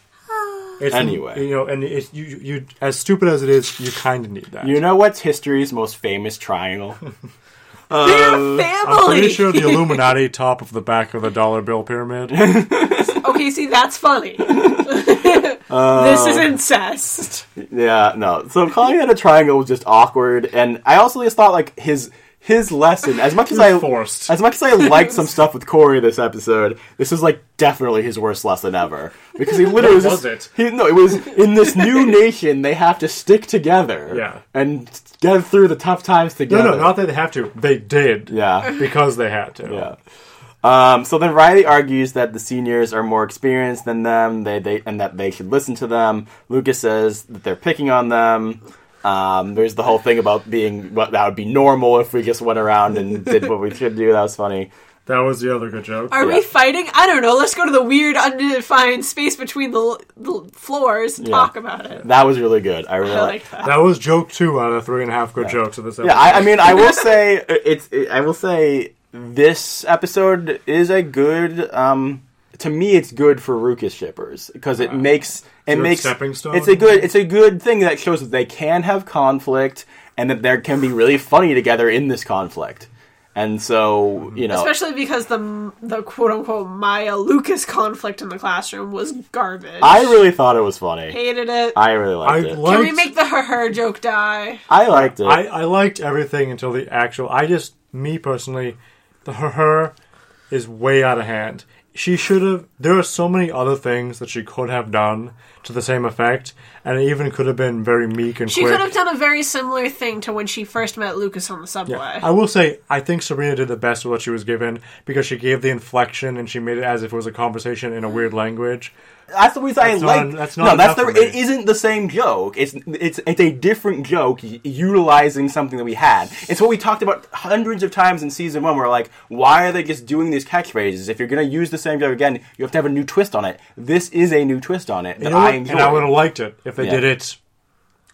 It's, Anyway. you know, and it's you, you you as stupid as it is, you kind of need that. You know what's history's most famous triangle? They're Uh, a I'm family! pretty sure the Illuminati top of the back of the dollar bill pyramid. Okay, see, that's funny. Uh, this is incest. yeah, no. So calling it a triangle was just awkward, and I also just thought like his his lesson, as much as I forced. as much as I liked some stuff with Corey this episode, this was like definitely his worst lesson ever because he literally was, was just- He, no, it was in this new nation they have to stick together, Yeah. and get through the tough times together. No, no, not that they have to. They did. yeah. Because they had to. Yeah. Um, so then Riley argues that the seniors are more experienced than them, they, they and that they should listen to them. Lucas says that they're picking on them. Um, there's the whole thing about being what that would be normal if we just went around and did what we should do. That was funny. That was the other good joke. Are Yeah. we fighting? I don't know. Let's go to the weird, undefined space between the, the floors and Yeah. talk about it. That was really good. I really I liked like that. That was joke two out of three and a half good jokes of this episode. Yeah, I, I mean, I will say it's. It, I will say this episode is a good. Um, to me, it's good for Rucas shippers because it makes it makes stepping stone? It's a good. It's a good thing that shows that they can have conflict and that there can be really funny together in this conflict. And so, mm-hmm. you know, Especially because the the quote unquote Maya Lucas conflict in the classroom was garbage. I really thought it was funny. hated it. I really liked I it. liked, Can we make the her her joke die? I liked it. I, I liked everything until the actual. I just, me personally, the her, her is way out of hand. She should have. There are so many other things that she could have done to the same effect, and it even could have been very meek and She quick. could have done a very similar thing to when she first met Lucas on the subway. I will say, I think Sabrina did the best with what she was given because she gave the inflection and she made it as if it was a conversation in a weird language. That's the reason I That's not like. en- that's not no, that's the. enough for me. It isn't the same joke. It's it's it's a different joke utilizing something that we had. It's what we talked about hundreds of times in season one. We're like, why are they just doing these catchphrases? If you're going to use the same joke again, you have to have a new twist on it. This is a new twist on it that You know I enjoy. And I would have liked it if they Yeah. did it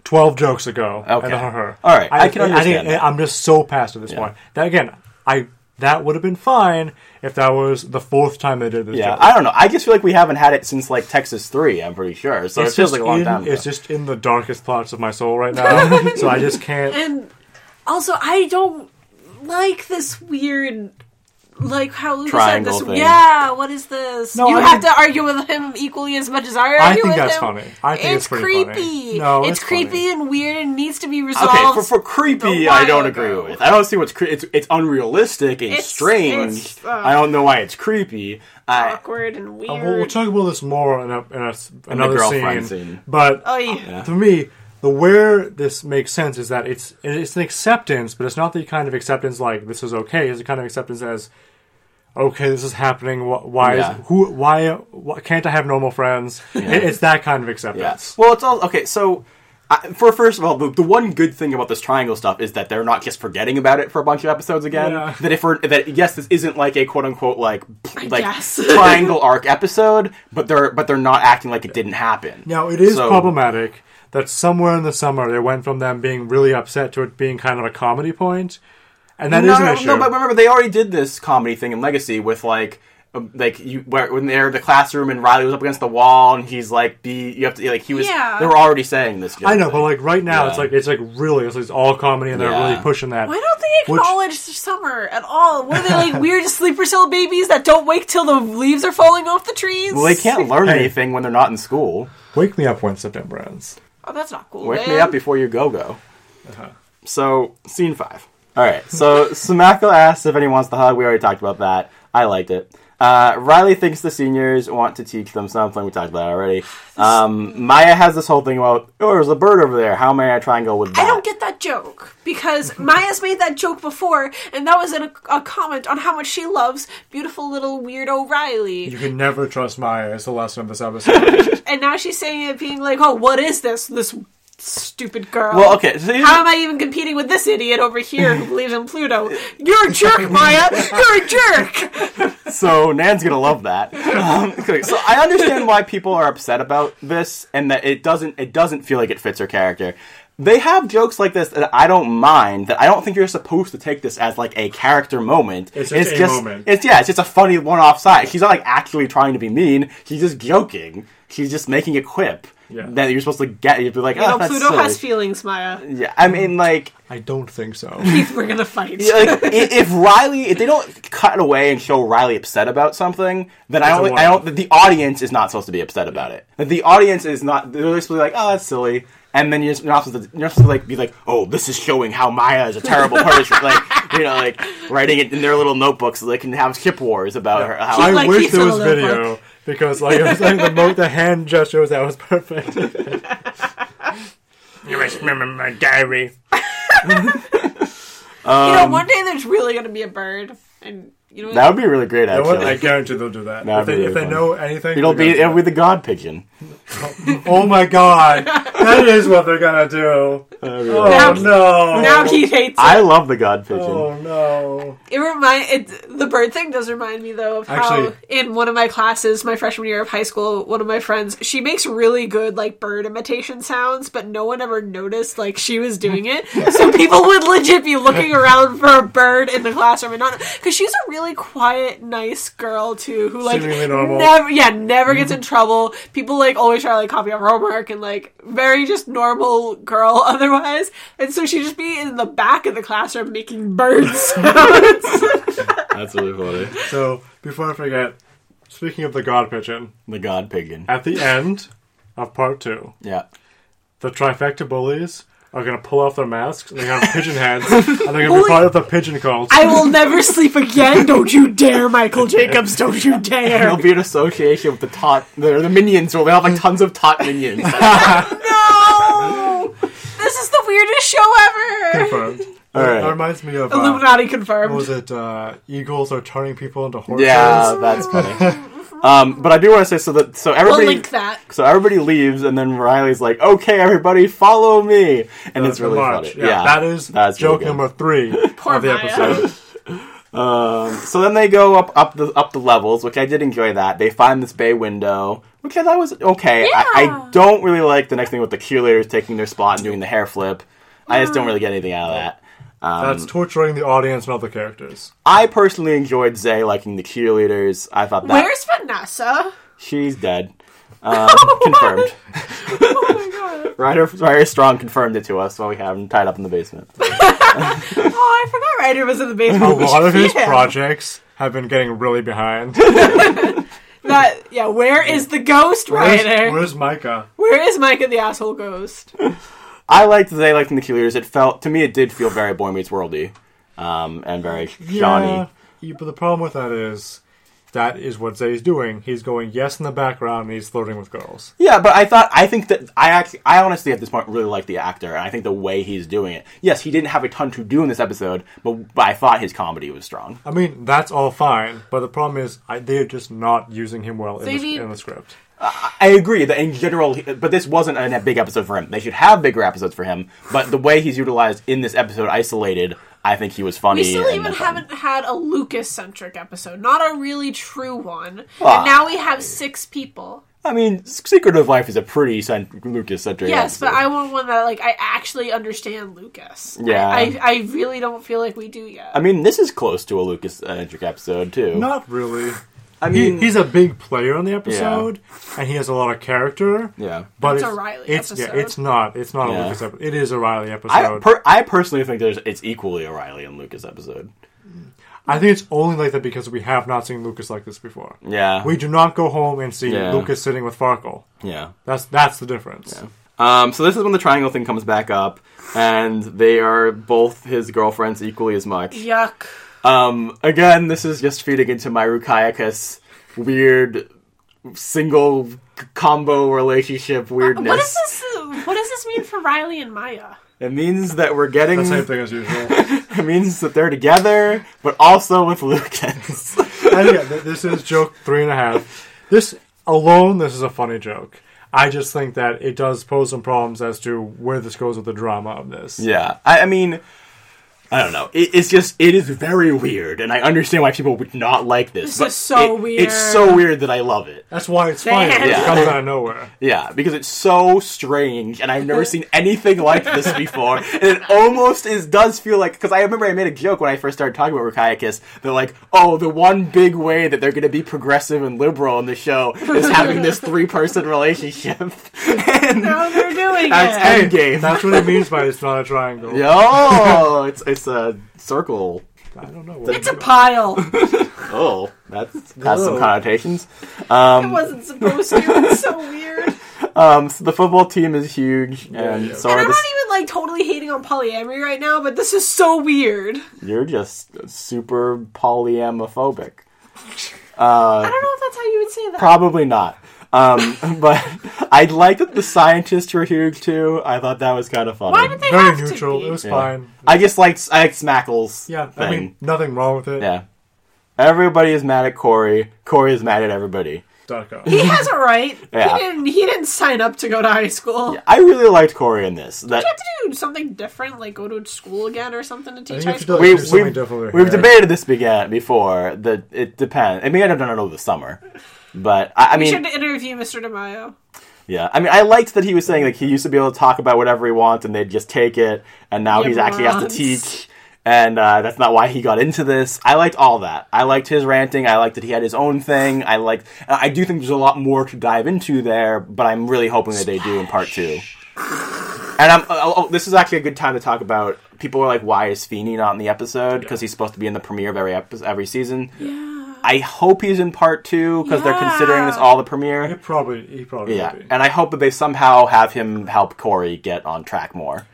twelve jokes ago. Okay. And her, her. All right, I can understand that. I'm just so past at this Yeah. point. That again, I that would have been fine if that was the fourth time they did this. yeah, joke. I don't know. I just feel like we haven't had it since like Texas three. I'm pretty sure. So it's it feels like a long in, time. ago. It's just in the darkest parts of my soul right now, so I just can't. And also, I don't like this weird, like how Luca said this. thing. Yeah, what is this? No, you I have mean- to argue with him equally as much as I argue with him. I think with that's him. funny. I think it's pretty funny. creepy. No, it's, it's creepy funny. and weird and needs to be resolved. Okay, for, for creepy, I don't agree ago. with. I don't see what's cre- it's it's unrealistic and It's- strange. it's, uh, I don't know why it's creepy. I, awkward and weird. Uh, we'll, we'll talk about this more in, a, in a, another girlfriend scene. scene. But oh yeah. to me, the where this makes sense is that it's it's an acceptance, but it's not the kind of acceptance like this is okay. It's the kind of acceptance as okay, this is happening. Why Yeah. is who? Why, why can't I have normal friends? It- it's that kind of yeah. acceptance. Well, it's all okay. So. I, for first of all, the, the one good thing about this triangle stuff is that they're not just forgetting about it for a bunch of episodes again. Yeah. That if we're that yes, this isn't like a quote unquote like like guess. triangle arc episode, but they're but they're not acting like it didn't happen. Now it is So- problematic that somewhere in the summer they went from them being really upset to it being kind of a comedy point, and that is no, an no, issue. no, but remember they already did this comedy thing in Legacy with like. um, Like you, where, when they're in the classroom and Riley was up against the wall and he's like, "Be you have to like he was." Yeah. They were already saying this. I know, thing. but like right now, Yeah. it's like it's like really it's, like all comedy, and they're Yeah. really pushing that. Why don't they Which- acknowledge summer at all? What are they like weird sleeper cell babies that don't wake till the leaves are falling off the trees? well, they can't learn Hey. anything when they're not in school. Wake me up when September ends. Oh, that's not cool. Wake man. me up before you go go. Uh-huh. So, scene five. All right. So, Smackle asks if anyone wants to hug. We already talked about that. I liked it. Uh, Riley thinks the seniors want to teach them something. We talked about that already. Um, Maya has this whole thing about, oh, there's a bird over there. How may I try and go with that? I don't get that joke because Maya's made that joke before, and that was in a, a comment on how much she loves beautiful little weirdo Riley. You can never trust Maya. Is the lesson of this episode. And now she's saying it, being like, "Oh, what is this? This stupid girl." Well, okay. So How am I even competing with this idiot over here who believes in Pluto? You're a jerk, Maya. You're a jerk. so Nan's gonna love that. Um, okay, so I understand why people are upset about this, and that it doesn't it doesn't feel like it fits her character. They have jokes like this that I don't mind. That I don't think you're supposed to take this as like a character moment. It's just a moment. It's yeah, it's just a funny one-off side. She's not like actually trying to be mean. She's just joking. She's just making a quip Yeah. that you're supposed to get. You'd be like, You oh, know, that's Pluto silly." has feelings, Maya. Yeah, I mean, like, I don't think so. We're gonna fight. like if Riley, if they don't cut away and show Riley upset about something, then I don't, I don't. The audience is not supposed to be upset about it. The audience is not. They're supposed to be like, oh, that's silly. And then you're you're not supposed to, you're not supposed to like be like, oh, this is showing how Maya is a terrible person. like, you know, like writing it in their little notebooks so they can have ship wars about her. How, I like wish there was a little video because like it was like the mo- the hand gestures that was perfect. you must remember my diary. you know, um, one day there's really gonna be a bird, and you know, that would be really great. You know what? I guarantee they'll do that. That'd if they, be if they fun. know anything, it'll they're be gonna it'll be the God pigeon. Do. Oh my god, that is what they're gonna do. Oh Now- no! now he hates it. I love the God oh, pigeon. Oh no! It remind it. The bird thing does remind me though of how Actually- in one of my classes, my freshman year of high school, one of my friends she makes really good like bird imitation sounds, but no one ever noticed like she was doing it. so people would legit be looking around for a bird in the classroom and not because she's a really quiet, nice girl too, who like Seemingly normal. never, yeah, never gets in trouble. People like always try to like copy her homework and like very just normal girl otherwise. And so she'd just be in the back of the classroom making bird sounds. That's really funny. So before I forget, speaking of the god pigeon, The God pigeon. at the end of part two, Yeah. the trifecta bullies are gonna pull off their masks and they have pigeon heads and they're gonna be Holy- part of the pigeon cult. I will never sleep again. Don't you dare, Michael Jacobs. Don't you dare. There'll be an association with the tot, the, the minions. Will they have like tons of tot minions? No! This is the weirdest show ever. Confirmed. All right. That reminds me of uh, Illuminati what confirmed. was it? Uh, eagles are turning people into horses. yeah, that's funny. Um, but I do want to say so that so We'll everybody link that. so everybody leaves and then Riley's like, "Okay, everybody, follow me," and That's it's really funny. Yeah, that is that's joke really number three Poor of the episode. Um, so then they go up up the up the levels, which I did enjoy. That they find this bay window, which I thought was okay. I, I don't really like the next thing with the cheerleaders taking their spot and doing the hair flip. I just don't really get anything out of that. Um, That's torturing the audience and other characters. I personally enjoyed Zay liking the cheerleaders. I thought that Where's Vanessa? she's dead. Um, confirmed. Oh my god. Ryder, Ryder Strong confirmed it to us while we have him tied up in the basement. Oh, I forgot Ryder was in the basement. A lot of his Yeah. projects have been getting really behind. That yeah, where is the ghost Where's, writer? where's Micah? Where is Micah the asshole ghost? I liked they liked the Killers. It felt to me it did feel very Boy Meets Worldy, um, and very Johnny. Yeah, yeah, but the problem with that is that is what Zay's doing. He's going yes in the background and he's flirting with girls. Yeah, but I thought I think that I actually I honestly at this point really like the actor, and I think the way he's doing it. Yes, he didn't have a ton to do in this episode, but, but I thought his comedy was strong. I mean, that's all fine, but the problem is I, they're just not using him well in, the, need- in the script. I agree that in general, but this wasn't a big episode for him. They should have bigger episodes for him. But the way he's utilized in this episode, isolated, I think he was funny. We still even haven't had a Lucas centric episode, not a really true one. Ah. and now we have six people. I mean, Secret of Life is a pretty cent- Lucas centric. Yes, but I want one that like I actually understand Lucas. Yeah. I, I, I really don't feel like we do yet. I mean, this is close to a Lucas centric episode too. Not really. I He, he's a big player on the episode, and he has a lot of character. yeah. But It's it's a Riley it's, episode. Yeah, it's not. It's not Yeah. a Lucas episode. It is a Riley I episode. per- I personally think there's it's equally a Riley and Lucas episode. I think it's only like that because we have not seen Lucas like this before. Yeah, We do not go home and see Yeah. Lucas sitting with Farkle. yeah. That's that's the difference. Um, so this is when the triangle thing comes back up, and they are both his girlfriends equally as much. Yuck. Um, again, this is just feeding into my Rukaiakus weird single combo relationship weirdness. What does this? What does this mean for Riley and Maya? It means that we're getting. The same thing as usual. It means that they're together, but also with Lucas. and yeah, this is joke three and a half. This alone, this is a funny joke. I just think that it does pose some problems as to where this goes with the drama of this. yeah, I, I mean, I don't know. It, it's just it is very weird, and I understand why people would not like this. This but is so it- weird. It's so weird that I love it. That's why it's funny. Damn. It Yeah. comes out of nowhere. Yeah, because it's so strange, and I've never seen anything like this before. And it almost is does feel like because I remember I made a joke when I first started talking about Rukaiakis. They're like, oh, the one big way that they're going to be progressive and liberal in the show is having this three person relationship. and Now they're doing that's it. Endgame. That's what it means by it's not a triangle. oh, it's it's a uh, circle. I don't know. It's a pile. Oh, that's has some Whoa. connotations. it um, wasn't supposed to. It's so weird. Um, so the football team is huge, and yeah. so And are I'm the not even like totally hating on polyamory right now, but this is so weird. You're just super polyamophobic. I don't uh, know if that's how you would say that. Probably not. Um, but I liked that the scientists were huge too. I thought that was kind of funny. Why did they Very have neutral. to be? It was Yeah. fine. I just liked I liked Smackle's Yeah, thing. I mean, nothing wrong with it. yeah. Everybody is mad at Corey. Corey is mad at everybody. Darko. He has a right. Yeah. He didn't. He didn't sign up to go to high school. I really liked Corey in this. That You have to do something different, like go to school again or something to teach you high have to school. do, we, like, do something we've, different with we've hair. debated this began before. That it depends. I mean, I don't know the summer, but I, I we mean, should interview Mr. DeMaio. Yeah, I mean, I liked that he was saying like he used to be able to talk about whatever he wants, and they'd just take it, and now Yeah, he's actually has to morons. teach, and uh, that's not why he got into this. I liked all that. I liked his ranting. I liked that he had his own thing. I liked. I do think there's a lot more to dive into there, but I'm really hoping that they do in part two. And I'm. Oh, oh, this is actually a good time to talk about. People are like, "Why is Feeney not in the episode?" Because he's supposed to be in the premiere of every episode, every season. Yeah. I hope he's in part two because they're considering this all the premiere. He probably, he probably Yeah, would be. and I hope that they somehow have him help Corey get on track more.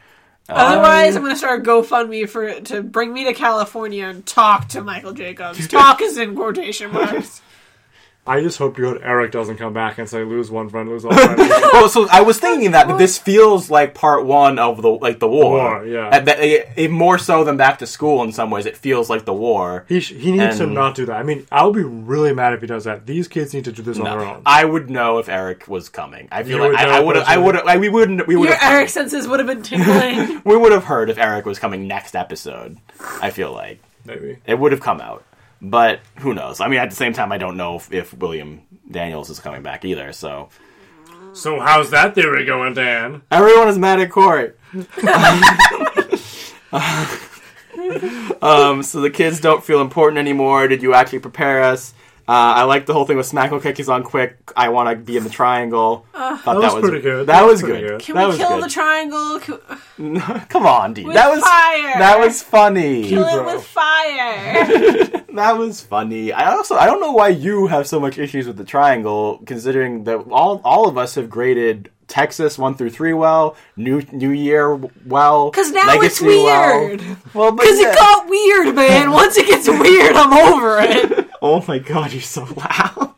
Otherwise, um, I'm going to start a GoFundMe for to bring me to California and talk to Michael Jacobs. Talk is in quotation marks. I just hope good Eric doesn't come back and say lose one friend, lose all friends. Oh, so I was thinking that, that this feels like part one of the like the war. war, yeah. And that it, it- more so than back to school in some ways. It feels like the war. he sh- he needs to not do that. I mean, I'll be really mad if he does that. These kids need to do this on their own. I would know if Eric was coming. I feel You like would I- I would have. I would have. Like, we wouldn't. We would Your have. Eric senses would have been tingling. We would have heard if Eric was coming next episode. I feel like Maybe. it would have come out. But who knows? I mean, at the same time, I don't know if, if William Daniels is coming back either. So So how's that theory going, Dan? Everyone is mad at Corey. um, so the kids don't feel important anymore. Did you actually prepare us? Uh, I like the whole thing with Smackle Kick is on quick. I want to be in the triangle. Thought That was pretty good. That, That was was good. good. Can that we was kill good. the triangle? Can- Come on, dude. With that was fire. that was funny. Kill it with fire. That was funny. I also I don't know why you have so much issues with the triangle, considering that all all of us have graded Texas one through three well, New New Year well, Because now it's Legacy well. weird. Well, but Because yeah. it got weird, man. Once it gets weird, I'm over it. Oh my god, you're so loud.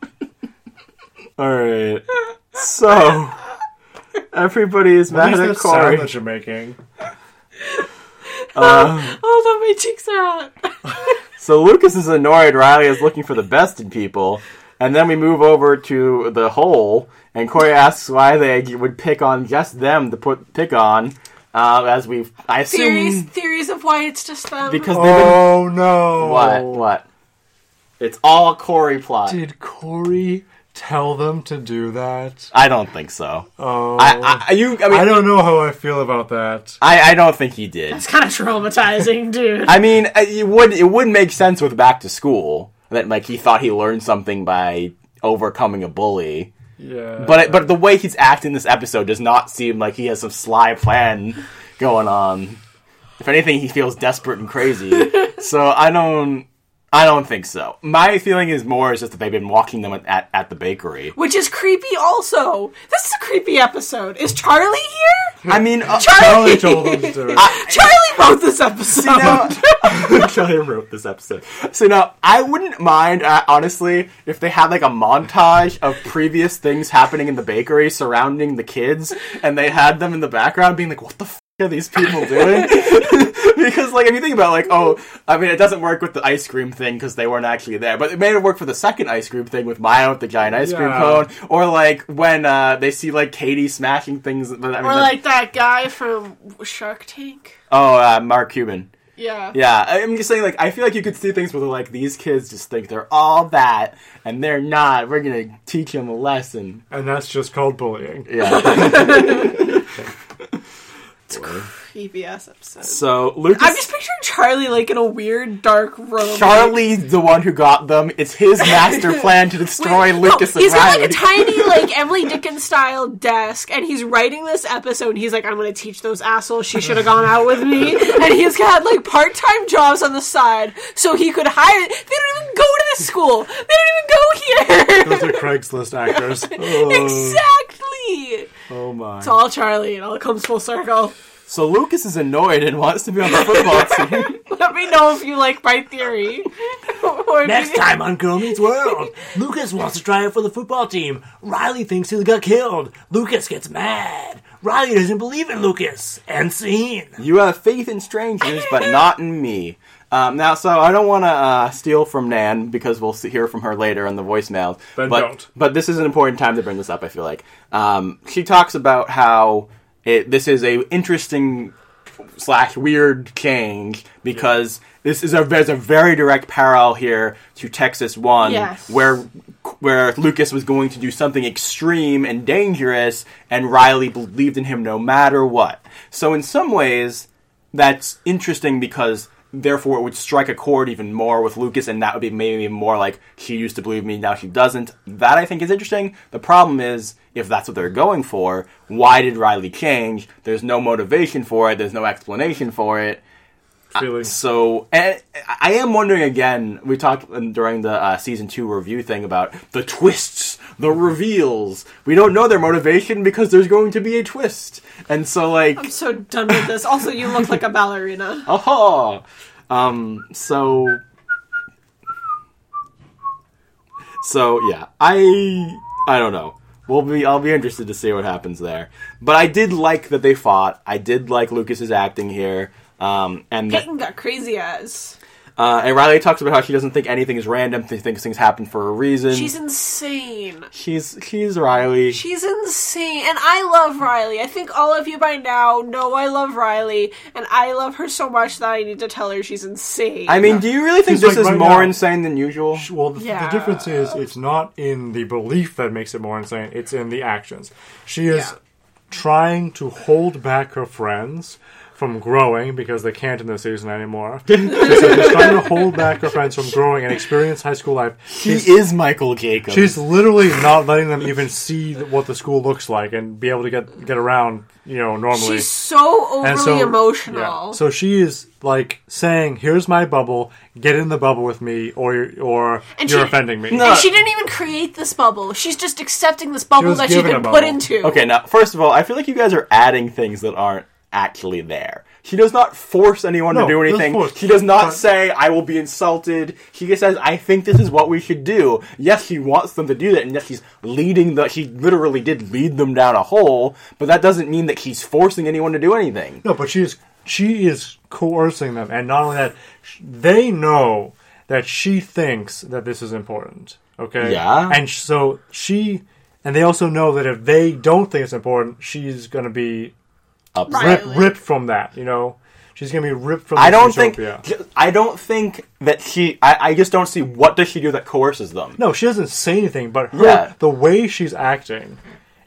Alright. So everybody is What mad is at that sound Corey. that you're making? Uh, Hold on, my cheeks are out. so Lucas is annoyed Riley is looking for the best in people. And then we move over to the hole, and Corey asks why they would pick on just them to put pick on. Uh, as we, I assume, Theories, theories of why it's just them. because they've been Oh no! what what. It's all Corey plot. Did Corey tell them to do that? I don't think so. Oh, I, I, you, I mean, I don't know how I feel about that. I, I don't think he did. it's kind of traumatizing, dude. I mean, uh, it would it would make sense with back to school that like he thought he learned something by overcoming a bully. Yeah, But but the way he's acting this episode does not seem like he has some sly plan going on. If anything, he feels desperate and crazy. so I don't I don't think so. My feeling is more is just that they've been walking them at, at the bakery. Which is creepy also. This is a creepy episode. Is Charlie here? I mean, uh, Charlie! Charlie told them to do it. Charlie wrote this episode. now, Charlie wrote this episode. So now, I wouldn't mind, uh, honestly, if they had like a montage of previous things happening in the bakery surrounding the kids, and they had them in the background being like, "What the f- are these people doing?" because, like, if you think about, like, oh, I mean, it doesn't work with the ice cream thing because they weren't actually there, but it made it work for the second ice cream thing with Maya with the giant ice cream Yeah. cone, or like when uh, they see like Katie smashing things. I mean, or that- like that guy from Shark Tank. oh, uh, Mark Cuban. Yeah. Yeah, I- I'm just saying, like, I feel like you could see things where they're like, these kids just think they're all that, and they're not. We're gonna teach them a lesson. and that's just called bullying. Yeah. Creepy ass episode. so Lucas, I'm just picturing Charlie like in a weird dark room. Charlie's the one who got them. It's his master plan to destroy Wait, Lucas no, he's got like a tiny, like Emily Dickens style desk, and he's writing this episode. And he's like, "I'm going to teach those assholes. She should have gone out with me." And he's got like part time jobs on the side, so he could hire. They don't even go to this school. They don't even go here. Those are Craigslist actors. exactly. Oh my! It's all Charlie. It all comes full circle. So Lucas is annoyed and wants to be on the football team. Let me know if you like my theory. Next time on Girl Meets World, Lucas wants to try out for the football team. Riley thinks he got killed. Lucas gets mad. Riley doesn't believe in Lucas. And scene. You have faith in strangers, but not in me. Um, now, so I don't want to uh, steal from Nan because we'll hear from her later in the voicemail. Then but, don't. But this is an important time to bring this up. I feel like um, she talks about how it, this is a interesting slash weird change because this is a there's a very direct parallel here to Texas One, Yes. where where Lucas was going to do something extreme and dangerous, and Riley believed in him no matter what. So in some ways, that's interesting because therefore it would strike a chord even more with Lucas, and that would be maybe more like she used to believe me, now she doesn't. That I think is interesting. The problem is if that's what they're going for, why did Riley change? There's no motivation for it. There's no explanation for it. Feeling. So, and I am wondering again. We talked during the uh, season two review thing about the twists, the reveals. We don't know their motivation because there's going to be a twist, and so like, I'm so done with this. Also, you look like a ballerina. aha. Um. So. So yeah, I I don't know. We'll be I'll be interested to see what happens there. But I did like that they fought. I did like Lucas's acting here. Um, and that- Peyton got crazy as. Uh, and Riley talks about how she doesn't think anything is random. She thinks things happen for a reason. She's insane. she's she's Riley. She's insane. And I love Riley. I think all of you by now know I love Riley. And I love her so much that I need to tell her she's insane. I mean, do you really think She's this like is right more now- insane than usual? Well, the, Yeah. the difference is it's not in the belief that makes it more insane, it's in the actions. She is Yeah. trying to hold back her friends from growing because they can't in this season anymore. she said she's trying to hold back her friends from growing and experience high school life. He is Michael Jacobs. She's literally not letting them even see what the school looks like and be able to get get around, you know, normally. She's so overly so- emotional. yeah. So she is like saying, "Here's my bubble. Get in the bubble with me, or or And you're she- offending me." No. and she didn't even create this bubble. She's just accepting this bubble was that she's given been put into. Okay, now first of all, I feel like you guys are adding things that aren't actually there. She does not force anyone No, to do anything. She does not say, I will be insulted. She just says, I think this is what we should do. Yes, she wants them to do that, and yes, she's leading the. She literally did lead them down a hole, but that doesn't mean that she's forcing anyone to do anything. No, but she is she is coercing them, and not only that, they know that she thinks that this is important. Okay, Yeah. and so she, and they also know that if they don't think it's important, she's going to be Upset. ripped, Riley. ripped from that. You know, she's going to be ripped from. I don't think. utopia. I don't think that she. I, I just don't see what does she do that coerces them. No, she doesn't say anything, but her, Yeah. the way she's acting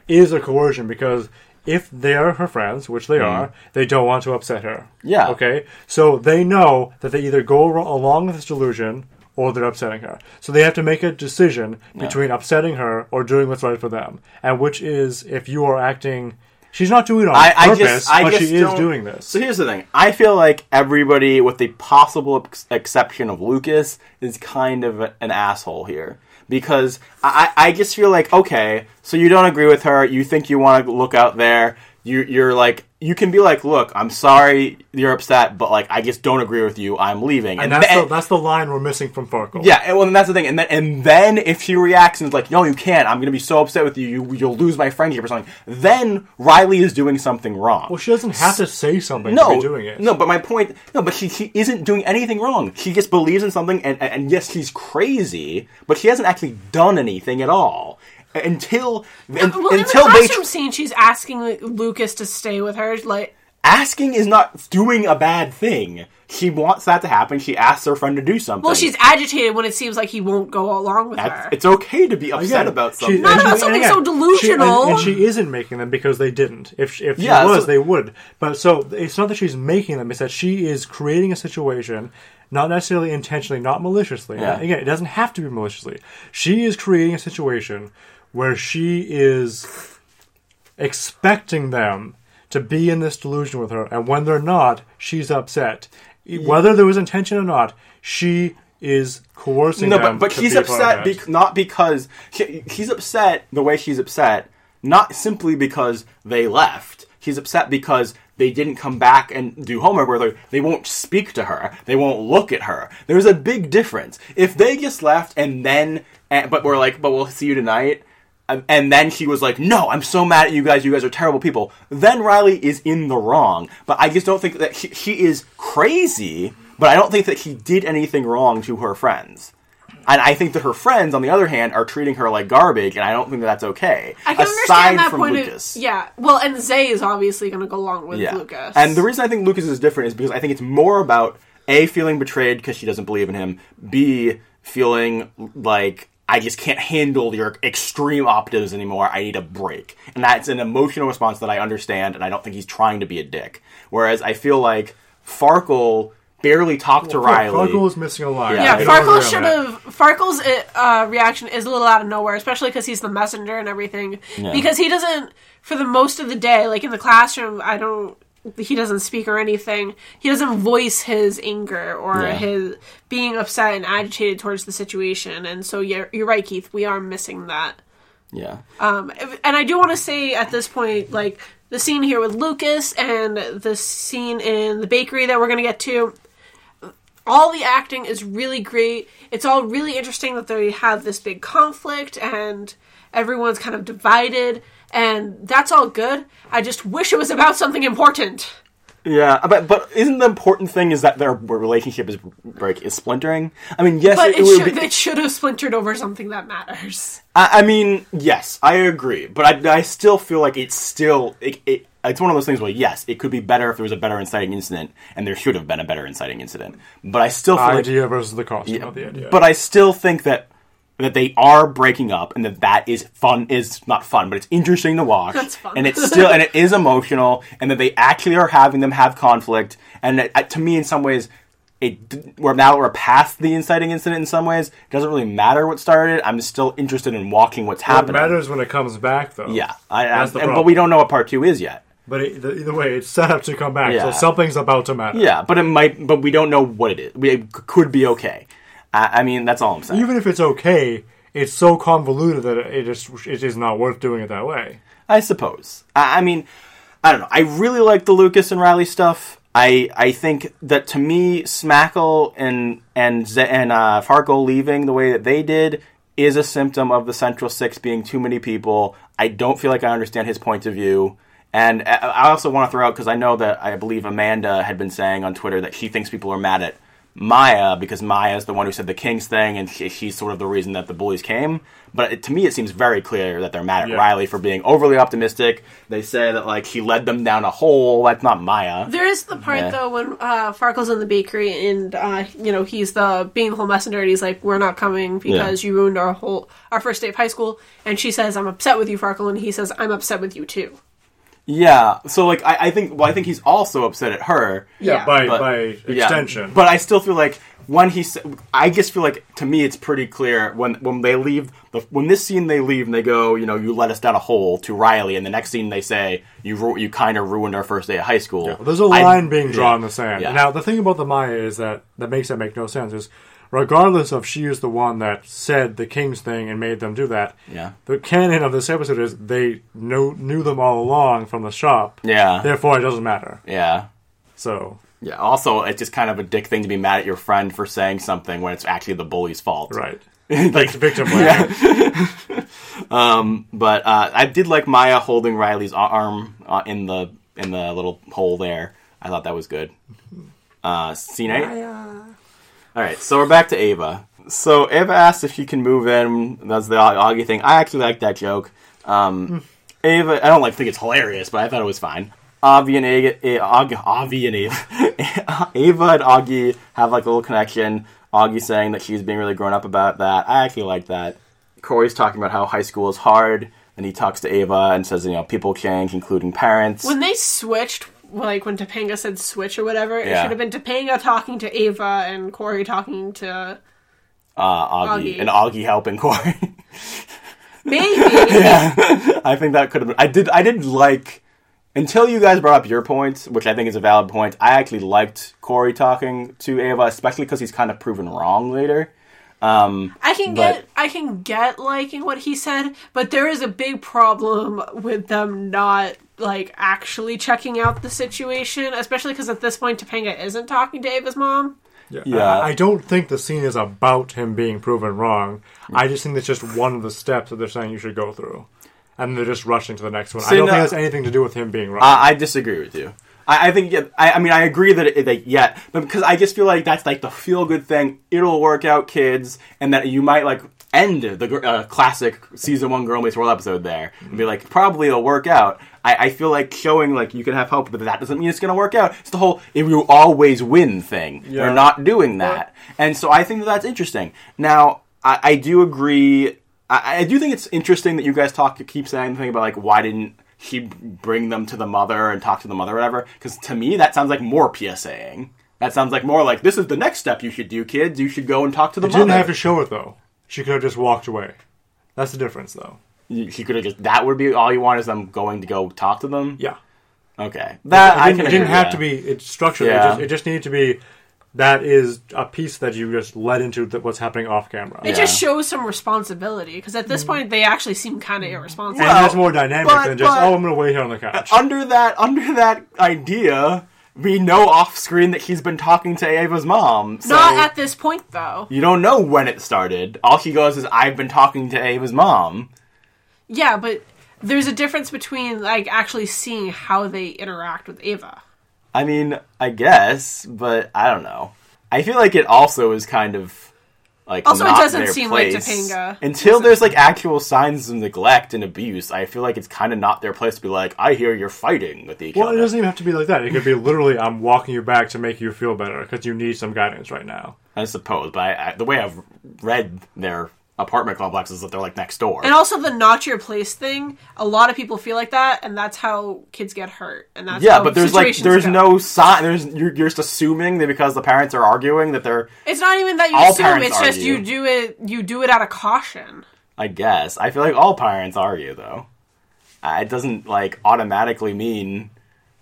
is a coercion because if they're her friends, which they hmm. are, they don't want to upset her. Yeah. Okay? So they know that they either go along with this delusion or they're upsetting her. So they have to make a decision between upsetting her or doing what's right for them. And which is if you are acting. She's not doing it on I, I purpose, just, I but just she is don't- doing this. So here's the thing: I feel like everybody, with the possible ex- exception of Lucas, is kind of an asshole here. Because I, I I just feel like okay, so you don't agree with her, you think you want to look out there, you you're like you can be like, look, I'm sorry you're upset, but like I just don't agree with you, I'm leaving, and that's, then- the, that's the line we're missing from Farkle. yeah, and, well, and that's the thing. And then, and then if she reacts and is like, "No, you can't. I'm going to be so upset with you. you. You'll lose my friendship or something." Then Riley is doing something wrong. Well, she doesn't have to say something no, to be doing it. no. But my point, no. But she, she isn't doing anything wrong. She just believes in something, and, and, and yes, she's crazy, but she hasn't actually done anything at all until un- Well, in the until they classroom scene, she's asking Lucas to stay with her. Like, asking is not doing a bad thing. She wants that to happen. She asks her friend to do something. well, she's agitated when it seems like he won't go along with That's- her. it's okay to be upset Again, about she- something. Not about she- something and so delusional. She, and, and she isn't making them because they didn't. If she, if she Yeah, was, so- they would. But so it's not that she's making them; it's that she is creating a situation, not necessarily intentionally, not maliciously. Yeah. Again, it doesn't have to be maliciously. She is creating a situation where she is expecting them to be in this delusion with her, and when they're not, she's upset. Whether there was intention or not, she is coercing No, them. but, but he's be a part of upset bec- not because he, he's upset the way she's upset, not simply because they left. He's upset because they didn't come back and do homework with her. They won't speak to her. They won't look at her. There's a big difference. If they just left and then, and, but we're like, but we'll see you tonight. And, and then she was like, "No, I'm so mad at you guys. You guys are terrible people." Then Riley is in the wrong. But I just don't think that she, she is crazy. But I don't think that she did anything wrong to her friends. And I think that her friends, on the other hand, are treating her like garbage, and I don't think that that's okay. I can Aside understand that from point Lucas. of yeah. Well, and Zay is obviously going to go along with Yeah. Lucas. And the reason I think Lucas is different is because I think it's more about A, feeling betrayed because she doesn't believe in him, B, feeling like I just can't handle your extreme optimism anymore. I need a break. And that's an emotional response that I understand, and I don't think he's trying to be a dick. Whereas I feel like Farkle barely talked to Riley. Farkle is missing a lot. Yeah, yeah, I don't Farkle should have. Farkle's uh, reaction is a little out of nowhere, especially because he's the messenger and everything. Because he doesn't, for the most of the day, like in the classroom, I don't. He doesn't speak or anything. He doesn't voice his anger or Yeah. his being upset and agitated towards the situation. And so, you're, you're right, Keith. We are missing that. Yeah. Um, and I do want to say at this point, like the scene here with Lucas and the scene in the bakery that we're going to get to, all the acting is really great. It's all really interesting that they have this big conflict and everyone's kind of divided, and that's all good. I just wish it was about something important. Yeah, but but isn't the important thing is that their relationship is break is splintering? I mean, yes, But it, it, would should, be. it should have splintered over something that matters. I, I mean, yes, I agree, but I, I still feel like it's still it, it. It's one of those things where yes, it could be better if there was a better inciting incident, and there should have been a better inciting incident. But I still feel like idea versus the costume of the idea. but I still think that that they are breaking up and that that is fun is not fun but it's interesting to watch That's fun. and it's still and it is emotional and that they actually are having them have conflict and it, to me in some ways it we're now we're past the inciting incident in some ways it doesn't really matter what started i'm still interested in watching what's It happening It matters when it comes back, though. yeah I, I, That's the and, but problem. we don't know what part two is yet But it, the, either way, it's set up to come back, Yeah. so something's about to matter. yeah but it might but we don't know what it is we, it c- could be okay I, I mean that's all i'm saying Even if it's okay, it's so convoluted that it is it is not worth doing it that way. I suppose. I, I mean, I don't know. I really like the Lucas and Riley stuff. I I think that to me, Smackle and and Z- and uh, Farkle leaving the way that they did is a symptom of the Central Six being too many people. I don't feel like I understand his point of view. And I I also want to throw out because I know that I believe Amanda had been saying on Twitter that she thinks people are mad at Maya because Maya is the one who said the Kings thing, and she, she's sort of the reason that the bullies came. But it, to me, it seems very clear that they're mad at Yeah. Riley for being overly optimistic. They say that like he led them down a hole. That's not Maya. There is the part Yeah. though when uh, Farkle's in the bakery and uh, you know he's the being the whole messenger and he's like, "We're not coming because you ruined our whole our first day of high school." And she says, "I'm upset with you, Farkle," and he says, "I'm upset with you too." Yeah. So like I, I think well I think he's also upset at her. Yeah. by But- by Yeah. extension. But I still feel like when he, s- I just feel like to me it's pretty clear when when they leave the when this scene they leave and they go, you know, you let us down a hole to Riley, and the next scene they say you ru- you kind of ruined our first day of high school. Well, There's a I- line being drawn yeah. in the sand. Yeah. Now, the thing about the Maya is that that makes that make no sense. Is regardless of she is the one that said the king's thing and made them do that. Yeah. The canon of this episode is they knew knew them all along from the shop. Yeah. Therefore, it doesn't matter. Yeah. So Yeah. Also, it's just kind of a dick thing to be mad at your friend for saying something when it's actually the bully's fault. right, like, the victim blaming. but uh, I did like Maya holding Riley's arm uh, in the in the little hole there. I thought that was good. Uh, scene eight. All right, so we're back to Ava. So Ava asks if she can move in. That's the Auggie thing. I actually like that joke. Um, Ava, I don't like think it's hilarious, but I thought it was fine. Avi and Ava, eh, Auggie, Avi and Ava, Ava and Auggie have like a little connection. Auggie saying that she's being really grown up about that. I actually like that. Corey's talking about how high school is hard, and he talks to Ava and says, you know, people change, including parents. When they switched, like when Topanga said switch or whatever, it should have been Topanga talking to Ava and Corey talking to uh, Auggie, Auggie. and Auggie helping Corey. maybe. yeah, I think that could have been. I did. I did like until you guys brought up your point, which I think is a valid point. I actually liked Corey talking to Ava, especially because he's kind of proven wrong later. Um, I can But- get I can get liking what he said, but there is a big problem with them not like actually checking out the situation, especially because at this point Topanga isn't talking to Ava's mom. Yeah. Yeah. I, I don't think the scene is about him being proven wrong. I just think it's just one of the steps that they're saying you should go through. And they're just rushing to the next one. I don't no- think it has anything to do with him being wrong. I, I disagree with you. I, I think. Yeah, I, I mean, I agree that it, that yeah, but because I just feel like that's like the feel good thing. It'll work out, kids, and that you might like end the uh, classic season one Girl Meets World episode there and be like, probably it'll work out. I, I feel like showing like you can have hope, but that doesn't mean it's going to work out. It's the whole if you always win thing. Yeah. They're not doing that, and so I think that that's interesting. Now, I, I do agree. I, I do think it's interesting that you guys talk keep saying the thing about like why didn't he bring them to the mother and talk to the mother or whatever? Because to me that sounds like more PSAing. That sounds like more like this is the next step you should do, kids. You should go and talk to the She mother. didn't have to show it though. She could have just walked away. That's the difference, though. She could have just that would be all you want is them going to go talk to them. Yeah, Okay, that it I didn't, can it didn't have with to be. It's structured. It, just, it just needed to be. That is a piece that you just led into th- what's happening off camera. It Yeah. just shows some responsibility because at this Mm. point they actually seem kind of irresponsible. and that's more dynamic but- than just but- oh, I'm going to wait here on the couch. under that under that idea. We know off screen that he's been talking to Ava's mom. So Not at this point though. you don't know when it started. All she goes is, "I've been talking to Ava's mom." Yeah, but there's a difference between like actually seeing how they interact with Ava. I mean, I guess, but I don't know. I feel like it also is kind of like Also, it doesn't their seem like place. Topanga. until there's like actual signs of neglect and abuse. I feel like it's kind of not their place to be like, "I hear you're fighting with each well, it doesn't even have to be like that. It could be literally, I'm walking you back to make you feel better because you need some guidance right now. I suppose, but I, I, the way I've read their apartment complexes that they're like next door. And also the not your place thing. A lot of people feel like that, and that's how kids get hurt. And that's yeah, how but there's like there's go. no sign. There's you're, you're just assuming that because the parents are arguing that they're. It's not even that you assume. It's just you do it. You do it out of caution. I guess I feel like all parents argue though. Uh, it doesn't like automatically mean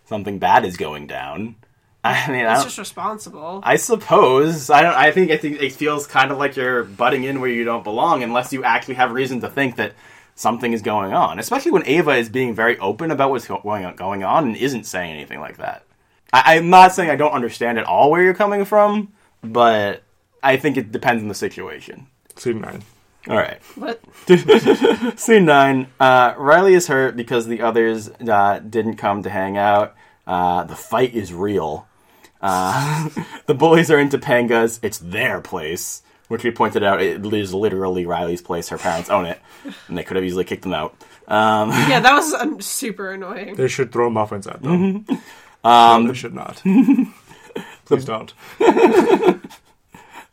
something bad is going down. I mean, I It's don't, just responsible. I suppose I don't. I think I think it feels kind of like you're butting in where you don't belong, unless you actually have reason to think that something is going on. Especially when Ava is being very open about what's going on, going on and isn't saying anything like that. I, I'm not saying I don't understand at all where you're coming from, but I think it depends on the situation. Scene nine. All right. But Scene nine. Uh, Riley is hurt because the others uh, didn't come to hang out. Uh, the fight is real. Uh, the bullies are in Topanga's. It's their place, which we pointed out it is literally Riley's place. Her parents own it, and they could have easily kicked them out. Um, yeah, that was um, super annoying. They should throw muffins at them. Mm-hmm. Um, no, they should not. Please don't.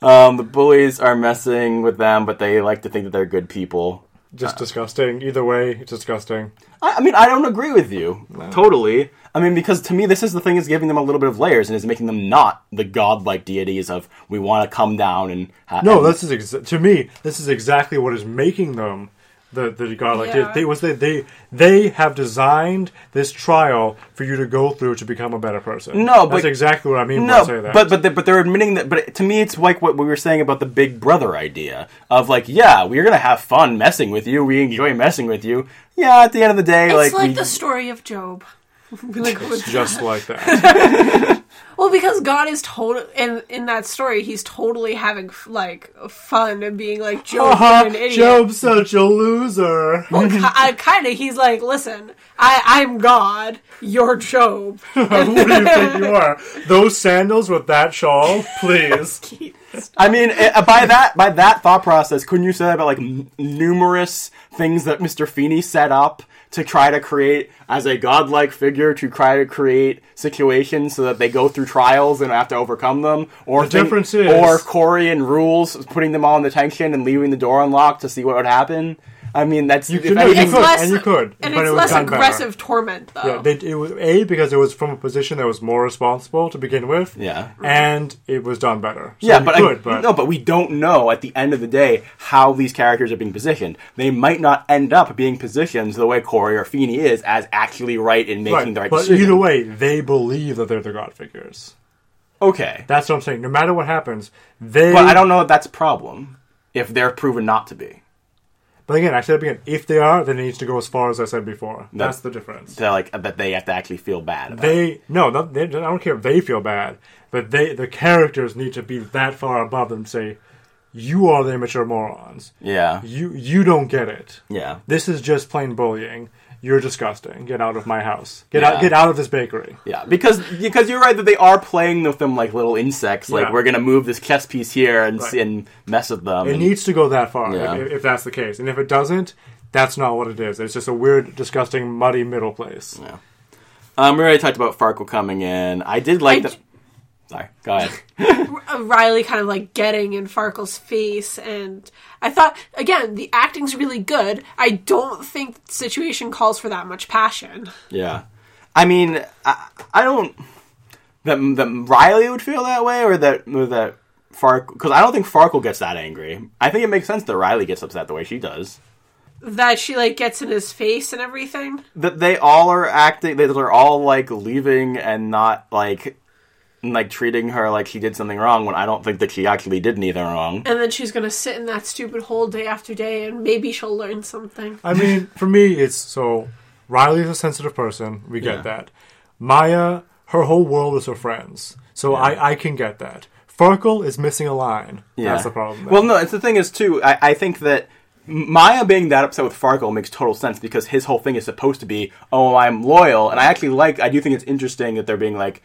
um, the bullies are messing with them, but they like to think that they're good people. Just disgusting. Either way, it's disgusting. I, I mean, I don't agree with you totally. I mean, because to me, this is the thing is giving them a little bit of layers and is making them not the godlike deities of we want to come down and ha- No, and- this is exa- to me. This is exactly what is making them the the godlike. Yeah. They, they was they, they they have designed this trial for you to go through to become a better person. No, that's but- exactly what I mean when I say no, that. but but they, but they're admitting that. But to me, it's like what we were saying about the Big Brother idea of like, yeah, we're gonna have fun messing with you. We enjoy messing with you. Yeah, at the end of the day, It's like, like, we, the story of Job. Like, with- just like that. well, because God is total in in that story, he's totally having like fun and being like Job, Haha, you're an idiot. Job's such a loser. Well, ki- I, kind of. He's like, listen, I, I'm God. You're Job. Who do you think you are? Those sandals with that shawl, please. I mean, eh, by that by that thought process, couldn't you say that about like n- numerous things that Mr. Feeney set up to try to create as a godlike figure to try to create situations so that they go through trials and have to overcome them, or The difference is- or Corey and rules putting them all in detention and leaving the door unlocked to see what would happen. I mean, that's You if could- anything- you It's could, less, and you could, and but it's it was less done better. aggressive torment, though. Yeah, they, it was a because it was from a position that was more responsible to begin with. Yeah. and it was done better. So Yeah, you but, could, I, but no, but we don't know at the end of the day how these characters are being positioned. They might not end up being positioned the way Corey or Feeney is as actually right in making right, the right but decision. either way, they believe that they're the god figures. okay, That's what I'm saying. No matter what happens, they. but I don't know that that's a problem if they're proven not to be. But again, I said again, if they are, then it needs to go as far as I said before. That's the difference. They're like that they have to actually feel bad. About it. They no, not, they, I don't care if they feel bad, but they the characters need to be that far above them. To say, you are the immature morons. Yeah, You you don't get it. yeah, This is just plain bullying. You're disgusting. Get out of my house. Get Yeah. out. Get out of this bakery. yeah. Because because you're right that they are playing with them like little insects. Like Yeah. we're gonna move this chess piece here and Right. and mess with them. It and- needs to go that far Yeah. if, if that's the case. And if it doesn't, that's not what it is. It's just a weird, disgusting, muddy middle place. um, we already talked about Farkle coming in. I did like I the. Sorry, go ahead. Riley kind of like getting in Farkle's face, and I thought again the acting's really good. I don't think the situation calls for that much passion. Yeah, I mean, I, I don't that that Riley would feel that way, or that or that Fark because I don't think Farkle gets that angry. I think it makes sense that Riley gets upset the way she does. That she like gets in his face and everything. That they all are acting, that they're all like leaving and not like like treating her like she did something wrong when I don't think that she actually did anything wrong. And then she's gonna sit in that stupid hole day after day, and maybe she'll learn something. I mean, for me, it's so. Riley's a sensitive person. We get Yeah. that. Maya, her whole world is her friends. So I, I can get that. Farkle is missing a line. Yeah. That's the problem. there. Well, no, it's the thing is too. I, I think that Maya being that upset with Farkle makes total sense because his whole thing is supposed to be, oh, I'm loyal, and I actually like. I do think it's interesting that they're being like.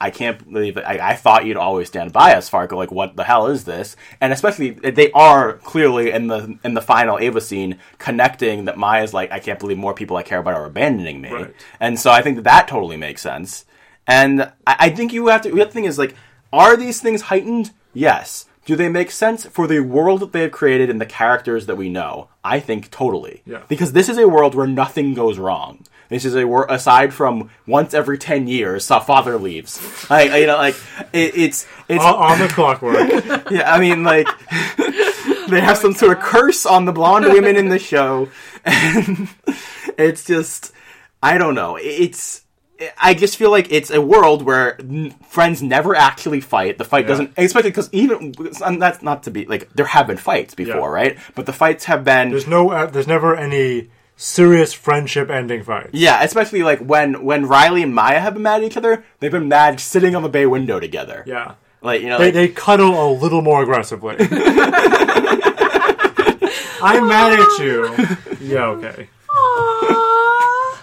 I can't believe it. I, I thought you'd always stand by us, Farkle. Like, what the hell is this? And especially, they are clearly in the in the final Ava scene connecting that Maya's like, I can't believe more people I care about are abandoning me. Right. And so I think that that totally makes sense. And I, I think you have to. The other thing is like, are these things heightened? Yes, Do they make sense for the world that they have created and the characters that we know? I think totally. Yeah. Because this is a world where nothing goes wrong. This is a aside from once every ten years, a father leaves. Like you know, like it, it's it's on, on the clockwork. yeah. I mean, like they have some sort of curse on the blonde women in the show, and it's just I don't know. It's I just feel like it's a world where n- friends never actually fight. The fight doesn't, especially because even and that's not to be like there have been fights before, Yeah. right? But the fights have been There's no, uh, there's never any serious friendship ending fight. yeah, especially like when when Riley and Maya have been mad at each other. They've been mad sitting on the bay window together. Yeah. like you know, They, like, they cuddle a little more aggressively. I'm mad at you. Yeah, okay. Aww.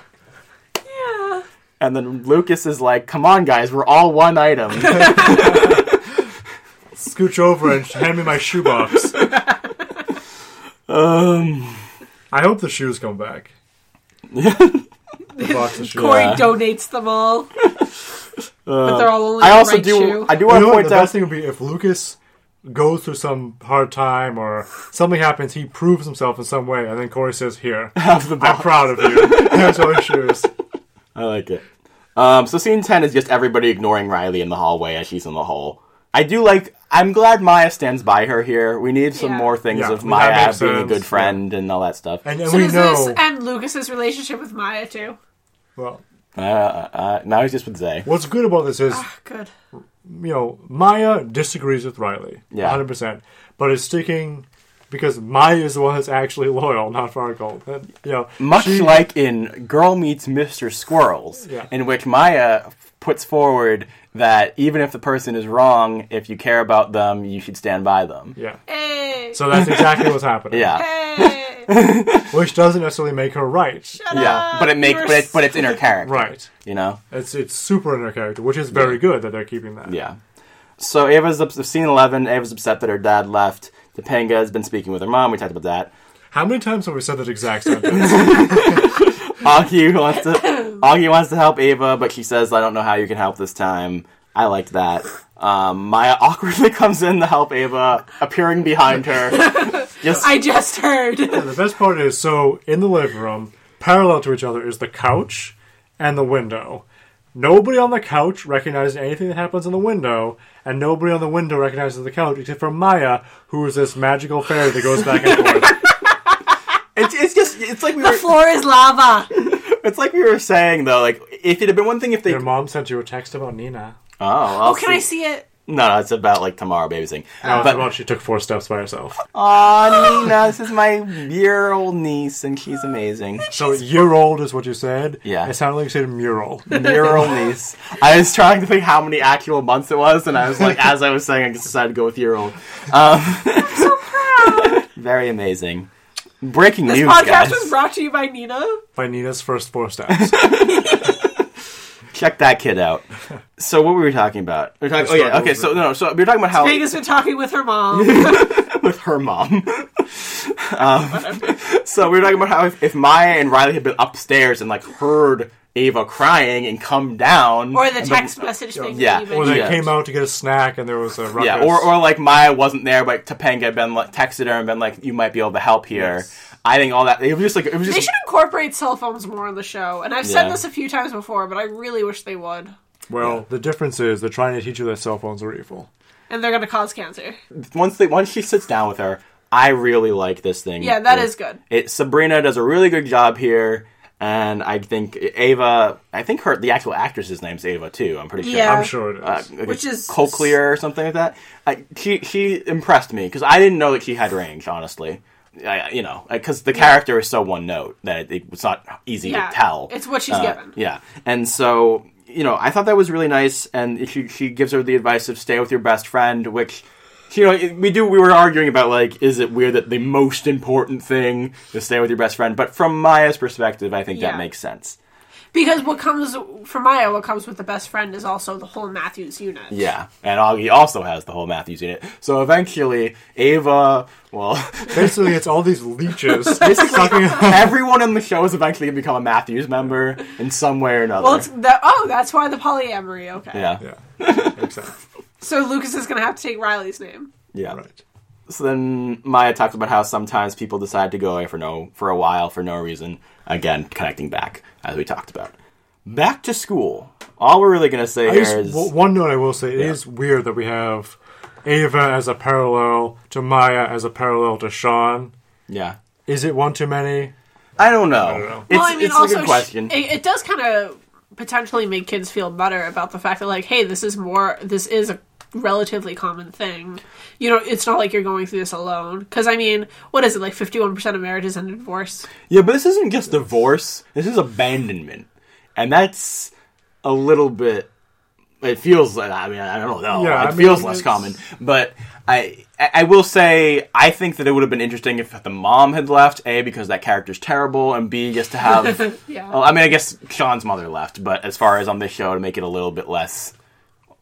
Yeah. and then Lucas is like, "Come on, guys, we're all one item." Scooch over and hand me my shoebox. um, I hope the shoes come back. the box of shoes. Corey Yeah. donates them all. but they're all only I the also right do. shoe. I do You want know to what? point The out. best thing would be if Lucas goes through some hard time or something happens, he proves himself in some way, and then Corey says, "Here, Have the I'm box. proud of you. Here's all your shoes." I like it. Um, so scene ten is just everybody ignoring Riley in the hallway as she's in the hole. I do like. I'm glad Maya stands by her here. We need some Yeah. more things Yeah, of that Maya makes being a sense, good friend and all that stuff. And, and So we does know. this end Lucas's relationship with Maya too? well, Uh, uh, now he's just with Zay. what's good about this is, Ah, Good. you know, Maya disagrees with Riley, Yeah. 100, percent but is sticking because Maya is the one that's actually loyal, not Farkle. And, you know, Much she- like in Girl Meets Mr. Squirrels, Yeah. in which Maya puts forward that even if the person is wrong, if you care about them, you should stand by them. yeah. Hey. So that's exactly what's happening. Yeah. Hey. which doesn't necessarily make her right. Shut Yeah, up. but it makes, but it's, but it's in her character, Right. You know, It's it's super in her character, which is very good that they're keeping that. Yeah. So Ava's up, scene eleven. Ava's upset that her dad left. Topanga has been speaking with her mom. We talked about that. How many times have we said that exact sentence? Auggie wants to Auggie wants to help Ava, but she says, "I don't know how you can help this time." I liked that. Um, Maya awkwardly comes in to help Ava, appearing behind her. Just I just heard. the best part is so in the living room, parallel to each other, is the couch and the window. Nobody on the couch recognizes anything that happens in the window, and nobody on the window recognizes the couch except for Maya, who is this magical fairy that goes back and forth. It's, it's just it's like we the were floor is lava. it's like we were saying though. Like if it had been one thing if they Your mom sent you a text about Nina. oh I'll Oh, can I see it? no no it's about like tomorrow babysitting. No, it's but about she took four steps by herself. Aw, Nina, this is my year old niece, and she's amazing. So year old is what you said. Yeah. It sounded like you said mural. Year old niece. I was trying to think how many actual months it was, and I was like, as I was saying, I just decided to go with year old. Um, So proud. very amazing. Breaking This news, podcast guys. was brought to you by Nina. by Nina's first four steps. Check that kid out. So, what were we talking about? We were talking. Oh yeah. Okay. So no. So we were talking about how Vega's been talking with her mom. with her mom. um, so we were talking about how if, if Maya and Riley had been upstairs and like heard Ava crying and come down, or the and text message thing. Yeah. that you Or they Yeah. came out to get a snack and there was a ruckus. Yeah, or, or like Maya wasn't there, but Topanga had been like texted her and been like, "You might be able to help here." Yes. I think all that it was just like it was They should incorporate cell phones more on the show. And I've said this a few times before, but I really wish they would. Well, the difference is they're trying to teach you that cell phones are evil. And they're going to cause cancer. once they once she sits down with her, I really like this thing. Yeah, that It- is good. It Sabrina does a really good job here, and I think Ava. I think her the actual actress's name's Ava too. I'm pretty sure. Yeah. I'm sure it is. Uh, like Which a is- Kolker or something like that. I, she she impressed me because I didn't know that she had range. Honestly, I, you know, because the character is so one note that it, it's not easy Yeah. to tell. It's what she's Uh, given. Yeah, and so you know, I thought that was really nice, and she she gives her the advice of stay with your best friend, which. You know, we do. We were arguing about like, is it weird that the most important thing is stay with your best friend? But from Maya's perspective, I think Yeah. that makes sense. Because what comes for Maya, what comes with the best friend is also the whole Matthews unit. Yeah, and Auggie also has the whole Matthews unit. So eventually, Ava, well, Basically, it's all these leeches sucking. everyone in the show is eventually going to become a Matthews member in some way or another. Well, it's that. Oh, that's why the polyamory. Okay. yeah. yeah, exactly. So Lucas is going to have to take Riley's name. Yeah. Right. So then Maya talks about how sometimes people decide to go away for no for a while for no reason. Again, connecting back as we talked about. Back to school. All we're really gonna say I here just, is w- one note I will say, it is weird that we have Ava as a parallel to Maya as a parallel to Shawn. yeah. Is it one too many? I don't know. don't know. It's, well, I mean, it's also a good question. sh- it, it does kind of potentially make kids feel better about the fact that, like, hey, this is more, this is a relatively common thing. You know, it's not like you're going through this alone. Because I mean, what is it like? Fifty-one percent of marriages end in divorce. yeah, but this isn't just divorce. This is abandonment, and that's a little bit. It feels like I mean I don't know. Yeah, it I feels mean, less it's- common, but I I I will say I think that it would have been interesting if the mom had left. A because that character's terrible, and B just to have. Yeah. Well, I mean, I guess Shawn's mother left, but as far as on this show, to make it a little bit less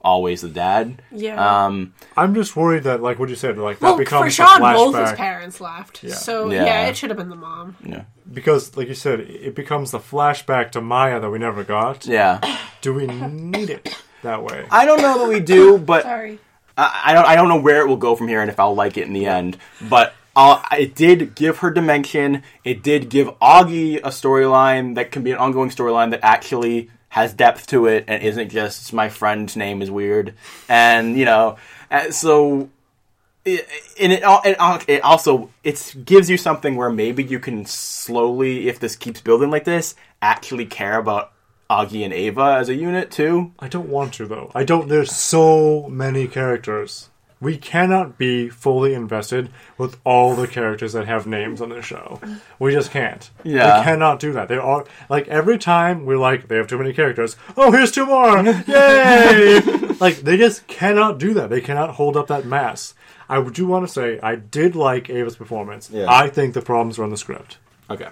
always the dad. Yeah. Um, I'm just worried that, like what you said, like that well, becomes for a Shawn, both his parents left. Yeah. So Yeah. yeah. it should have been the mom. yeah. because, like you said, it becomes the flashback to Maya that we never got. Yeah. Do we need it that way? I don't know that we do, but Sorry. I, I don't. I don't know where it will go from here, and if I'll like it in the end. But I'll, it did give her dimension. It did give Auggie a storyline that can be an ongoing storyline that actually has depth to it and isn't just my friend's name is weird. And you know, so. It, and it, it also it gives you something where maybe you can slowly, if this keeps building like this, actually care about Auggie and Ava as a unit too. I don't want to though. I don't. There's so many characters. We cannot be fully invested with all the characters that have names on the show. We just can't. Yeah. We cannot do that. They are like every time we're like they have too many characters. Oh, here's two more! Yay! like they just cannot do that. They cannot hold up that mass. I do want to say I did like Ava's performance. Yeah. I think the problems were in the script. Okay.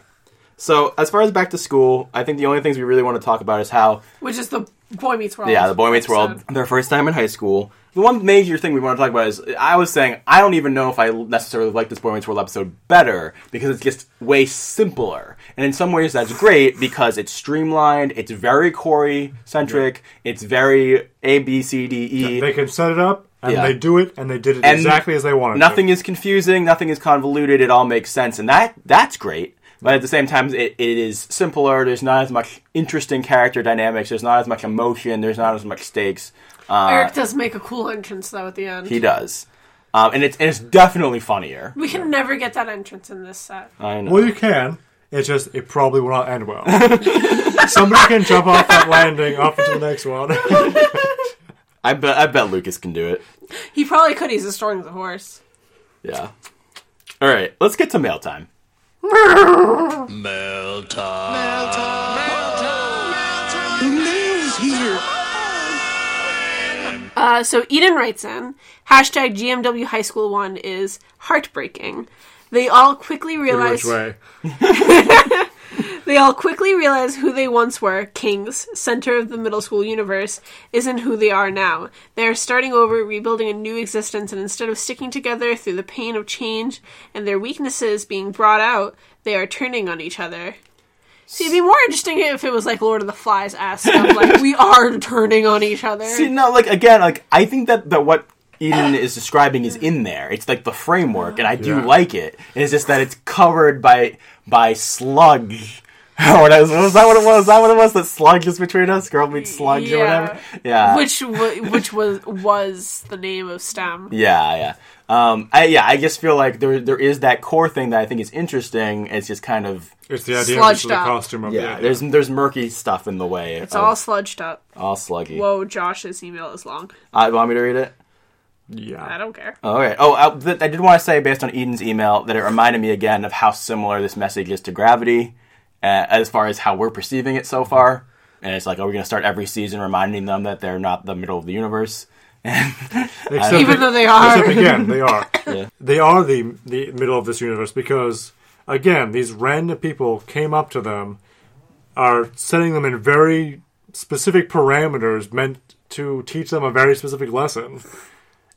So as far as back to school, I think the only things we really want to talk about is how Which is the Boy Meets World. yeah, the Boy Meets World, episode. their first time in high school. The one major thing we want to talk about is I was saying I don't even know if I necessarily like this Boy Meets World episode better because it's just way simpler. And in some ways that's great because it's streamlined, it's very Corey centric, it's very A B C D E. They can set it up and Yeah. they do it and they did it And exactly as they wanted. Nothing to. is confusing, nothing is convoluted, it all makes sense, and that that's great. But at the same time, it, it is simpler. There's not as much interesting character dynamics. There's not as much emotion. There's not as much stakes. Uh, Eric does make a cool entrance though at the end. he does, um, and it's and it's definitely funnier. we can never get that entrance in this set. I know. Well, you can. It's just it probably will not end well. Somebody can jump off that landing up into the next one. I bet I bet Lucas can do it. He probably could. He's as strong as a horse. Yeah. All right, let's get to mail time. Uh, so Eden writes in hashtag GMW High School One is heartbreaking. They all quickly realize Which way? they all quickly realize who they once were. Kings, center of the middle school universe, isn't who they are now. They are starting over, rebuilding a new existence, and instead of sticking together through the pain of change and their weaknesses being brought out, they are turning on each other. See, it'd be more interesting if it was like Lord of the Flies ass stuff, like we are turning on each other. See, no, like again, like I think that that what Eden is describing is in there. It's like the framework, and I do Yeah. like it. It's just that it's covered by by sludge. What is- was that what it was? Is that what it was? That sludge is between us. Girl meets sludge or whatever. Yeah. which w- which was was the name of STEM. Yeah, yeah. Um, I, yeah, I just feel like there there is that core thing that I think is interesting. It's just kind of It's the idea Sludged of the up. costume of the yeah. idea. There's there's murky stuff in the way. It's of- all sludged up. all sluggy. Whoa, Josh's email is long. Uh, want me to read it? Yeah, I don't care. All right. Oh, I, th- I did want to say, based on Eden's email, that it reminded me again of how similar this message is to Gravity, Uh, as far as how we're perceiving it so far. And it's like, are we going to start every season reminding them that they're not the middle of the universe? Except Even though they Except are. again, they are. Yeah. They are the the middle of this universe because again, these random people came up to them, are setting them in very specific parameters meant to teach them a very specific lesson.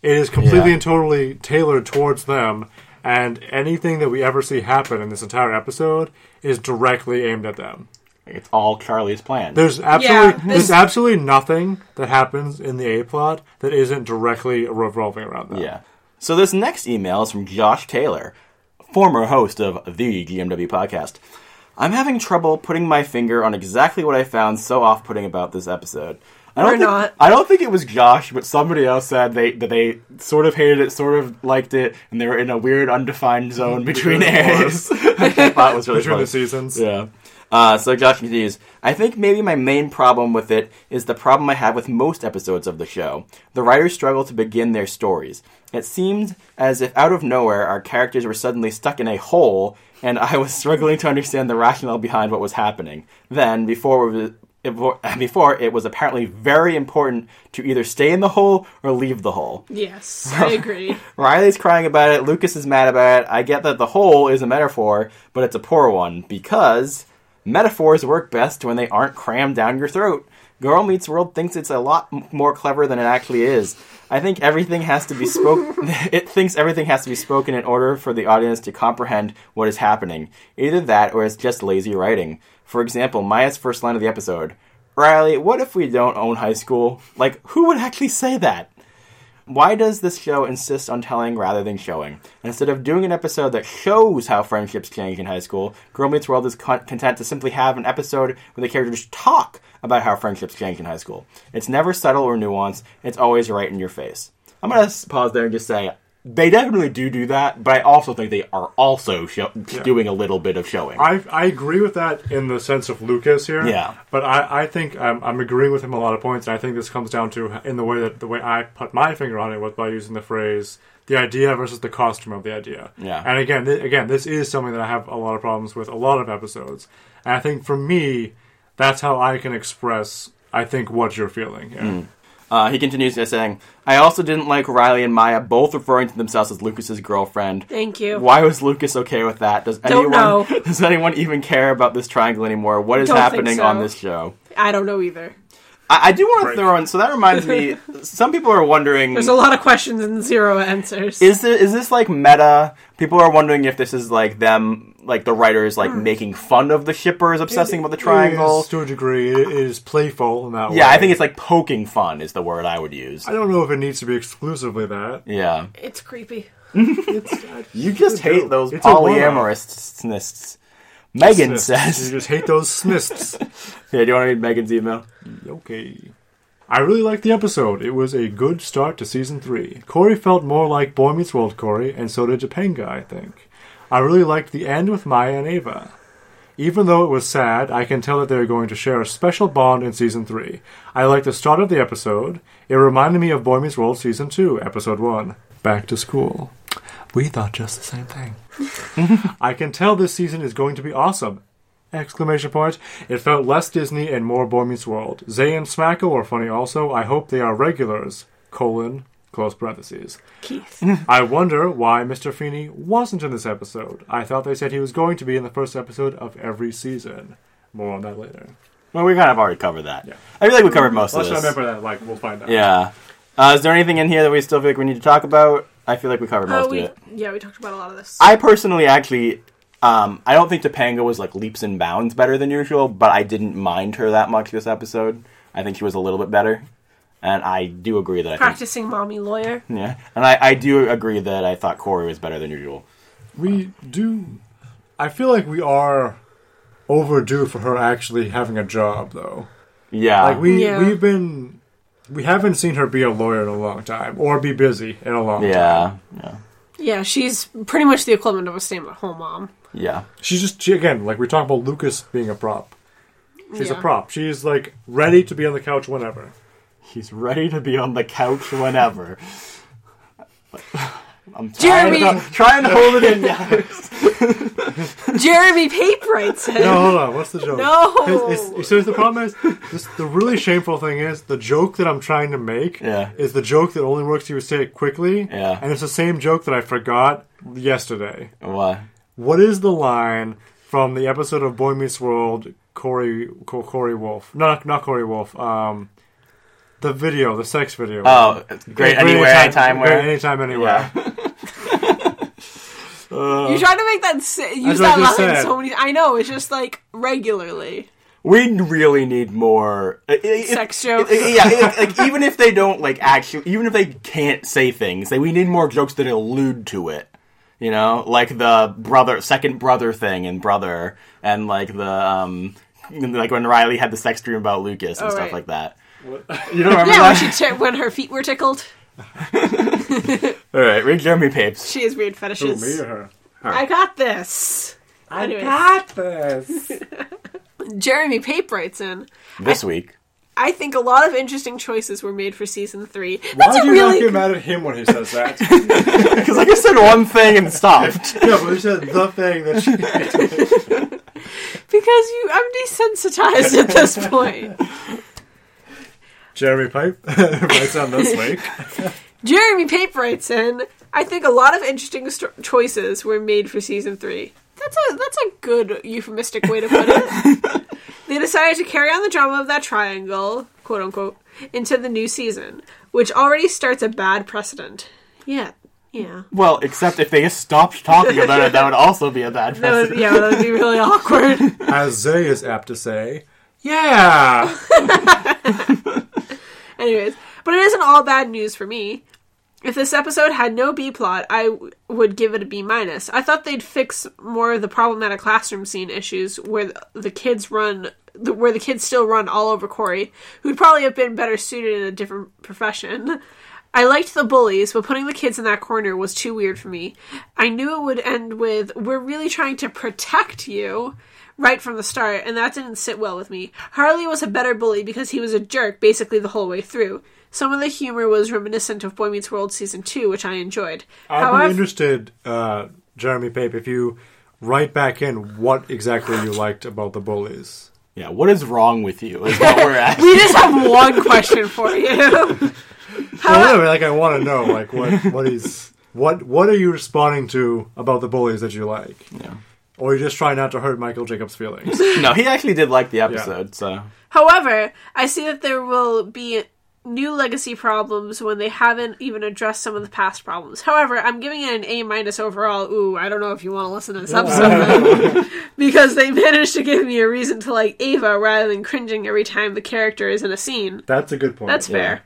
It is completely Yeah. and totally tailored towards them, and anything that we ever see happen in this entire episode is directly aimed at them. It's all Charlie's plan. There's absolutely this- there's absolutely nothing that happens in the A plot that isn't directly revolving around them. yeah. So this next email is from Josh Taylor, former host of the GMW podcast. I'm having trouble putting my finger on exactly what I found so off-putting about this episode. I don't We're think, not. I don't think it was Josh, but somebody else said they that they sort of hated it, sort of liked it, and they were in a weird undefined zone between Between the areas. I thought was really Between funny. the seasons. Yeah. Uh, so Josh continues. I think maybe my main problem with it is the problem I have with most episodes of the show. The writers struggle to begin their stories. It seemed as if out of nowhere our characters were suddenly stuck in a hole, and I was struggling to understand the rationale behind what was happening. Then, before we before it was apparently very important to either stay in the hole or leave the hole. Yes, I agree. Riley's crying about it. Lucas is mad about it. I get that the hole is a metaphor, but it's a poor one because metaphors work best when they aren't crammed down your throat. Girl Meets World thinks it's a lot m- more clever than it actually is. I think everything has to be spoken. it thinks everything has to be spoken in order for the audience to comprehend what is happening. Either that, or it's just lazy writing. For example, Maya's first line of the episode: "Riley, what if we don't own high school?" Like, who would actually say that? Why does this show insist on telling rather than showing? Instead of doing an episode that shows how friendships change in high school, Girl Meets World is con- content to simply have an episode where the characters talk about how friendships change in high school. It's never subtle or nuanced, it's always right in your face. I'm going to pause there and just say they definitely do do that, but I also think they are also show- doing a little bit of showing. I, I agree with that in the sense of Lucas here. Yeah. But I, I think I'm, I'm agreeing with him a lot of points, and I think this comes down to in the way that the way I put my finger on it was by using the phrase the idea versus the costume of the idea. Yeah. And again, th- again, this is something that I have a lot of problems with a lot of episodes, and I think for me, that's how I can express. I think what you're feeling. Yeah. Uh, he continues by saying, I also didn't like Riley and Maya both referring to themselves as Lucas's girlfriend. Thank you. Why was Lucas okay with that? Does Don't anyone know. does anyone even care about this triangle anymore? What is Don't happening so. on this show? I don't know either. I, I do want to throw in. So that reminds me. some people are wondering. There's a lot of questions and zero answers. is this, is this like meta? People are wondering if this is like them, like the writers, like Hmm. making fun of the shippers obsessing about the triangle. It is, to a degree, it is playful in that way. Yeah, I think it's like poking fun is the word I would use. I don't know if it needs to be exclusively that. Yeah, it's creepy. you just a hate joke. those It's a one-off. polyamorous. Megan You says. just hate those smists. Yeah, do you want to read Megan's email? Okay. I really liked the episode. It was a good start to season three. Corey felt more like Boy Meets World Corey, and so did Topanga, I think. I really liked the end with Maya and Ava. Even though it was sad, I can tell that they're going to share a special bond in season three. I liked the start of the episode. It reminded me of Boy Meets World season two, episode one. Back to school. We thought just the same thing. I can tell this season is going to be awesome. Exclamation point. It felt less Disney and more Boy Meets World. Zay and Smackle were funny also. I hope they are regulars. Colon. Close parentheses. Keith. I wonder why Mr. Feeney wasn't in this episode. I thought they said he was going to be in the first episode of every season. More on that later. Well, we kind of already covered that. Yeah. I feel like we covered most of Let's this. remember that. Like we'll find out. Yeah. Uh, is there anything in here that we still feel like we need to talk about? I feel like we covered most Oh, we of it. yeah, we talked about a lot of this. I personally actually, um, I don't think Topanga was like leaps and bounds better than usual, but I didn't mind her that much this episode. I think she was a little bit better, and I do agree that I think, Practicing mommy lawyer. yeah, and I, I do agree that I thought Corey was better than usual. We do. I feel like we are overdue for her actually having a job, though. Yeah, Like we Yeah. we've been we haven't seen her be a lawyer in a long time or be busy in a long time. yeah, yeah, Yeah, she's pretty much the equivalent of a stay-at-home mom. yeah. She's just she, again like we talk about Lucas being a prop. She's Yeah. a prop. She's like ready to be on the couch whenever. He's ready to be on the couch whenever. I'm Jeremy! trying to, trying to hold it in, guys. Jeremy Pape writes it. No, hold on. What's the joke? No. It's, it's, so the problem is, this, the really shameful thing is, the joke that I'm trying to make Yeah. is the joke that only works if you say it quickly. Yeah. And it's the same joke that I forgot yesterday. What? What is the line from the episode of Boy Meets World? Corey, Corey Wolf, no, not Corey Wolf. Um, the video, the sex video. Oh, it's great anywhere, anytime, great where. anytime, anywhere. Yeah. You try to make that s- use what that just line said. so many. I know it's just like regularly. we really need more uh, if- Sex jokes. yeah, like, like, even if they don't like actually, even if they can't say things, like we need more jokes that allude to it. You know, like the brother, second brother thing in Brother, and like the um, like when Riley had the sex dream about Lucas and Oh, stuff right. like that. You don't remember Yeah, when, that? she t- when her feet were tickled. All right, read Jeremy Papes. She has weird Who, fetishes. me or her? I got this. I Anyways, got this. Jeremy Pape writes in. This week, I think a lot of interesting choices were made for season three. Why That's do a you really not get mad at him when he says that? because I just said one thing and stopped. no, but he said the thing that she. because you. I'm desensitized at this point. Jeremy Pipe writes on this week. Jeremy Pape writes in. I think a lot of interesting st- choices were made for season three. That's a that's a good euphemistic way to put it. they decided to carry on the drama of that triangle, quote unquote, into the new season, which already starts a bad precedent. Yeah, yeah. Well, except if they just stopped talking about it, that would also be a bad That would, precedent. yeah, that would be really awkward. As Zay is apt to say, yeah. Anyways, but it isn't all bad news for me. If this episode had no B plot, I w- would give it a B minus. I thought they'd fix more of the problematic classroom scene issues where the, kids run, the, where the kids still run all over Corey, who'd probably have been better suited in a different profession. I liked the bullies, but putting the kids in that corner was too weird for me. I knew it would end with, "We're really trying to protect you." Right from the start, and that didn't sit well with me. Harley was a better bully because he was a jerk basically the whole way through. Some of the humor was reminiscent of Boy Meets World season two, which I enjoyed. I'd However, be interested, uh, Jeremy Pape, if you write back in what exactly you liked about the bullies. Yeah, what is wrong with you? Is what we're asking. we just have one question for you. Well, no, like I want to know, like what what is what what are you responding to about the bullies that you like? Yeah. Or you just try not to hurt Michael Jacobs' feelings? No, he actually did like the episode, so However, I see that there will be new legacy problems when they haven't even addressed some of the past problems. However, I'm giving it an A minus overall. Ooh, I don't know if you want to listen to this episode because they managed to give me a reason to like Ava rather than cringing every time the character is in a scene. That's a good point. That's fair.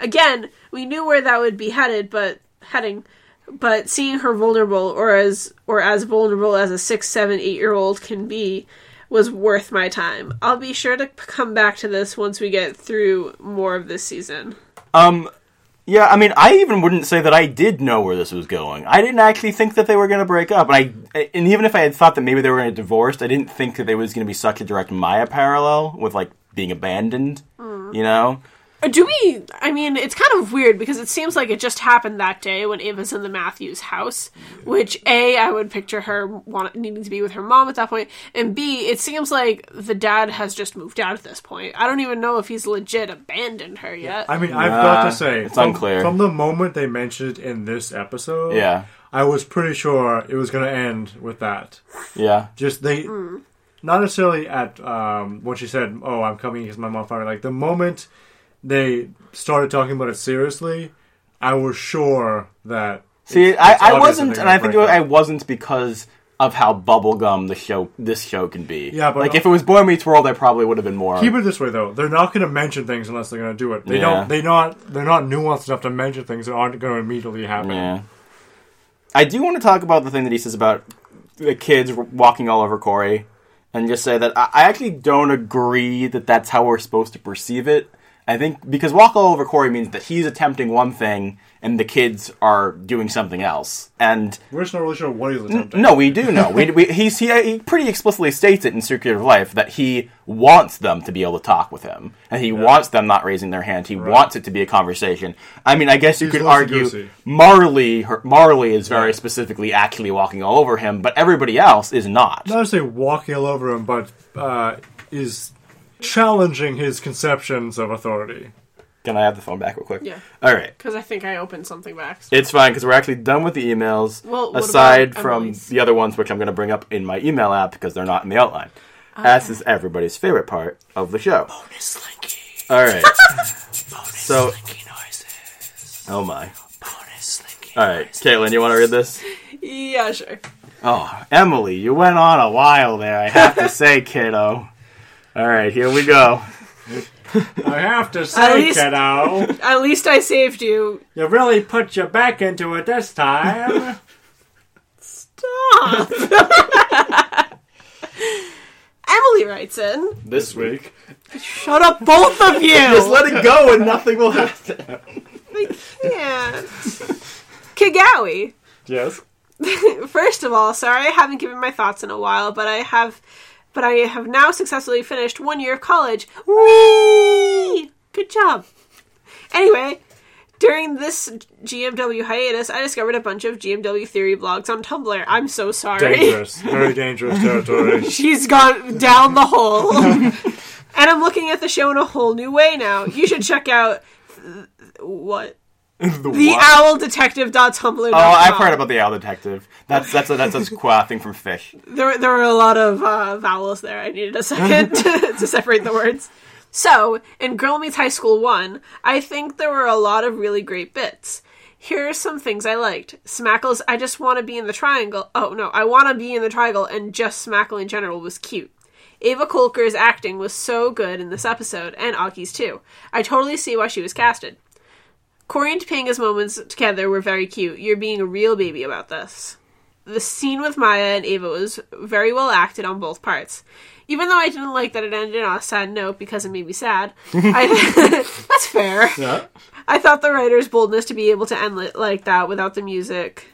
Again, we knew where that would be headed, but heading, but seeing her vulnerable or as or as vulnerable as a six, seven, eight year old can be was worth my time. I'll be sure to come back to this once we get through more of this season. um yeah, I mean, I even wouldn't say that I did know where this was going. I didn't actually think that they were going to break up, and I, and even if I had thought that maybe they were going to divorce, I didn't think that there was going to be such a direct Maya parallel with like being abandoned. You know, Do we? I mean, it's kind of weird because it seems like it just happened that day when Ava's in the Matthews house. Which a, I would picture her want, needing to be with her mom at that point, and b, it seems like the dad has just moved out at this point. I don't even know if he's legit abandoned her yet. I mean, I've got to say, it's from, unclear. From the moment they mentioned it in this episode, Yeah. I was pretty sure it was going to end with that. yeah, Just they, not necessarily at um, when she said, "Oh, I'm coming because my mom fired." Like the moment they started talking about it seriously, I was sure that. See, it's- I, it's I wasn't, and I think I wasn't because of how bubblegum the show, this show can be. Yeah, but- like if it was Boy Meets World, I probably would have been more. Keep it this way though: they're not going to mention things unless they're going to do it. They Yeah. don't. They not. They're not nuanced enough to mention things that aren't going to immediately happen. Yeah. I do want to talk about the thing that he says about the kids walking all over Corey, and just say that I I actually don't agree that that's how we're supposed to perceive it. I think because walk all over Corey means that he's attempting one thing and the kids are doing something else, and We're just not really sure what he's attempting. no, we do know. we, we, he's, he, he pretty explicitly states it in Circular Life that he wants them to be able to talk with him, and he wants them not raising their hand. He wants it to be a conversation. I mean, I guess you He's could argue Marley, her, Marley is very specifically actually walking all over him, but everybody else is not. not to say walking all over him, but uh, is challenging his conceptions of authority. Can I have the phone back real quick? Yeah. All right. Because I think I opened something back. It's fine because we're actually done with the emails. Well, aside from Emily's? the other ones, which I'm going to bring up in my email app because they're not in the outline. As is everybody's favorite part of the show. Bonus slinky. All right. Bonus So- slinky noises. Oh my. Bonus slinky. All right, Caitlin, you want to read this? Yeah, sure. Oh, Emily, you went on a while there. I have to say, kiddo. All right, here we go. I have to say, least- kiddo, At least I saved you. you really put your back into it this time. Stop. Emily writes in. This week. Shut up, both of you. Just let it go and nothing will happen. I can't. Kigawi. yes. First of all, sorry I haven't given my thoughts in a while, but I have but I have now successfully finished one year of college. Whee! Good job. Anyway, during this GMW hiatus, I discovered a bunch of GMW theory blogs on Tumblr. I'm so sorry. Dangerous. Very dangerous territory. She's gone down the hole. and I'm looking at the show in a whole new way now. You should check out th- what? The owl detective.tumblr.com. Oh, I've heard about the Owl Detective. That's that's a, that's a squat thing from Fish. There, there were a lot of uh, vowels there. I needed a second to, to separate the words. So, in Girl Meets High School 1, I think there were a lot of really great bits. Here are some things I liked. Smackle's I just want to be in the triangle. Oh, no, I want to be in the triangle, and just Smackle in general was cute. Ava Kolker's acting was so good in this episode, and Auggie's too. I totally see why she was casted. Corey and Topanga's moments together were very cute. You're being a real baby about this. The scene with Maya and Ava was very well acted on both parts. Even though I didn't like that it ended on a sad note because it made me sad, I, that's fair. Yeah. I thought the writer's boldness to be able to end it like that without the music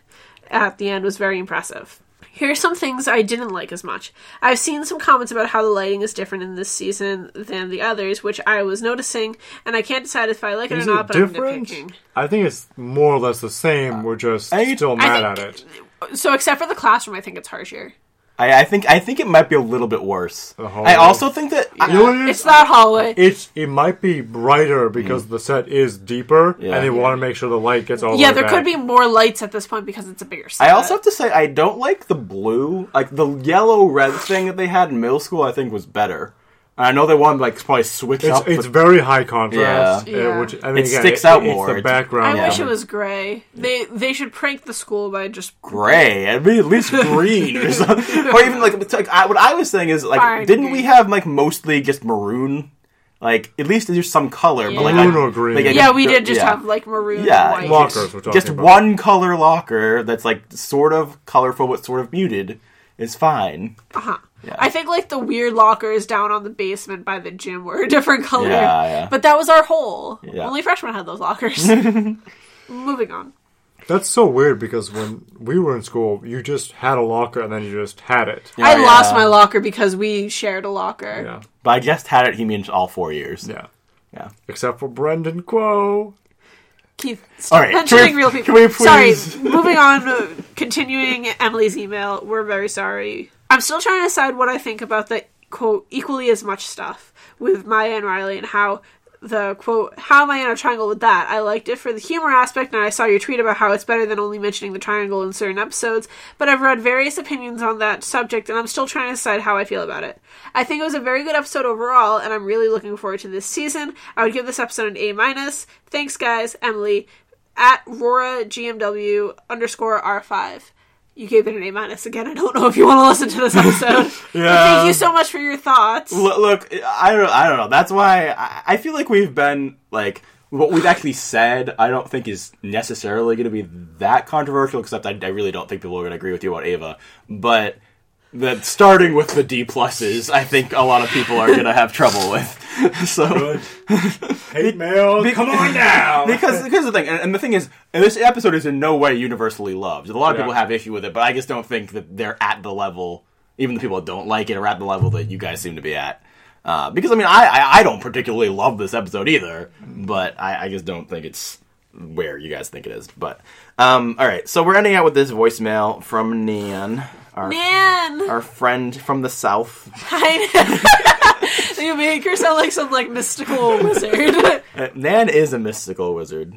at the end was very impressive. Here are some things I didn't like as much. I've seen some comments about how the lighting is different in this season than the others, which I was noticing, and I can't decide if I like it Is or it not, but I'm different? nitpicking. I think it's more or less the same. We're just I think- still I mad think- at it. So, except for the classroom, I think it's harsher. I, I think I think it might be a little bit worse. I also think that You know it is? It's that hallway. It's it might be brighter because mm. the set is deeper, Yeah. and they want to make sure the light gets all the Yeah, way there back. could be more lights at this point because it's a bigger set. I also have to say I don't like the blue, like the yellow red thing that they had in middle school. I think was better. I know they wanted to, like probably switch It's, up. it's the- very high contrast, Yeah. uh, Yeah. which I mean, It again, sticks out it's more. the It's- background. I wish Yeah. it was gray. They they should prank the school by just gray. It'd be at least green or something. or even like, like I, what I was saying is like, Fine, didn't we have like mostly just maroon? Like at least there's some color, but like Yeah. I- Maroon or green. like, I yeah. We did just yeah. have like maroon Yeah, and white. Lockers we're talking just about. one color locker that's like sort of colorful but sort of muted is fine. Uh-huh. Yeah. I think like the weird lockers down on the basement by the gym were a different color. Yeah, yeah. But that was our hole. Yeah. Only freshmen had those lockers. Moving on. That's so weird because when we were in school, you just had a locker and then you just had it. I Yeah, lost my locker because we shared a locker. Yeah, But I just had it. He means all four years. yeah. Yeah. Except for Brendan Quo. Keith, stop All right, mentioning can we- real people. can we please- Sorry, moving on. uh, Continuing Emily's email, we're very sorry. I'm still trying to decide what I think about the quote equally as much stuff with Maya and Riley and how the quote how am I in a triangle with that? I liked it for the humor aspect, and I saw your tweet about how it's better than only mentioning the triangle in certain episodes. But I've read various opinions on that subject, and I'm still trying to decide how I feel about it. I think it was a very good episode overall, and I'm really looking forward to this season. I would give this episode an A minus. Thanks, guys. Emily at Rora GMW underscore R5. You gave it an A minus again. I don't know if you want to listen to this episode. But thank you so much for your thoughts. Look, look, I don't, I don't know. That's why I, I feel like we've been like what we've actually said. I don't think is necessarily going to be that controversial. Except I, I really don't think people are going to agree with you about Ava. But that starting with the D pluses, I think a lot of people are going to have trouble with. so Hate mail. Be- Come on now. because because the thing, and, and the thing is, this episode is in no way universally loved. A lot of Yeah. people have issue with it, but I just don't think that they're at the level. Even the people that don't like it are at the level that you guys seem to be at. Uh, because I mean, I, I I don't particularly love this episode either, but I, I just don't think it's where you guys think it is. But um, all right, so we're ending out with this voicemail from Nan, our Man, our friend from the south. I you make her sound like some like mystical wizard. Uh, Nan is a mystical wizard.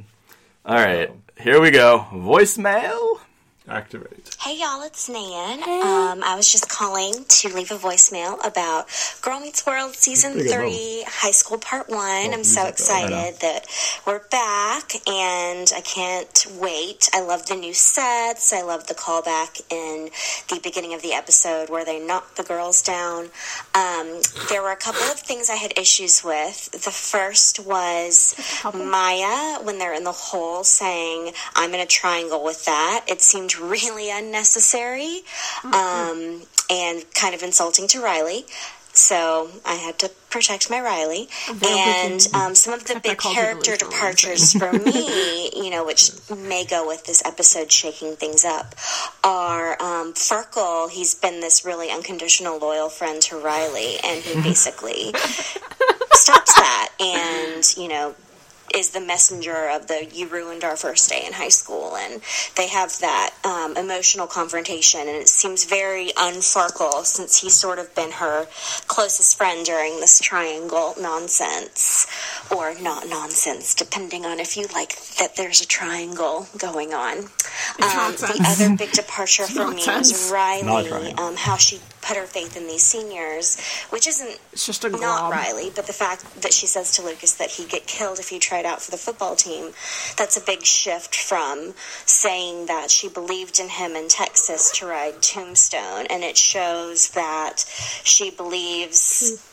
All right, here we go. Voicemail. Activate. Hey y'all, it's Nan. Um, I was just calling to leave a voicemail about Girl Meets World Season Pretty good 3, High School Part 1. I'm music, so though. Excited that we're back and I can't wait. I love the new sets. I love the callback in the beginning of the episode where they knock the girls down. Um, there were a couple of things I had issues with. The first was Maya, when they're in the hole, saying, I'm in a triangle with that. It seemed really unnecessary um, and kind of insulting to Riley. So I had to protect my Riley. And um, some of the big called you the character departures for me, you know, which may go with this episode shaking things up, are um, Farkle. He's been this really unconditional, loyal friend to Riley, and he basically stops that and, you know, is the messenger of the you ruined our first day in high school and they have that um, emotional confrontation and it seems very unfarkle since he's sort of been her closest friend during this triangle nonsense or not nonsense depending on if you like that there's a triangle going on. Um, the other big departure for me nonsense. was riley. um, how she put her faith in these seniors which isn't It's just a not. Riley, but the fact that she says to Lucas that he'd get killed if he tried out for the football team, that's a big shift from saying that she believed in him in Texas to ride Tombstone. And it shows that she believes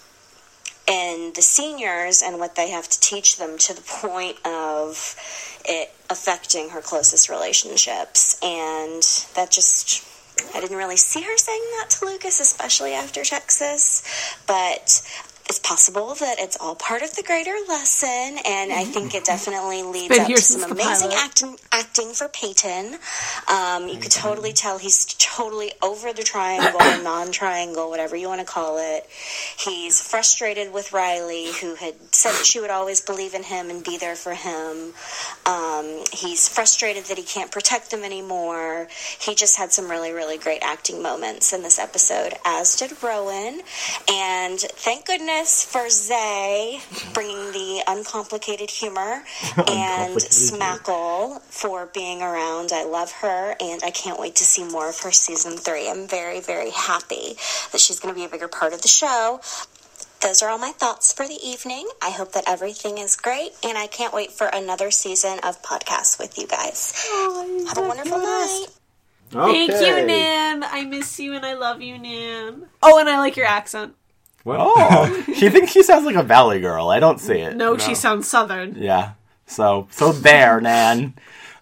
in the seniors and what they have to teach them to the point of it affecting her closest relationships. And that just. I didn't really see her saying that to Lucas, especially after Texas, but it's possible that it's all part of the greater lesson, and I think it definitely leads up to some amazing acting acting for Peyton. Um, you could totally tell he's totally over the triangle, non-triangle, whatever you want to call it. He's frustrated with Riley, who had said that she would always believe in him and be there for him. Um, he's frustrated that he can't protect them anymore. He just had some really, really great acting moments in this episode, as did Rowan. And thank goodness for Zay bringing the uncomplicated humor and Smackle for being around. I love her, and I can't wait to see more of her season three. I'm very, very happy that she's going to be a bigger part of the show. Those are all my thoughts for the evening. I hope that everything is great, and I can't wait for another season of podcasts with you guys. Oh, Have a wonderful night. Thank you, Nan. I miss you and I love you, Nan. Oh, and I like your accent. Oh, she thinks she sounds like a valley girl. I don't see it. No, she sounds southern. Yeah. So so there, Nan.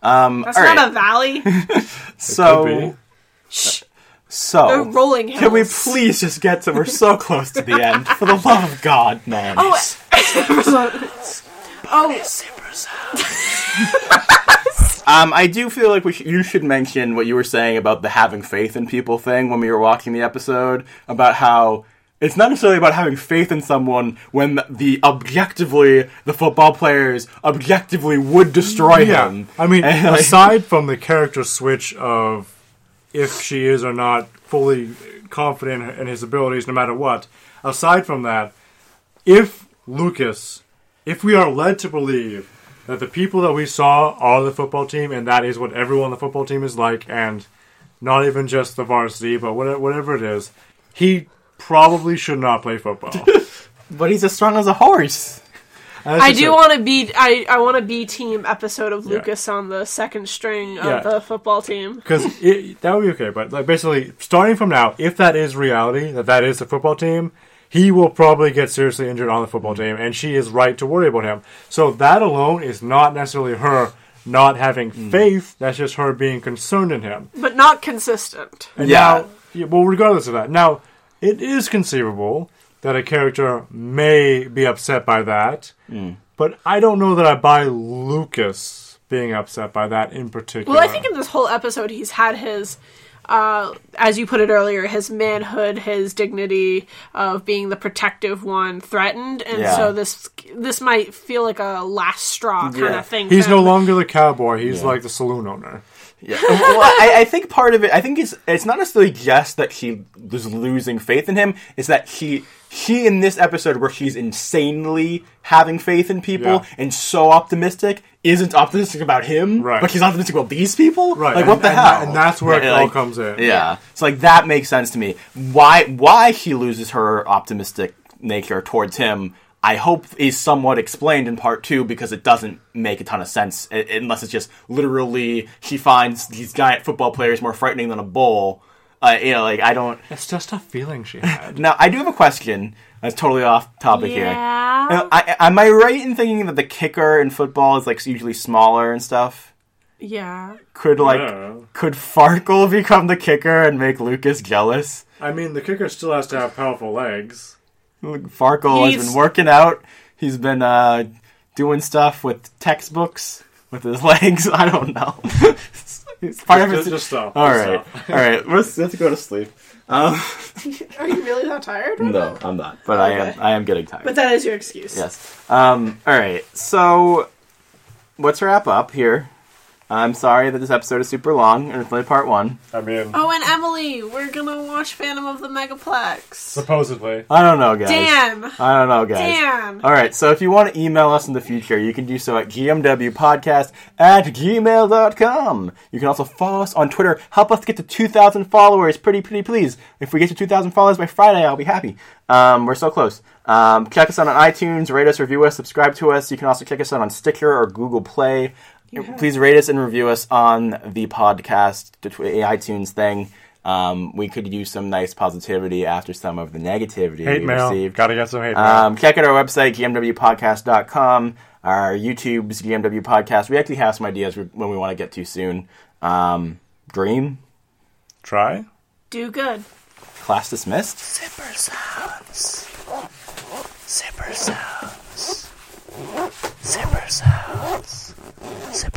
Um, That's all not a valley. so be. They're so rolling hills. can we please just get to? We're so close to the end. For the love of God, Nan. Oh, oh, Um, I do feel like we sh- you should mention what you were saying about the having faith in people thing when we were watching the episode about how it's not necessarily about having faith in someone when the, objectively the football players objectively would destroy Yeah, him. I mean, And, like- aside from the character switch of if she is or not fully confident in his abilities, no matter what. Aside from that, if Lucas, if we are led to believe that the people that we saw are the football team, and that is what everyone on the football team is like, and not even just the varsity, but whatever it is, he probably should not play football. but he's as strong as a horse. I do want to be. I I want to be team episode of Lucas on the second string of Yeah. the football team. because that would be okay. But like basically, starting from now, if that is reality, that that is the football team, he will probably get seriously injured on the football team, and she is right to worry about him. So that alone is not necessarily her not having mm. faith. That's just her being concerned in him. but not consistent. And Yeah. now, yeah, well, regardless of that, now it is conceivable that a character may be upset by that, but I don't know that I buy Lucas being upset by that in particular. Well, I think in this whole episode, he's had his, uh, as you put it earlier, his manhood, his dignity of being the protective one threatened, and Yeah. so this this might feel like a last straw kind Yeah. of thing. He's for no longer the cowboy. He's like the saloon owner. Yeah. well, I, I think part of it, I think it's it's not necessarily just that she was losing faith in him. It's that she she in this episode where she's insanely having faith in people Yeah. and so optimistic isn't optimistic about him, Right. but she's optimistic about these people. Right, Like and- what the and hell? and that's where it all like- comes in. Yeah. So like that makes sense to me. Why why she loses her optimistic nature towards him. I hope is somewhat explained in part two because it doesn't make a ton of sense unless it's just literally she finds these giant football players more frightening than a bull. Uh, you know, like I don't. It's just a feeling she had. Now I do have a question. That's totally off topic here. Yeah. Uh, I, am I right in thinking that the kicker in football is like usually smaller and stuff? Yeah. Could like Yeah. could Farkle become the kicker and make Lucas jealous? I mean, the kicker still has to have powerful legs. Farkle has been working out. He's been uh, doing stuff with textbooks with his legs. I don't know. It's part of Just, it. just stop. All just right, stop. all right. Let's let's go to sleep. Um, Are you really that tired? right no, now? I'm not. But I am. I am getting tired. But that is your excuse. Yes. Um, all right. So let's wrap up here. I'm sorry that this episode is super long, and it's only part one. I mean, Oh, and Emily, we're gonna watch Phantom of the Megaplex. supposedly. I don't know, guys. Dan. I don't know, guys. Dan. All right, so if you want to email us in the future, you can do so at gmwpodcast at gmail.com. You can also follow us on Twitter. Help us get to 2,000 followers. Pretty, pretty please. If we get to 2,000 followers by Friday, I'll be happy. Um, we're so close. Um, check us out on iTunes, rate us, review us, subscribe to us. You can also check us out on Stitcher or Google Play. Please rate us and review us on the podcast, the iTunes thing. Um, we could use some nice positivity after some of the negativity Hate we mail. received. Gotta get some hate mail. Um, check out our website, gmwpodcast.com, our YouTube's GMW Podcast. We actually have some ideas when we want to get to soon. Um, Dream, Try. Do good. class dismissed. Zipper sounds. Zipper sounds. Zipper sounds. Zipper